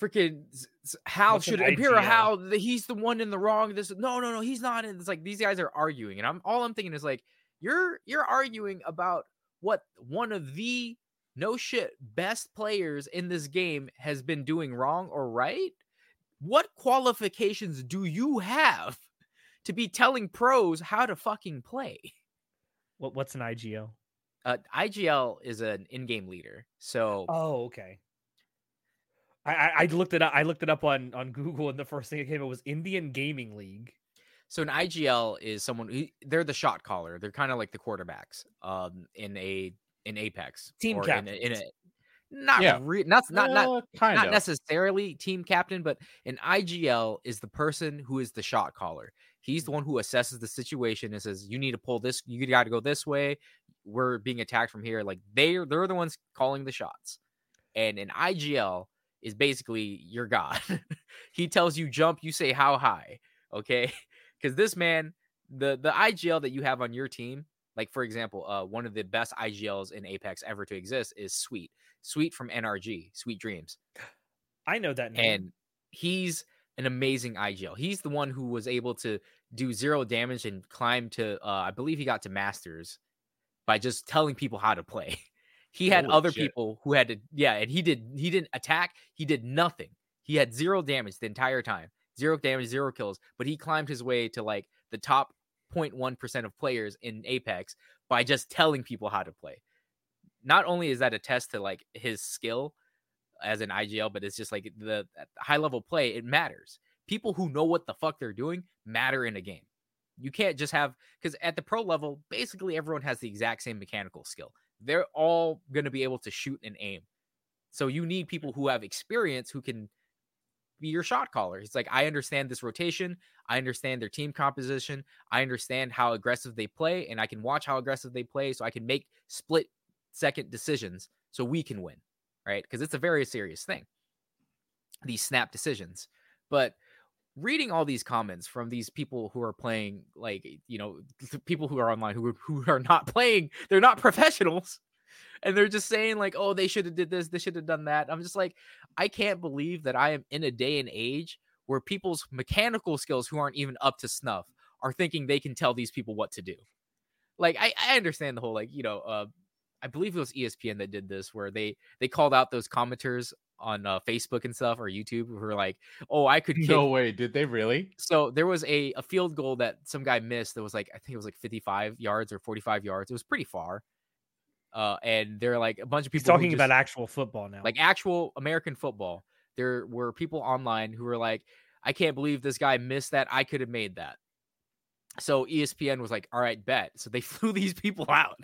freaking s- s- Hal What's should appear IGL? Hal, he's the one in the wrong. This no, no, no, he's not. It's like these guys are arguing, and I'm all I'm thinking is like, you're you're arguing about what one of the no shit best players in this game has been doing wrong or right. What qualifications do you have to be telling pros how to fucking play? What what's an IGO? Uh, IGL is an in-game leader, so Oh, okay. I, I I looked it up. I looked it up on on Google, and the first thing that came up was Indian Gaming League. So an IGL is someone who they're the shot caller. They're kind of like the quarterbacks um in a in Apex Team or in a, in a not Yeah. re- not not not Uh, kind not of. necessarily team captain, but an IGL is the person who is the shot caller. He's the one who assesses the situation and says, "You need to pull this. You got to go this way. We're being attacked from here." Like they're they're the ones calling the shots. And an IGL is basically your god. <laughs> he tells you jump, you say how high. Okay, <laughs> because this man, the the IGL that you have on your team, like for example, uh, one of the best IGLs in Apex ever to exist is Sweet. Sweet from NRG, Sweet Dreams I know that name. and he's an amazing IGL. He's the one who was able to do zero damage and climb to uh, I believe he got to masters by just telling people how to play. He had Holy other shit. people who had to yeah, and he did he didn't attack, he did nothing. He had zero damage the entire time. Zero damage, zero kills, but he climbed his way to like the top 0.1% of players in Apex by just telling people how to play. Not only is that a test to like his skill, as an IGL, but it's just like the the high level play, it matters. People who know what the fuck they're doing matter in a game. You can't just have because at the pro level, basically everyone has the exact same mechanical skill. They're all going to be able to shoot and aim. So you need people who have experience who can be your shot caller. It's like I understand this rotation, I understand their team composition, I understand how aggressive they play, and I can watch how aggressive they play so I can make split second decisions so we can win right? Because it's a very serious thing. These snap decisions. But reading all these comments from these people who are playing, like, you know, <laughs> people who are online who, who are not playing, they're not <laughs> professionals. And they're just saying, like, oh, they should have did this, they should have done that. I'm just like, I can't believe that I am in a day and age where people's mechanical skills who aren't even up to snuff are thinking they can tell these people what to do. Like, I, I understand the whole, like, you know, uh, I believe it was ESPN that did this, where they they called out those commenters on uh, Facebook and stuff or YouTube who were like, "Oh, I could kick." No way. Did they really? So there was a a field goal that some guy missed that was like I think it was like 55 yards or 45 yards. It was pretty far. Uh, and they're like a bunch of people He's talking just- about actual football now. like actual American football. There were people online who were like, I can't believe this guy missed that. I could have made that. So ESPN was like, all right, bet. So they <laughs> flew these people out,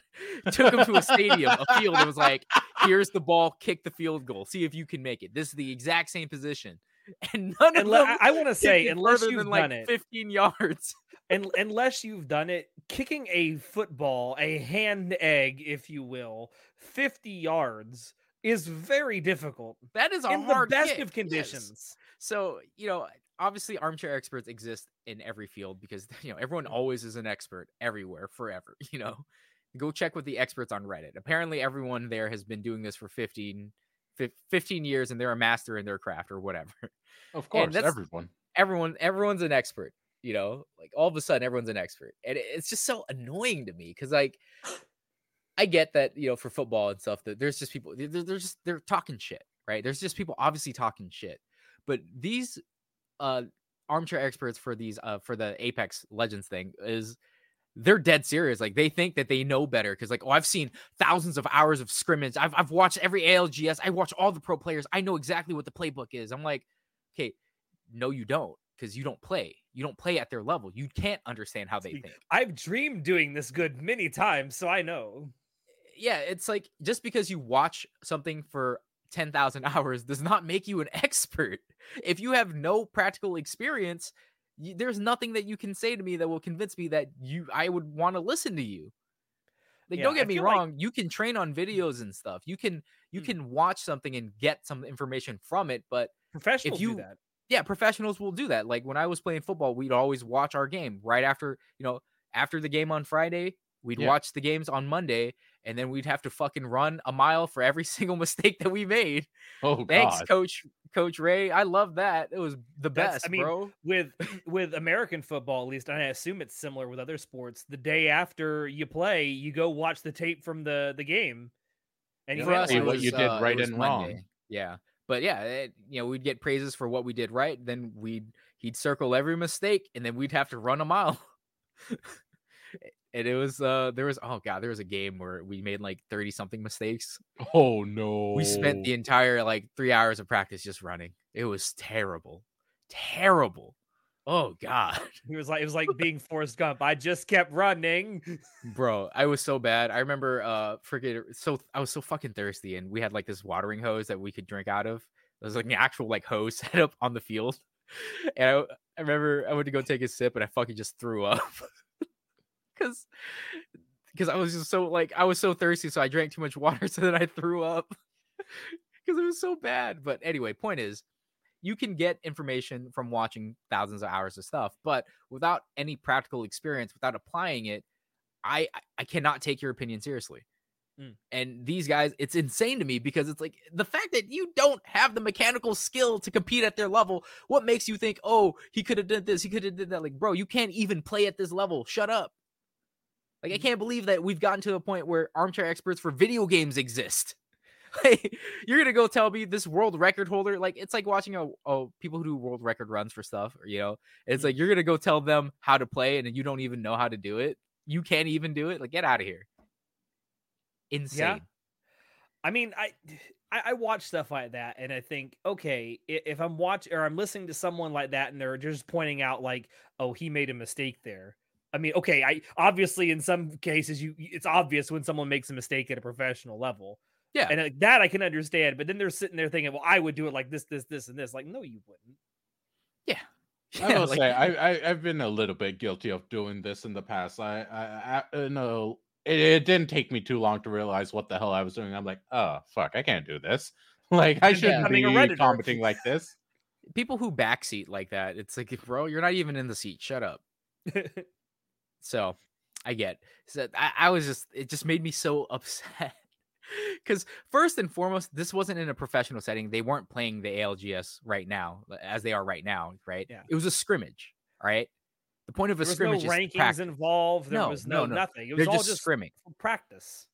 took them to a stadium, a field. It was like, here's the ball, kick the field goal, see if you can make it. This is the exact same position. <laughs> And none of and them I, want <laughs> to say, unless you've than like done it, 15 yards. and unless you've done it, kicking a football, a hand egg, if you will, fifty yards is very difficult That is a in the best kick, of yes. conditions. So, you know, obviously armchair experts exist in every field because, <laughs> you know, everyone mm. always is an expert everywhere forever, <laughs> you know. Go check with the experts on Reddit. Apparently everyone there has been doing this for 15 15 years and they're a master in their craft or whatever. <laughs> Of course, everyone. Everyone everyone's an expert, you know? Like all of a sudden everyone's an expert. And it's just so annoying to me cuz like I get that, you know, for football and stuff that there's just people they're, they're just they're talking shit, right? There's just people obviously talking shit. But these uh armchair experts for these uh for the Apex Legends thing is they're dead serious. Like they think that they know better because, like, oh, I've seen thousands of hours of scrimmage. I've I've watched every ALGS. I watch all the pro players. I know exactly what the playbook is. I'm like, okay, no, you don't, because you don't play. You don't play at their level. You can't understand how they think. I've dreamed doing this good many times, so I know. Yeah, it's like just because you watch something for 10,000 <laughs> hours does not make you an expert. If you have no practical experience, you, there's nothing that you can say to me that will convince me that you I would want to listen to you. Like, Yeah, don't I get me feel like- wrong, you can train on videos and stuff. You can you Mm. can watch something and get some information from it, but Professionals you- do that. yeah, professionals will do that. Like when I was playing football, we'd always watch our game right after, you know, after the game on Friday, we'd Yeah. watch the games on Monday, and then we'd have to fucking run a mile for every <laughs> single mistake that we made. Oh Thanks, god. coach Coach Ray. I love that. It was the That's- best, I mean, bro. with <laughs> with American football at least, and I assume it's similar with other sports. The day after you play, you go watch the tape from the the game, and you For us, See what you did uh, right was and wrong. Monday. Yeah, but yeah, it, you know, we'd get praises for what we did right. Then we'd he'd circle every mistake, and then we'd have to run a mile. <laughs> and it was uh there was oh god there was a game where we made like 30 something mistakes. Oh no. we spent the entire like three hours of practice just running. It was terrible terrible. Oh god. <laughs> It was like it was like <laughs> being Forrest Gump. I just kept running. <laughs> bro i was so bad. I remember uh forget so i was so fucking thirsty and we had like this watering hose that we could drink out of. It was like an actual like hose set up on the field. And i, I remember i went to go take a sip and i fucking just threw up because because i was just so like i was so thirsty so i drank too much water <laughs> so then i threw up <laughs> because it was so bad but anyway point is you can get information from watching thousands of hours of stuff but without any practical experience without applying it I I- cannot take your opinion seriously. Mm. And these guys, it's insane to me because it's like the fact that you don't have the mechanical skill to compete at their level. What makes you think, oh, he could have done this, he could have did that? Like, bro, you can't even play at this level. Shut up. Like, I mm. can't believe that we've gotten to a point where armchair experts for video games exist. <laughs> Like, you're gonna go tell me this world record holder, like it's like watching a oh people who do world record runs for stuff, or, you know, it's mm. like you're gonna go tell them how to play and you don't even know how to do it. You can't even do it. Like, get out of here. Insane. I mean, I, <sighs> I I watch stuff like that, and I think, okay, if I'm watching or I'm listening to someone like that, and they're just pointing out like, oh, he made a mistake there. I mean, okay, I obviously in some cases you it's obvious when someone makes a mistake at a professional level. Yeah. and uh, that I can understand. But then they're sitting there thinking, well, I would do it like this, this, this, and this. Like, no, you wouldn't. I Yeah, I <laughs> will like- say I, I I've been a little bit guilty of doing this in the past. I I, I uh, no, it, it didn't take me too long to realize what the hell I was doing. I'm like, oh fuck, I can't do this. <laughs> Like I shouldn't becoming a be Redditor. commenting like <laughs> this. people who backseat like that, it's like, bro, you're not even in the seat. Shut up. So I get. So I, I was just it just made me so <laughs> upset. Because first and foremost, this wasn't in a professional setting. They weren't playing the ALGS right now, as they are right now, right? Yeah. It was a scrimmage, all right? The point of a there was no scrimmage is rankings practice, involved. There No, was no, no, no. nothing. It was They're all just, just scrimming. practice.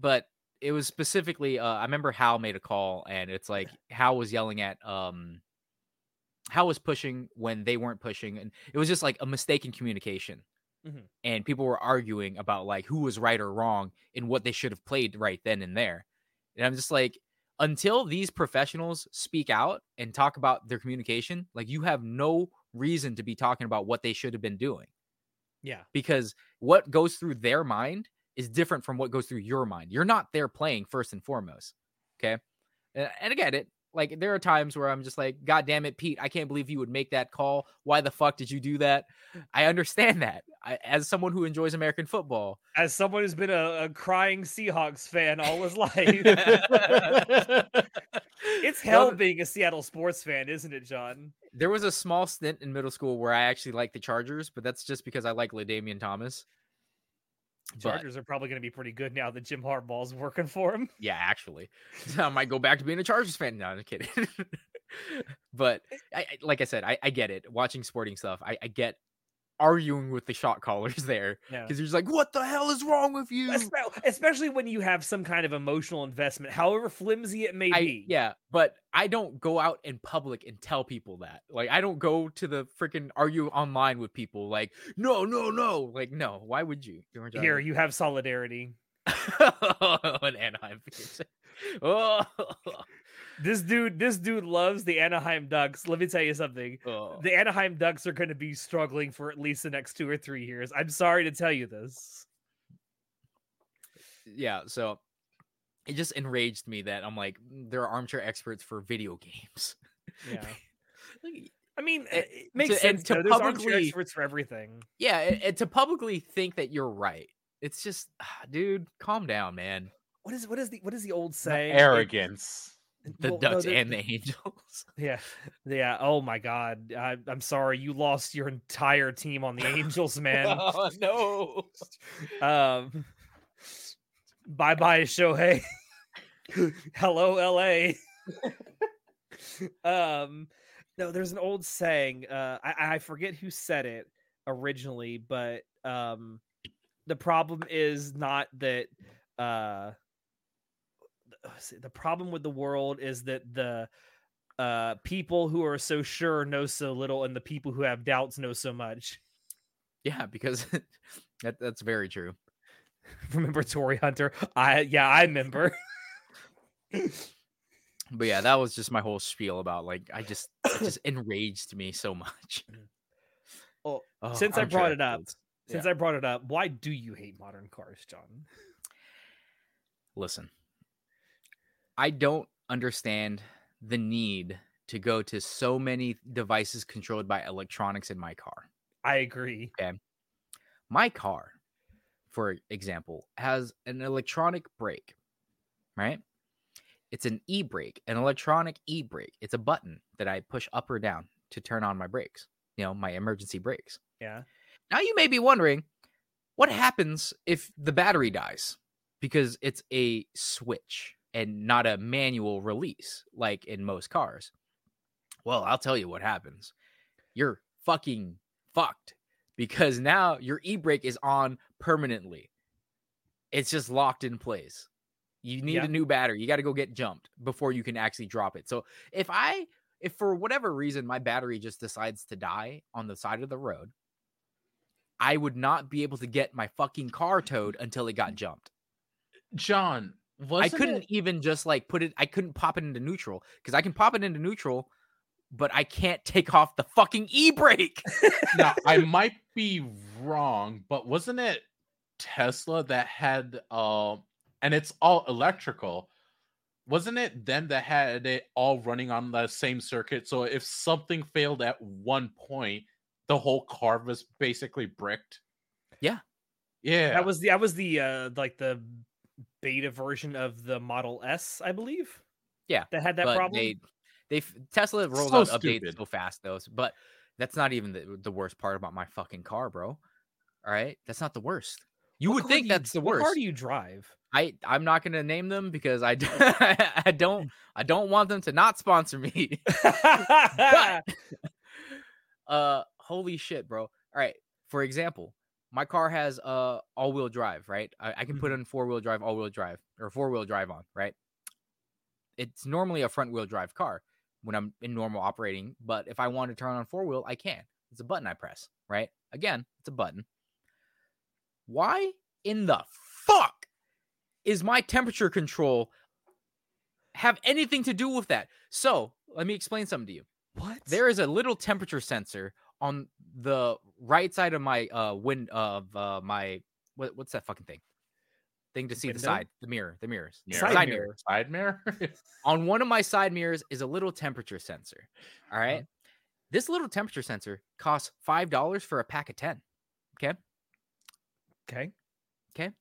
But it was specifically, uh, I remember Hal made a call, and it's like <laughs> Hal was yelling at um, Hal was pushing when they weren't pushing, and it was just like a mistake in communication. Mhm. And people were arguing about like who was right or wrong in what they should have played right then and there. And I'm just like, until these professionals speak out and talk about their communication, like you have no reason to be talking about what they should have been doing Yeah. because what goes through their mind is different from what goes through your mind. You're not there playing first and foremost. Okay. And, and I get it. Like there are times where I'm just like, God damn it, Pete, I can't believe you would make that call. Why the fuck did you do that? I understand that. I, as someone who enjoys American football, As someone who's been a, a crying Seahawks fan all his <laughs> life, it's hell th- being a Seattle sports fan, isn't it, John? there was a small stint in middle school where I actually liked the Chargers, but that's just because I like LaDainian Thomas. But- Chargers are probably going to be pretty good now that Jim Harbaugh's working for him. Yeah, actually, <laughs> I might go back to being a Chargers fan. No, I'm kidding. <laughs> but eh I, I- like I said, I, I get it. Watching sporting stuff, I, I get arguing with the shot callers <laughs> there because you're just like, what the hell is wrong with you? Especially when you have some kind of emotional investment, however flimsy it may I, be. yeah, but I don't go out in public and tell people that. Like, I don't go to the freaking argue online with people. Like, no, no, no. Like, no. Why would you? Here, you have solidarity. <laughs> an Anaheim. <laughs> oh, This dude, this dude loves the Anaheim Ducks. Let me tell you something. oh. The Anaheim Ducks are going to be struggling for at least the next two or three years. I'm sorry to tell you this. yeah. So it just enraged me that I'm like, "Mm, there are armchair experts for video games. Yeah. <laughs> Like, I mean, Eh, it it makes to- sense. to though. There's armchair publicly- experts for everything. yeah, and, and to publicly think that you're right, it's just, ah, dude, calm down, man. What is what is the what is the old The saying? arrogance. The Well, Ducks there- and the Angels. <laughs> Yeah, yeah. Oh my God, I, I'm sorry you lost your entire team on the Angels, <laughs> man. oh no. <laughs> Um, bye bye Shohei. Hello, LA. um, no, there's an old saying. Uh, I, I forget who said it originally, but um, the problem is not that. Uh, the problem with the world is that the uh people who are so sure know so little and the people who have doubts know so much <laughs> Yeah, because <laughs> that, that's very true. <laughs> remember Torii Hunter? I yeah, I remember. But yeah, that was just my whole spiel about like I just it <coughs> just enraged me so much. Well, Oh, since I armchair brought it up, experts. Since I brought it up, why do you hate modern cars, John? listen, I don't understand the need to go to so many devices controlled by electronics in my car. I agree. My car, for example, has an electronic brake, right? It's an e brake, an electronic e brake. It's a button that I push up or down to turn on my brakes, you know, my emergency brakes. Yeah. Now you may be wondering what happens if the battery dies because it's a switch and not a manual release like in most cars. Well, I'll tell you what happens. You're fucking fucked because now your e-brake is on permanently. It's just locked in place. You need Yeah. a new battery. You got to go get jumped before you can actually drop it. So if I if for whatever reason my battery just decides to die on the side of the road, I would not be able to get my fucking car towed until it got jumped. John, I wasn't couldn't it- even just like put it, I couldn't pop it into neutral because I can pop it into neutral, but I can't take off the fucking e brake. <laughs> now I might be wrong, but wasn't it Tesla that had uh and it's all electrical. Wasn't it them that had it all running on the same circuit? So if something failed at one point, the whole car was basically bricked. Yeah. Yeah. That was the that was the uh like the beta version of the Model S, I believe. Yeah, That had that but problem. They, they Tesla rolls So out updates so fast, though. But that's not even the, the worst part about my fucking car, bro. All right, that's not the worst. You What would think you- that's the worst. what car do you drive? I I'm not gonna name them because I <laughs> I don't I don't want them to not sponsor me. <laughs> <laughs> but uh holy shit bro all right for example my car has uh all-wheel drive right? I, I can put in four-wheel drive all-wheel drive or four-wheel drive on right? It's normally a front-wheel drive car when i'm in normal operating but if i want to turn on four-wheel i can. It's a button i press right? Again it's a button. Why in the fuck is my temperature control have anything to do with that? So let me explain something to you. What? there is a little temperature sensor on the right side of my uh wind of uh my what, what's that fucking thing thing to see the side the mirror the mirrors Mirror. Side side mirror. mirror side mirror. <laughs> on one of my side mirrors is a little temperature sensor all right Uh-huh. this little temperature sensor costs five dollars for a pack of 10 Okay. okay Okay.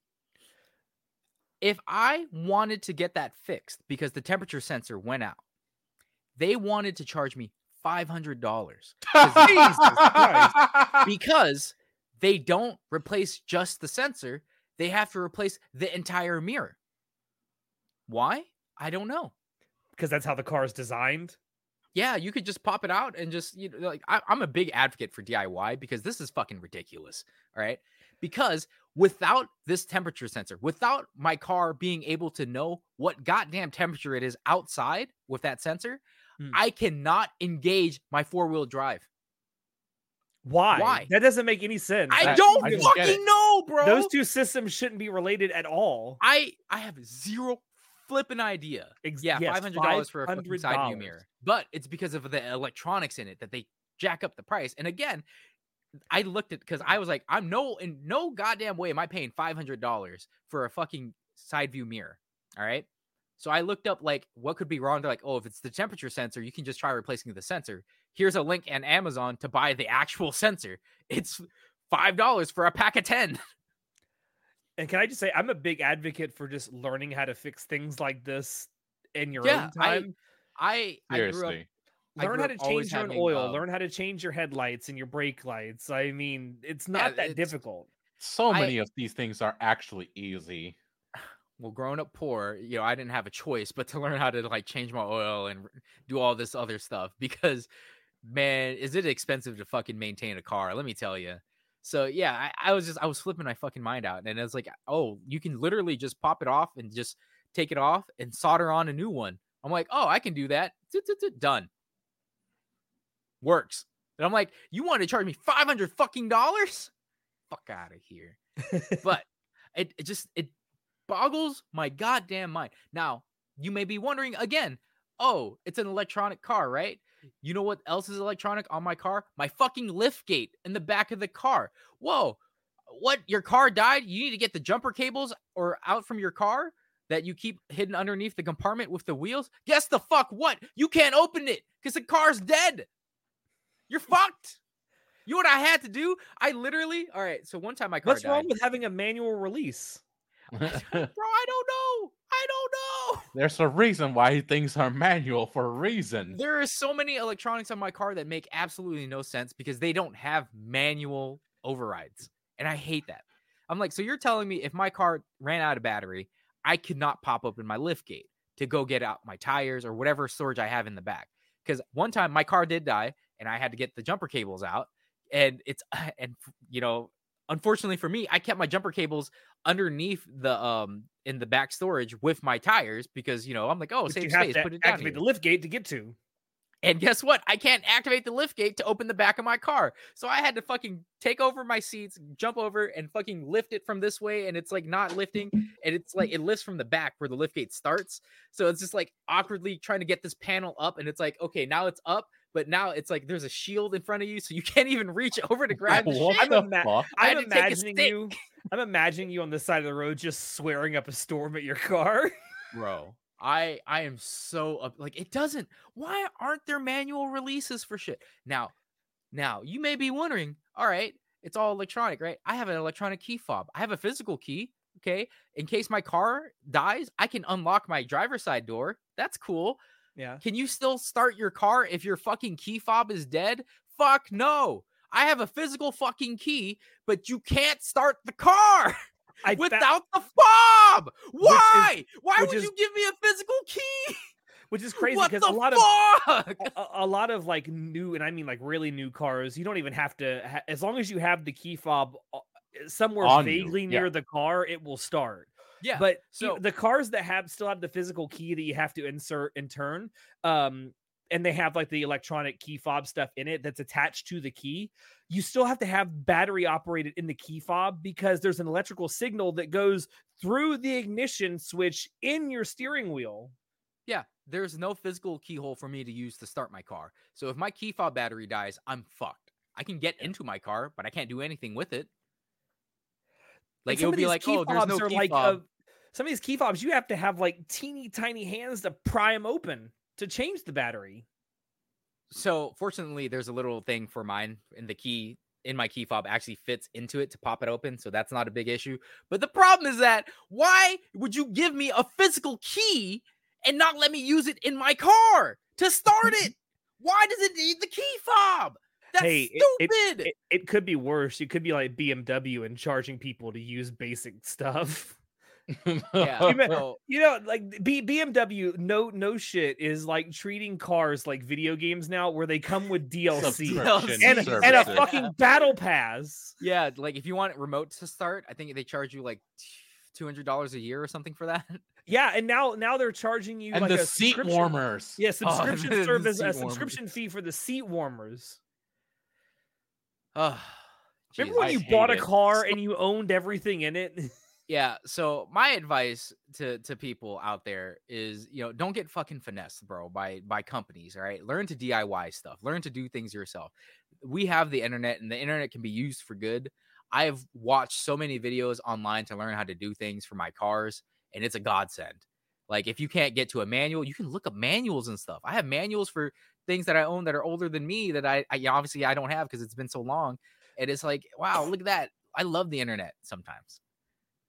if I wanted to get that fixed because the temperature sensor went out, they wanted to charge me five hundred dollars because they don't replace just the sensor; they have to replace the entire mirror. Why? I don't know. Because that's how the car is designed. yeah, you could just pop it out and just you know, like I, I'm a big advocate for DIY because this is fucking ridiculous. All right, because without this temperature sensor, without my car being able to know what goddamn temperature it is outside with that sensor, Hmm. I cannot engage my four wheel drive. Why? Why? That doesn't make any sense. I That- don't I just fucking know, bro. Those two systems shouldn't be related at all. I I have zero flipping idea. Ex- Yeah, yes, five hundred dollars for a fucking side view mirror, but it's because of the electronics in it that they jack up the price. And again, I looked at because I was like, I'm no in no goddamn way am I paying five hundred dollars for a fucking side view mirror. All right. So I looked up like what could be wrong. They're like, oh, if it's the temperature sensor, you can just try replacing the sensor. Here's a link on Amazon to buy the actual <laughs> sensor. It's five dollars for a pack of ten. <laughs> And can I just say, I'm a big advocate for just learning how to fix things like this in your Yeah, own I- time. I I grew up I learn how to change your own having, oil. uh, learn how to change your headlights and your brake lights. I mean, it's Yeah, not that it's- difficult. So I- many of these things are actually easy. Well growing up poor you know i didn't have a choice but to <laughs> learn how to like change my oil and do all this other stuff because man is it expensive to fucking maintain a car let me tell you so yeah I, I was just i was flipping my fucking mind out and it's like oh you can literally just pop it off and just take it off and solder on a new one. I'm like oh i can do that. Done. Works. And i'm like you want to charge me 500 fucking dollars? Fuck out of here. <laughs> But it, it just it boggles my goddamn mind. Now, you may be wondering again, oh, it's an electronic car, right? You know what else is electronic on my car? My fucking lift gate in the back of the car. Whoa. What? Your car died? You need to get the jumper cables or out from your car that you keep hidden underneath the compartment with the wheels? Guess the fuck what? You can't open it because the car's dead. You're fucked. You know what I had to do? I literally, all right. So one time my car What's died. wrong with having a manual release? <laughs> Bro, I don't know. I don't know. <laughs> There's a reason why things are manual for a reason. There are so many electronics on my car that make absolutely no sense because they don't have manual overrides. And I hate that. I'm like, so you're telling me if my car ran out of battery, I could not pop open my lift gate to go get out my tires or whatever storage I have in the back. Because one time my car did die and I had to get the jumper cables out. And it's, <sighs> and you know, unfortunately for me, I kept my jumper cables underneath the, um, in the back storage with my tires because, you know, I'm like, oh, But save space, put it down. activate here. the lift gate to get to. And guess what? I can't activate the lift gate to open the back of my car. So I had to fucking take over my seats, jump over, and fucking lift it from this way. And it's like not lifting. And it's like it lifts from the back where the lift gate starts. So it's just like awkwardly trying to get this panel up. And it's like, okay, now it's up. But now it's like there's a shield in front of you. So you can't even reach over to <laughs> grab the What shit. I'm the ima- fuck? I I'm had to take a imagining you. I'm imagining you on the side of the road just swearing up a storm at your car. <laughs> bro i i am so up like it doesn't why aren't there manual releases for shit now now you may be wondering all right it's all electronic right i have an electronic key fob i have a physical key okay in case my car dies i can unlock my driver's side door that's cool Yeah. can you still start your car if your fucking key fob is dead fuck no i have a physical fucking key but you can't start the car <laughs> I without the fob. Why? Why would is- you give me a physical key? which is crazy because a lot of fuck? a, a- a lot of like new and I mean like really new cars, you don't even have to ha- as long as you have the key fob uh, somewhere On vaguely yeah. near the car, it will start. Yeah, But so- the cars that have still have the physical key that you have to insert and turn, um, and they have like the electronic key fob stuff in it that's attached to the key, you still have to have battery operated in the key fob because there's an electrical signal that goes through the ignition switch in your steering wheel. yeah, there's no physical keyhole for me to use to start my car. So if my key fob battery dies, I'm fucked. I can get into my car, but I can't do anything with it. Like it some of be these like, key oh, there's no fobs are key like, fob. uh, some of these key fobs you have to have like teeny tiny hands to pry them open to change the battery. so fortunately, there's a little thing for mine in the key in my key fob actually fits into it to pop it open, so that's not a big issue. But the problem is that why would you give me a physical key and not let me use it in my car to start it? Why does it need the key fob? That's Hey, it- it- It, it could be worse. You could be like BMW and charging people to use basic stuff. <laughs> Yeah, You meant- You know, like B- BMW, no no shit is like treating cars like video games now, where they come with DLC Subscription and, and a services. fucking battle pass. yeah, like if you want it remote to start, I think they charge you like two hundred dollars a year or something for that. <laughs> Yeah, and now now they're charging you and like the a seat subscription- warmers. Yeah, <laughs> Oh, subscription the service, seat a warmers. subscription fee for the seat warmers. Oh, Remember when I you bought a it. car and you owned everything in it? <laughs> Yeah, so my advice to to people out there is, you know, don't get fucking finessed, bro, by by companies, all right? Learn to DIY stuff. Learn to do things yourself. We have the internet and the internet can be used for good. I've watched so many videos online to learn how to do things for my cars and it's a godsend. Like if you can't get to a manual, you can look up manuals and stuff. I have manuals for things that I own that are older than me that I, I obviously I don't have because it's been so long. And it's like, wow, look at that. I love the internet sometimes.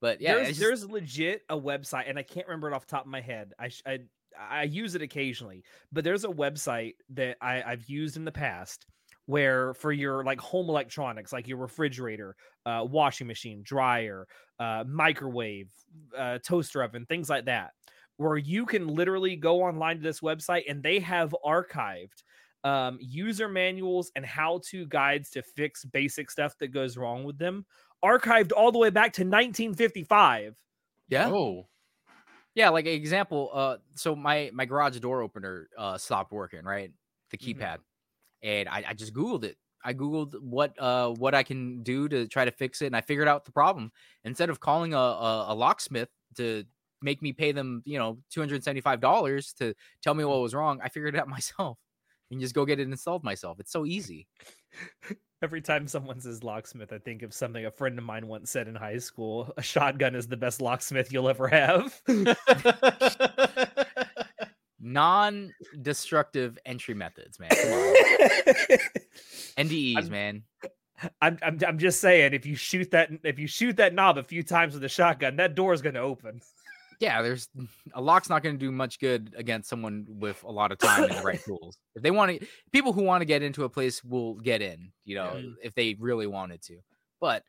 But yeah, there's, just- there's legit a website, and I can't remember it off the top of my head. I I, I use it occasionally, but there's a website that I, I've used in the past where for your like home electronics, like your refrigerator, uh, washing machine, dryer, uh, microwave, uh, toaster oven, things like that, where you can literally go online to this website and they have archived um, user manuals and how to guides to fix basic stuff that goes wrong with them archived all the way back to 1955. yeah. Oh, Yeah, like an example, uh so my my garage door opener uh stopped working, right? The Mhm. keypad. And I, I just Googled it. I Googled what uh what I can do to try to fix it and I figured out the problem. Instead of calling a a, a locksmith to make me pay them, you know, two hundred seventy five dollars to tell me what was wrong, I figured it out <laughs> myself and just go get it installed myself. It's so easy. <laughs> Every time someone says locksmith, I think of something a friend of mine once said in high school a shotgun is the best locksmith you'll ever have. <laughs> Non-destructive entry methods, man. NDEs, I'm- man. I'm, I'm I'm just saying if you shoot that if you shoot that knob a few times with a shotgun, that door is gonna open. Yeah, there's <laughs> a lock's not going to do much good against someone with a lot of time and the right <coughs> tools. If they want to, people who want to get into a place will get in, you know, Yeah. if they really wanted to. But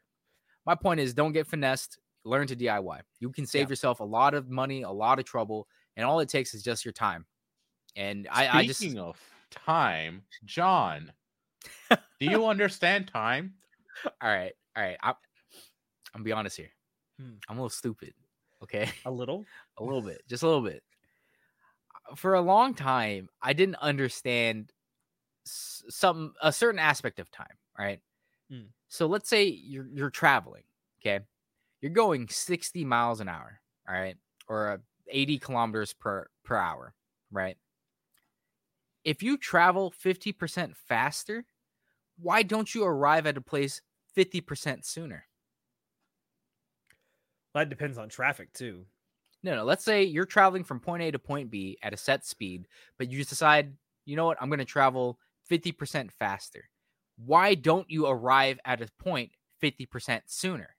my point is, don't get finessed. Learn to DIY. You can save Yeah. yourself a lot of money, a lot of trouble, and all it takes is just your time. And I, I just, Speaking of time, John, do you <laughs> understand time? all right, all right. I'm, I'm gonna be honest here. Hmm. I'm a little stupid. Okay. <laughs> A little. a little bit, just a little bit. For a long time, I didn't understand some a certain aspect of time, right? Mm. So let's say you're you're traveling, okay? You're going 60 miles an hour, all right? Or uh, 80 kilometers per per hour, right? If you travel 50% faster, why don't you arrive at a place 50% sooner? That depends on traffic too. No, no. Let's say you're traveling from point A to point B at a set speed, but you just decide, you know what, I'm going to travel 50% faster. Why don't you arrive at a point 50% sooner?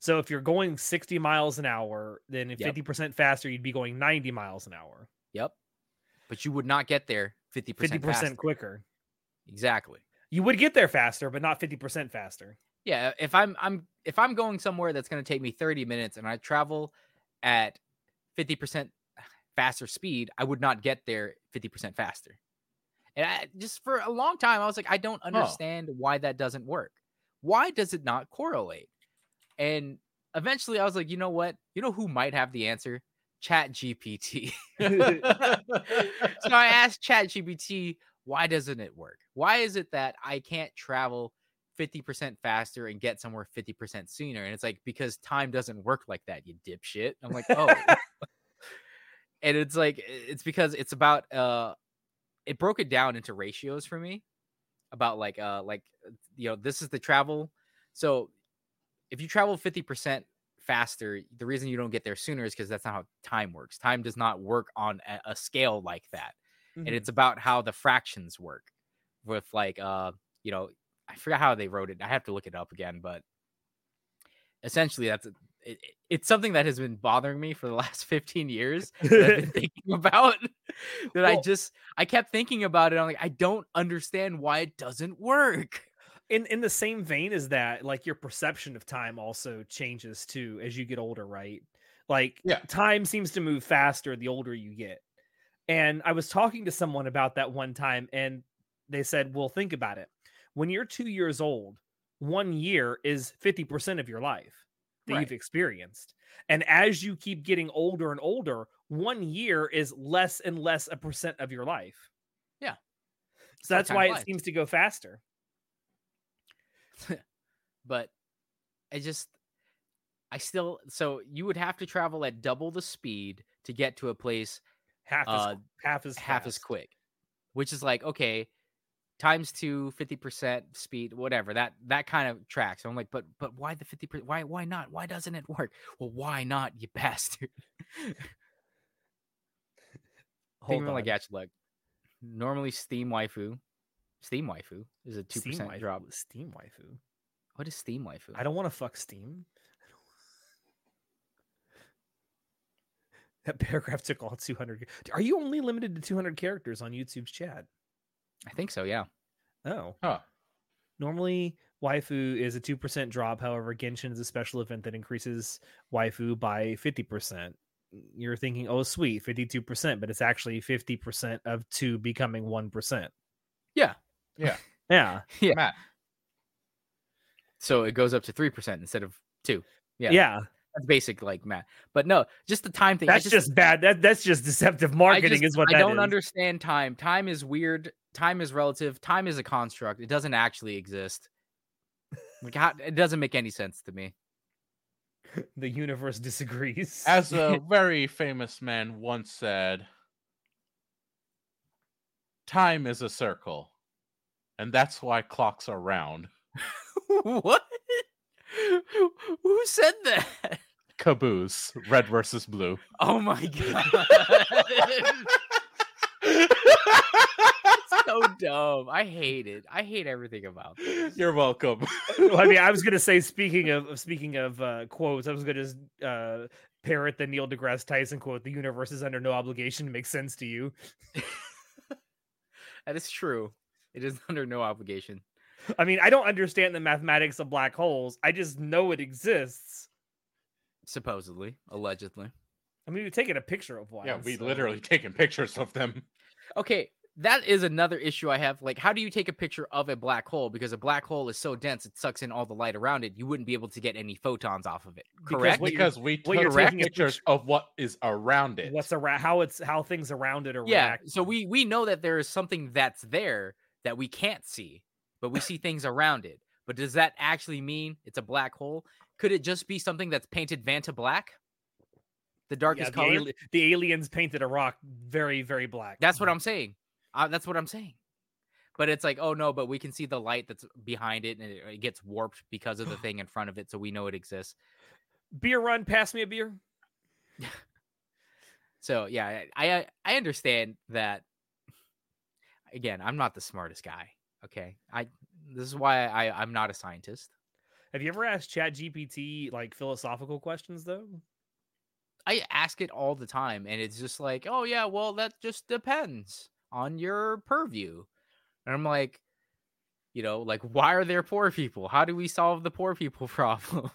So if you're going 60 miles an hour, then if Yep. 50% faster, you'd be going 90 miles an hour. Yep. But you would not get there 50% 50% faster. quicker. Exactly. You would get there faster, but not 50% faster. Yeah, if I'm I'm if I'm going somewhere that's going to take me 30 minutes and I travel at 50% faster speed, I would not get there 50% faster. And I, just for a long time I was like I don't understand why that doesn't work. Why does it not correlate? And eventually I was like, you know what? You know who might have the answer? Chat GPT. <laughs> <laughs> so I asked Chat GPT, why doesn't it work? Why is it that I can't travel 50% faster and get somewhere 50% sooner? And it's like, because time doesn't work like that, you dipshit. I'm like, oh. <laughs> <laughs> and it's like, it's because it's about, uh, it broke it down into ratios for me about like, uh, like, you know, this is the travel. So if you travel 50% faster, the reason you don't get there sooner is because that's not how time works. Time does not work on a, scale like that Mm-hmm. and it's about how the fractions work with like uh you know i forgot how they wrote it i have to look it up again but essentially that's it, it- it's something that has been bothering me for the <laughs> last 15 years <laughs> that i've been thinking about <laughs> that i just i kept thinking about it i'm like i don't understand why it doesn't work in in the same vein as that like your perception of time also changes too as you get older right Like Yeah. time seems to move faster the older you get. And I was talking to someone about that one time, and they said, Well, think about it. When you're two years old, one year is 50% of your life that Right. you've experienced. And as you keep getting older and older, one year is less and less a percent of your life. Yeah. So that's why it seems to go faster. <laughs> but I just I still so you would have to travel at double the speed to get to a place Half Uh, as half as half as quick. Which is like, okay, times two, 50% speed, whatever. That that kind of tracks. I'm like, but but why the 50% why why not? Why doesn't it work? Well, why not, you <laughs> bastard? <laughs> Hold it like on. Gachalik. Normally Steam waifu. Steam waifu is a two Steam percent waifu. drop. Steam waifu. What is Steam waifu? I don't want to fuck Steam. <laughs> That paragraph took all 200. Are you only limited to 200 characters on YouTube's chat? I think so, yeah. Oh, Huh. normally waifu is a 2% drop. However, Genshin is a special event that increases waifu by 50%. You're thinking, oh, sweet, 52%, but it's actually 50% of 2 becoming 1%. Yeah. Yeah. <laughs> Yeah. Yeah. Matt. So it goes up to three percent instead of two. Yeah. Yeah. That's basic like math. But no, just the time thing. That's just, bad. That, that's just deceptive marketing, just- is what I that don't is. understand time. Time is weird. Time is relative. Time is a construct. It doesn't actually exist. Like how, it doesn't make any sense to me. The universe disagrees. As a <laughs> very famous man once said, time is a circle. And that's why clocks are round. <laughs> what? Who said that? Caboose, red versus blue. Oh my god. <laughs> so dumb. I hate it. I hate everything about this. You're welcome. Well, I mean, I was <laughs> gonna say, speaking of of- speaking of uh, quotes, I was gonna uh, parrot the Neil deGrasse Tyson quote: "The universe is under no obligation to make sense to you." <laughs> That is true. It is <laughs> under no obligation. I mean, I don't understand the mathematics of black holes. I just know it exists. Supposedly, allegedly. I mean, we've taken a picture of one. yeah, we so- literally taken pictures of them. Okay, that is another issue I have. Like, how do you take a picture of a black hole? Because a black hole is so dense, it sucks in all the light around it. You wouldn't be able to get any photons off of it. Correct? what you're- Because we what you're took taking a pictures picture- of what is around it. What's around? How it's how things around it are. yeah. reacting. So we we know that there is something that's there that we can't see, but we see things around it. But does that actually mean it's a black hole? Could it just be something that's painted Vanta black? The Yeah, darkest the, color? ali- the aliens painted a rock very, very black. That's what I'm saying. Uh, that's what I'm saying. But it's like, oh no, but we can see the light that's behind it, and it, it gets warped because of the <sighs> thing in front of it, so we know it exists. beer run. Pass me a beer. <laughs> So yeah, I I, I understand that. Again, I'm not the smartest guy. Okay, I this is why I I'm not a scientist. Have you ever asked Chat GPT like philosophical questions though? I ask it all the time, and it's just like, oh yeah, well that just depends on your purview, and I'm like, you know, like why are there poor people? How do we solve the poor people <laughs> problem?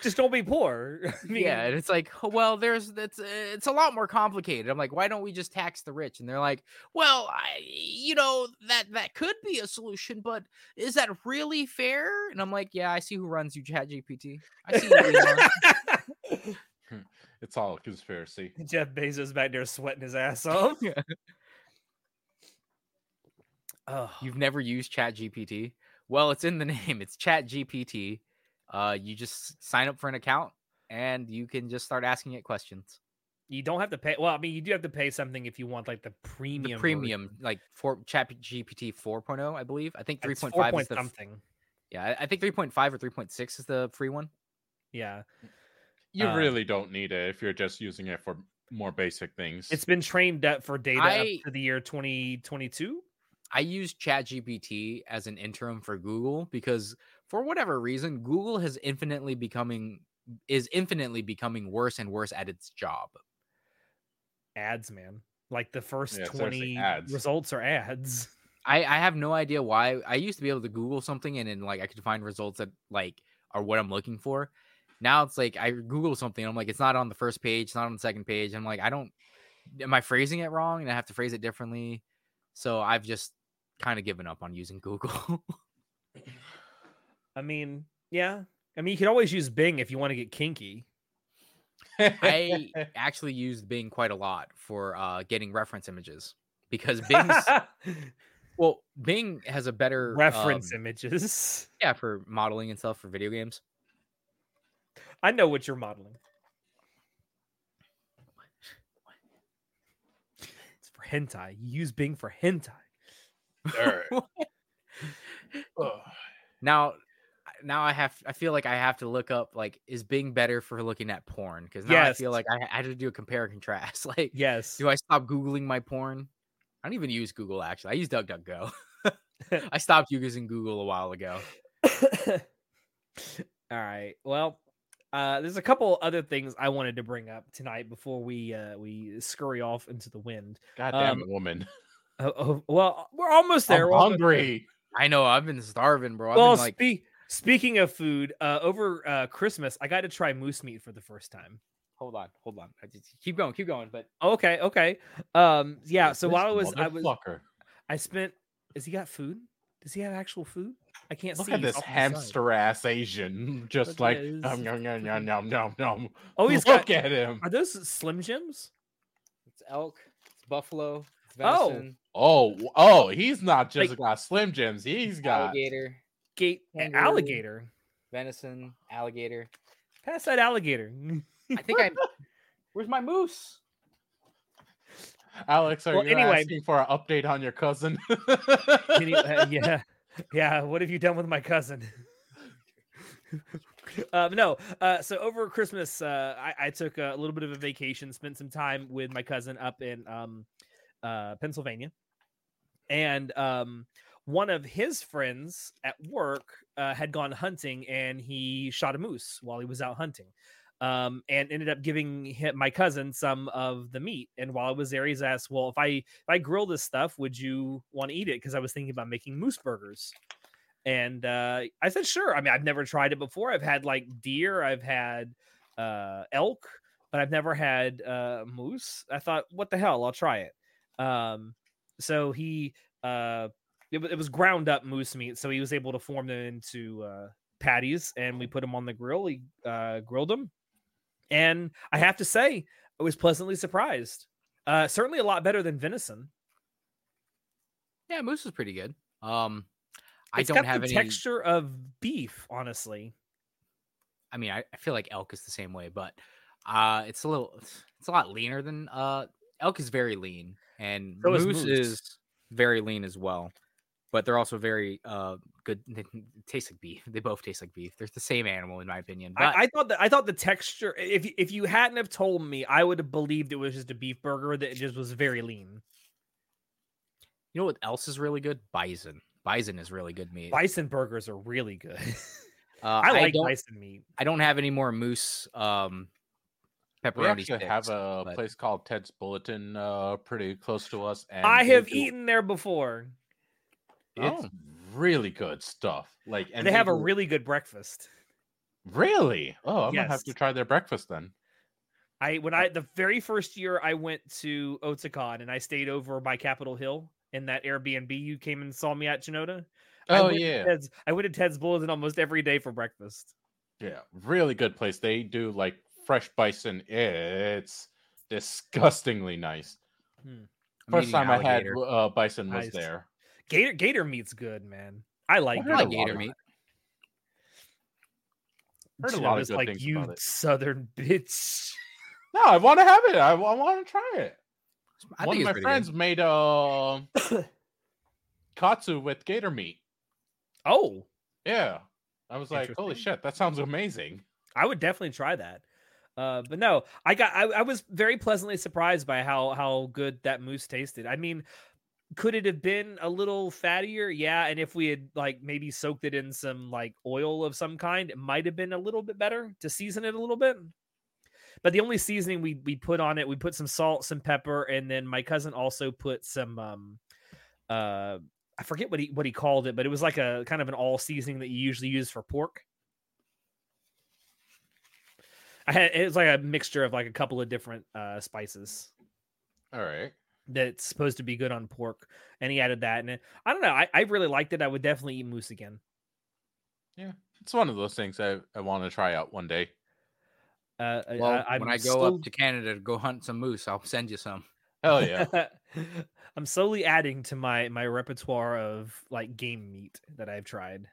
Just don't be poor. <laughs> I mean, yeah, and it's like, "Oh, well, there's it's uh, it's a lot more complicated. I'm like, why don't we just tax the rich? And they're like, well, I, you know, that that could be a solution, but is that really fair? And I'm like, yeah, I see who runs you, Chat GPT. I see. <laughs> It's all a conspiracy. <laughs> Jeff Bezos back there sweating his ass <laughs> off. Oh, You've never used Chat GPT? Well, it's in the <laughs> name. It's Chat GPT. Uh, you just sign up for an account and you can just start asking it questions. you don't have to pay. Well, I mean, you do have to pay something if you want like the premium. The version. premium, like for Chat GPT 4.0, I believe. I think 3.5 is point the f- something. Yeah, I- I think 3.5 or 3.6 is the free one. Yeah, You Uh, really don't need it if you're just using it for more basic things. it's been trained up for data up to the year 2022. I use ChatGPT as an interim for Google because for whatever reason, Google has infinitely becoming is infinitely becoming worse and worse at its job. Ads, man. Like the first Yeah, 20 ads. results are ads. <laughs> I, I have no idea why. I used to be able to Google something and then like I could find results that like are what I'm looking for. Now it's like I Google something, I'm like, it's not on the first page, it's not on the second page. I'm like, I don't am I phrasing it wrong? And I have to phrase it differently. So I've just kind of given up on using <laughs> Google. I mean, yeah. I mean, you can always use Bing if you want to get kinky. I actually used Bing quite a lot for uh, getting reference images because Bing's <laughs> well, Bing has a better reference um, images. yeah, for modeling and stuff for video games. I know what you're modeling. It's for hentai. You use Bing for hentai. <laughs> now now I have I feel like I have to look up like is Bing better for looking at porn because now I feel like I, I had to do a compare and contrast. <laughs> Like, Yes. do I stop googling my porn? I don't even use Google actually. I use DuckDuckGo. <laughs> I stopped using Google a while ago. <coughs> All right. Well, uh, there's a couple other things I wanted to bring up tonight before we uh, we scurry off into the wind. God damn Um, woman. <laughs> Oh, oh, well, we're almost there. I'm We're almost there. hungry. I know I've been starving, bro. I've Well, been like spe- speaking of food, uh, over uh, Christmas, I got to try moose meat for the first time. hold on, hold on. I just, keep going, keep going. But Okay, okay. Um, yeah. So This while I was, I was. I spent. Has he got food? Does he have actual food? I can't Look see. Look at he's this off to the side. hamster ass Asian, <laughs> just Look like at his nom, nom, nom, nom, nom, nom, nom. Oh, he's <laughs> Look got. at him. Are those Slim Jims? it's elk, it's buffalo, it's Oh. venison, Oh, w- oh, he's not just Like- got Slim Jims. He's got alligator, Gate Kangaroo. alligator. venison, alligator. Pass that alligator. <laughs> I think I. Where's my moose? Alex. Are Well, you anyway- asking for an update on your cousin? Uh, <laughs> yeah, yeah. What have you done with my cousin? <laughs> um, no. Uh, so over Christmas, uh, I, I took a little bit of a vacation, spent some time with my cousin up in um, uh, Pennsylvania, and um, one of his friends at work uh, had gone hunting, and he shot a moose while he was out hunting. Um, and ended up giving him, my cousin some of the meat. And while I was there, he's asked, "Well, if I if I grill this stuff, would you want to eat it?" Because I was thinking about making moose burgers. And uh, I said, "Sure." I mean, I've never tried it before. I've had like deer, I've had uh, elk, but I've never had uh, moose. I thought, "What the hell? I'll try it." Um, so he uh, it, it was ground up moose meat, so he was able to form them into uh, patties, and we put them on the grill. He uh, grilled them, and I have to say, I was pleasantly surprised. Uh, certainly a lot better than venison. Yeah, moose is pretty good. Um, I It's don't got have the any. texture of beef, honestly. I mean, I, I feel like elk is the same way, but uh, it's a little, it's a lot leaner than uh, elk is very lean, and So is moose, moose. is very lean as well. But they're also very uh good. They <laughs> taste like beef. <laughs> They both taste like beef. They're the same animal in my opinion. But I, I thought that I thought the texture. If if you hadn't have told me, I would have believed it was just a beef burger that just was very lean. you know what else is really good? Bison. Bison is really good meat. Bison burgers are really good. <laughs> Uh, I like don't, bison meat. I don't have any more moose um we pepperoni actually sticks. have a but- place called Ted's Bulletin, uh, pretty close to us. And I have eaten there before. It's Oh. really good stuff. Like, And and they have a really good breakfast. really. Oh, I'm gonna have to try their breakfast then. I when I the very first year I went to Otakon and I stayed over by Capitol Hill in that Airbnb you came and saw me at Chanoda. I Oh went to yeah, Ted's, I went to Ted's Bulletin almost every day for breakfast. yeah, really good place. They do like fresh bison. It's disgustingly nice. I'm First eating time I had uh, bison was Nice. there. Gator gator meat's good, man. I like I I like gator meat. Heard a Chanoda's lot of good like things you about it. southern <laughs> bitch. No, I want to have it. I, want to try it. I One think of my pretty good. friends made uh, <coughs> katsu with gator meat. Oh, Yeah, I was like, holy shit, that sounds amazing. I would definitely try that. Uh, but no, I got I, I was very pleasantly surprised by how how good that moose tasted. I mean, could it have been a little fattier? Yeah, and if we had like maybe soaked it in some like oil of some kind, it might have been a little bit better to season it a little bit. But the only seasoning we we put on it, we put some salt, some pepper, and then my cousin also put some um uh I forget what he what he called it, but it was like a kind of an all seasoning that you usually use for pork. I had it was like a mixture of like a couple of different uh spices All right. That's supposed to be good on pork, and he added that. And it, I don't know, I, I really liked it. I would definitely eat moose again. Yeah, it's one of those things I, I want to try out one day. Uh, Well, I, when I'm go slow- up to Canada to go hunt some moose, I'll send you some. Hell yeah. <laughs> I'm slowly adding to my my repertoire of like game meat that I've tried.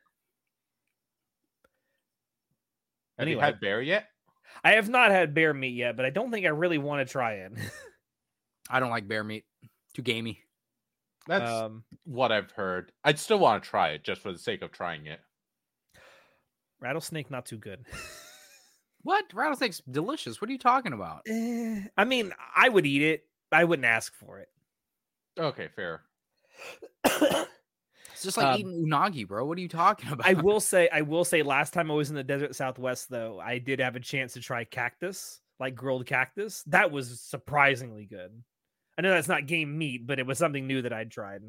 Have you had bear yet? I have not had bear meat yet, but I don't think I really want to try it. <laughs> I don't like bear meat. Too gamey. That's um, what I've heard. I'd still want to try it just for the sake of trying it. rattlesnake not too good. What? Rattlesnake's delicious. What are you talking about? Eh, I mean, I would eat it. I wouldn't ask for it. Okay, fair. It's just like Um, eating unagi, bro. What are you talking about? I will say, I will say, last time I was in the desert Southwest, though, I did have a chance to try cactus, like grilled cactus. That was surprisingly good. I know that's not game meat, but it was something new that I'd tried.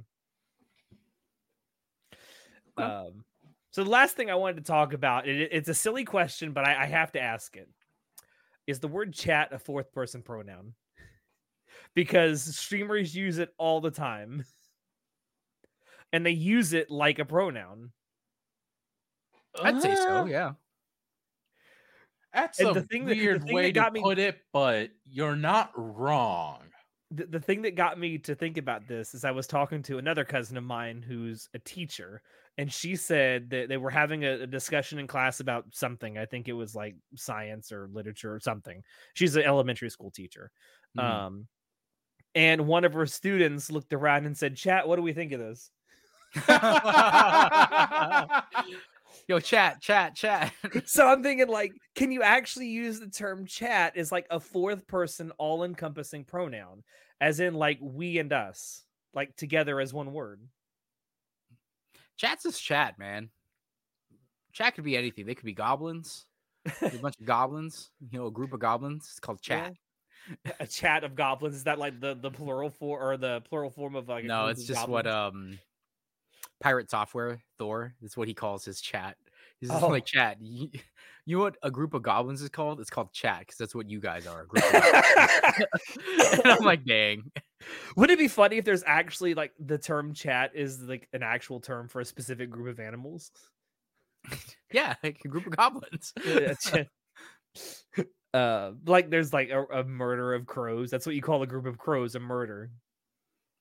Okay. Um, so the last thing I wanted to talk about, it, it's a silly question, but I, I have to ask it: Is the word "chat" a fourth person pronoun? <laughs> because streamers use it all the time, <laughs> and they use it like a pronoun. I'd say so. Uh, Yeah. That's And a the thing that- the weird thing that way to me- put it, but you're not wrong. The, the thing that got me to think about this is I was talking to another cousin of mine who's a teacher, and she said that they were having a, a discussion in class about something. I think it was like science or literature or something. She's an elementary school teacher. Mhm. Um, and one of her students looked around and said, Chat, what do we think of this? <laughs> <laughs> Yo, chat, chat, chat. <laughs> so I'm thinking, like, can you actually use the term chat as like a fourth person all encompassing pronoun, as in like we and us, like together as one word? Chat's just chat, man. Chat could be anything. They could be goblins. a <laughs> bunch of goblins. You know, a group of goblins. It's called chat. a chat of goblins is that like the the plural for or the plural form of like a no, it's just what um pirate software Thor is what he calls his chat. He's Oh. like chat. You, <laughs> you know what a group of goblins is called? It's called chat because that's what you guys are. A group of <laughs> and I'm like, dang. Wouldn't it be funny if there's actually like the term chat is like an actual term for a specific group of animals <laughs> Yeah, like a group of goblins. Yeah, uh like there's like a, a murder of crows that's what you call a group of crows a murder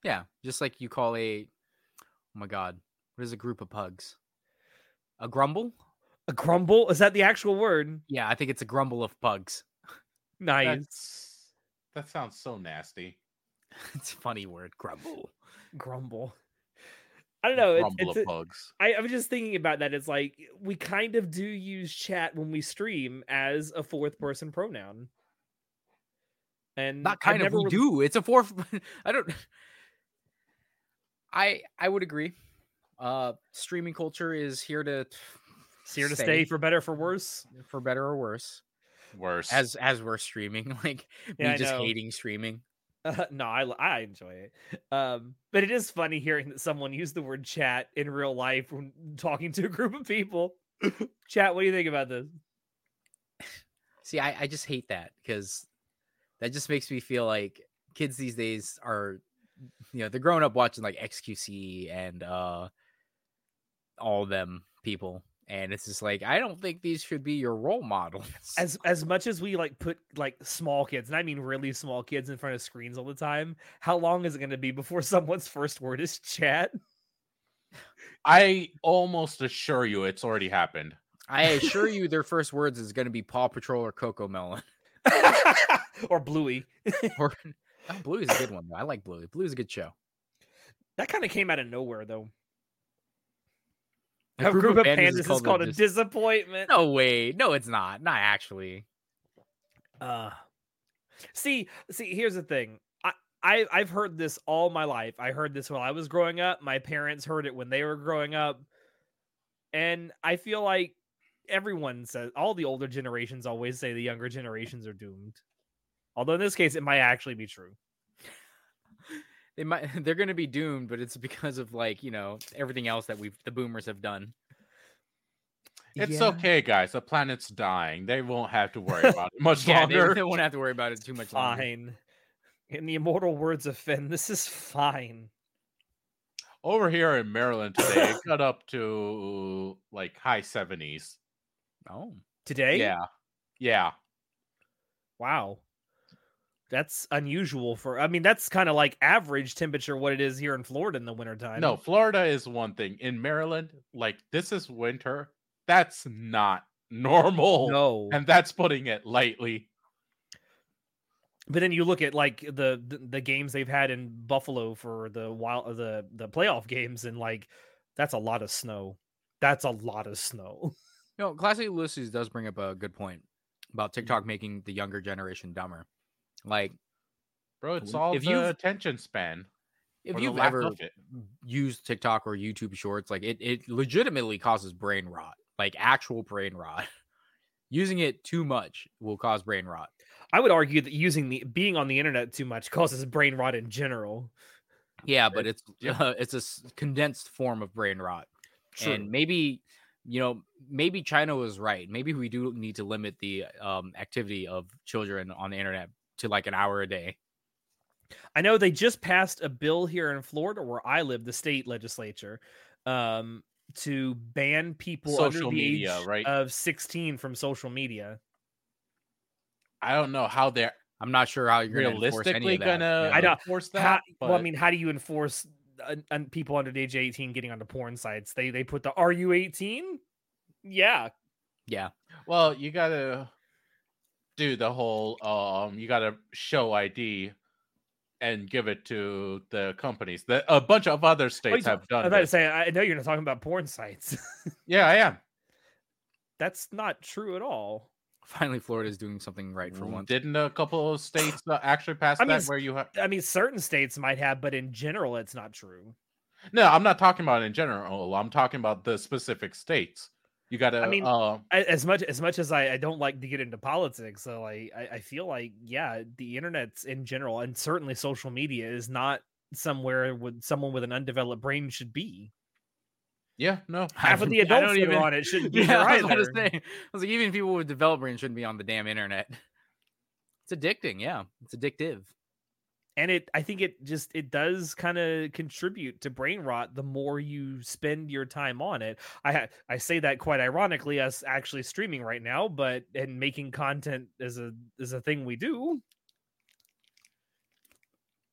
yeah, just like you call a. Oh my god, what is a group of pugs? A grumble? a grumble is that the actual word Yeah, I think it's a grumble of pugs. nice That's, that sounds so nasty. <laughs> it's a funny word, grumble. grumble i don't know it's, Rumble it's of a- bugs. I, I was just thinking about that. It's like we kind of do use chat when we stream as a fourth person pronoun. And Not I've kind of. We really- do. It's a fourth. <laughs> I don't. I I would agree. Uh, streaming culture is here to It's here to stay. stay for better for worse. for better or worse. Worse. As as we're streaming, <laughs> like Yeah, I me just know. hating streaming. Uh, <laughs> no, I I enjoy it. Um, but it is funny hearing that someone use the word chat in real life when talking to a group of people. <laughs> chat, what do you think about this? See, I I just hate that because that just makes me feel like kids these days are, you know, they're growing up watching like XQC and uh all them people, and it's just like I don't think these should be your role models. As as much as we like put like small kids, and I mean really small kids in front of screens all the time, how long is it going to be before <laughs> someone's first word is chat? I almost assure you it's already happened. I assure you, their first words is going to be Paw Patrol or Coco Melon. <laughs> or Bluey. Or oh, Bluey's a good one. Though. I like Blue. Blue is a good show. That kind of came out of nowhere, though. A A group, of pandas, is called called, a a dis- disappointment. No way. No, it's not. Not actually. Uh, see, see, here's the thing. I, I I've heard this all my life. I heard this while I was growing up. My parents heard it when they were growing up, and I feel like everyone says all the older generations always say the younger generations are doomed. Although in this case, it might actually be true. They might. <laughs> They're going to be doomed, but it's because of like you know everything else that we've the boomers have done. It's Yeah. okay, guys. The planet's dying. They won't have to worry <laughs> about it much Yeah, they, longer. they won't have to worry about it too much longer. Fine. In the immortal words of Finn, this is fine. Over here in Maryland today, it got up to like high 70s. Oh, Today? Yeah. Yeah. Wow. That's unusual for I mean that's kind of like average temperature what it is here in Florida in the wintertime. No, Florida is one thing. In Maryland, like this is winter. That's not normal. No. And that's putting it lightly. But then you look at like the, the the games they've had in Buffalo for the wild the the playoff games and like that's a lot of snow. That's a lot of snow. <laughs> you know, Classic Ulysses does bring up a good point about mm-hmm. TikTok making the younger generation dumber. Like, Bro, it's all If all you've- attention span. if you've ever used TikTok or YouTube Shorts, like it, it legitimately causes brain rot, like actual brain rot. <laughs> Using it too much will cause brain rot. I would argue that using the being on the internet too much causes brain rot in general. Yeah, but it's Yep. uh, <laughs> it's a s- condensed form of brain rot. True. And maybe you know, maybe China was right. Maybe we do need to limit the um, activity of children on the internet to like an hour a day. I know they just passed a bill here in Florida where I live, the state legislature, um, to ban people Social under the media, age right? of 16 from social media. I don't know how they're I'm not sure how you're gonna enforce any realistically of that. gonna yeah. I know. enforce that. How, well, I mean, how do you enforce uh, uh, people under the age of 18 getting onto porn sites? They they put the "Are you 18?" Yeah, yeah. Well, you gotta do the whole um you gotta show ID and give it to the companies. That a bunch of other states so- have I done was about to say, I know you're not talking about porn sites. <laughs> Yeah, I am. That's not true at all. Finally, Florida is doing something right for once. Didn't a couple of states uh, actually <sighs> pass I mean, that where you have I mean, certain states might have, but in general, it's not true. No, I'm not talking about in general. I'm talking about the specific states. You gotta I mean, uh, A- As much as much as I, I don't like to get into politics, so like I, I feel like yeah, the internet's in general, and certainly social media is not somewhere with someone with an undeveloped brain should be. yeah, no. Half of the <laughs> I adults that even- are on it shouldn't <laughs> be Yeah, there I was about to either. say. I was like, even people with developed brains shouldn't be on the damn internet. It's addicting. Yeah, it's addictive. And it i think it just it does kind of contribute to brain rot the more you spend your time on it i ha- i say that quite ironically us actually streaming right now but and making content is a is a thing we do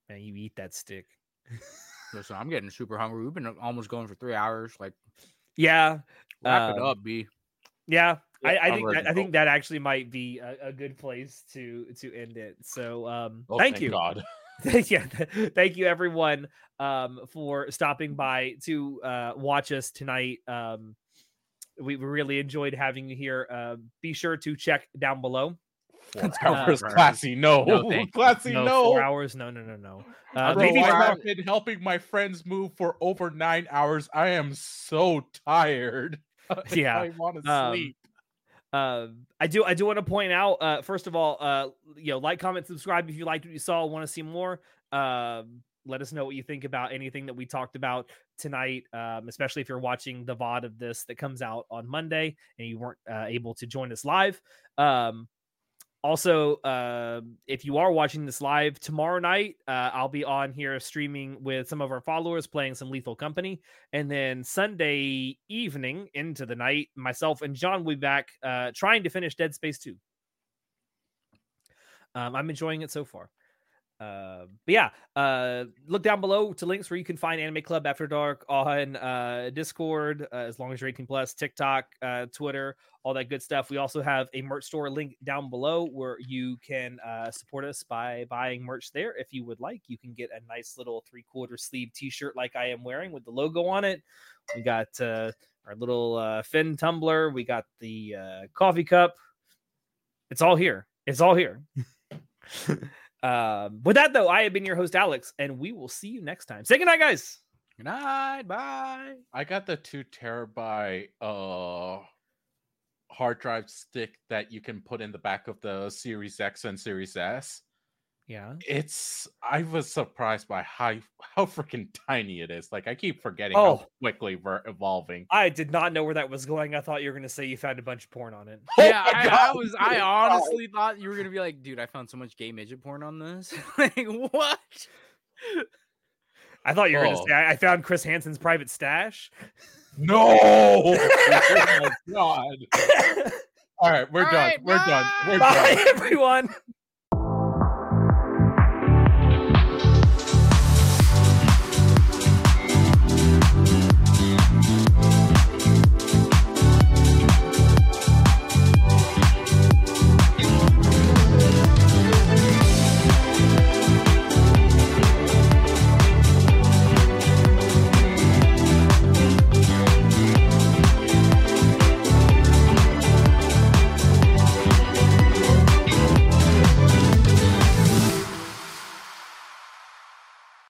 and you eat that stick <laughs> Listen, I'm getting super hungry. We've been almost going for three hours. Like, yeah wrap it Um, up, B. yeah I, I think that, I think that actually might be a, a good place to to end it. So um, Oh, thank you. God. <laughs> <laughs> Thank you, thank you everyone um, for stopping by to uh, watch us tonight. Um, we we really enjoyed having you here. Uh, be sure to check down below. Four Let's hours, for it. classy. No, No, <laughs> classy. no, No, four hours. No, no, no, no. Uh, Bro, maybe I have been helping my friends move for over nine hours. I am so tired. <laughs> Yeah, I want to um, sleep. Uh, I do. I do want to point out. Uh, first of all, uh, you know, like, comment, subscribe if you liked what you saw. Want to see more? Um, let us know what you think about anything that we talked about tonight. Um, especially if you're watching the VOD of this that comes out on Monday and you weren't uh, able to join us live. Um, also, uh, if you are watching this live tomorrow night, uh, I'll be on here streaming with some of our followers playing some Lethal Company. And then Sunday evening into the night, myself and John will be back uh, trying to finish Dead Space 2. Um, I'm enjoying it so far. Uh, but yeah, uh, look down below to links where you can find Anime Club After Dark on uh, Discord, uh, as long as you're 18 plus, TikTok, uh, Twitter, all that good stuff. We also have a merch store link down below where you can uh, support us by buying merch there if you would like. You can get a nice little three quarter sleeve t shirt like I am wearing with the logo on it. We got uh, our little uh, Finn tumbler, we got the uh, coffee cup. It's all here. It's all here. <laughs> um, with that, though, I have been your host, Alex, and we will see you next time. Say goodnight, guys. Good night. Bye. I got the two terabyte uh hard drive stick that you can put in the back of the Series X and Series S. Yeah. It's I was surprised by how how freaking tiny it is. Like I keep forgetting Oh. how quickly we're evolving. I did not know where that was going. I thought you were going to say you found a bunch of porn on it. <laughs> Oh yeah, Oh my I, I was. I <laughs> honestly thought you were gonna be like, dude, I found so much gay midget porn on this. <laughs> like, what? I thought you were going Oh. to say I, I found Chris Hansen's private stash. No! <laughs> oh my god! <laughs> All right, we're All done. right, we're done. We're Bye, done. everyone.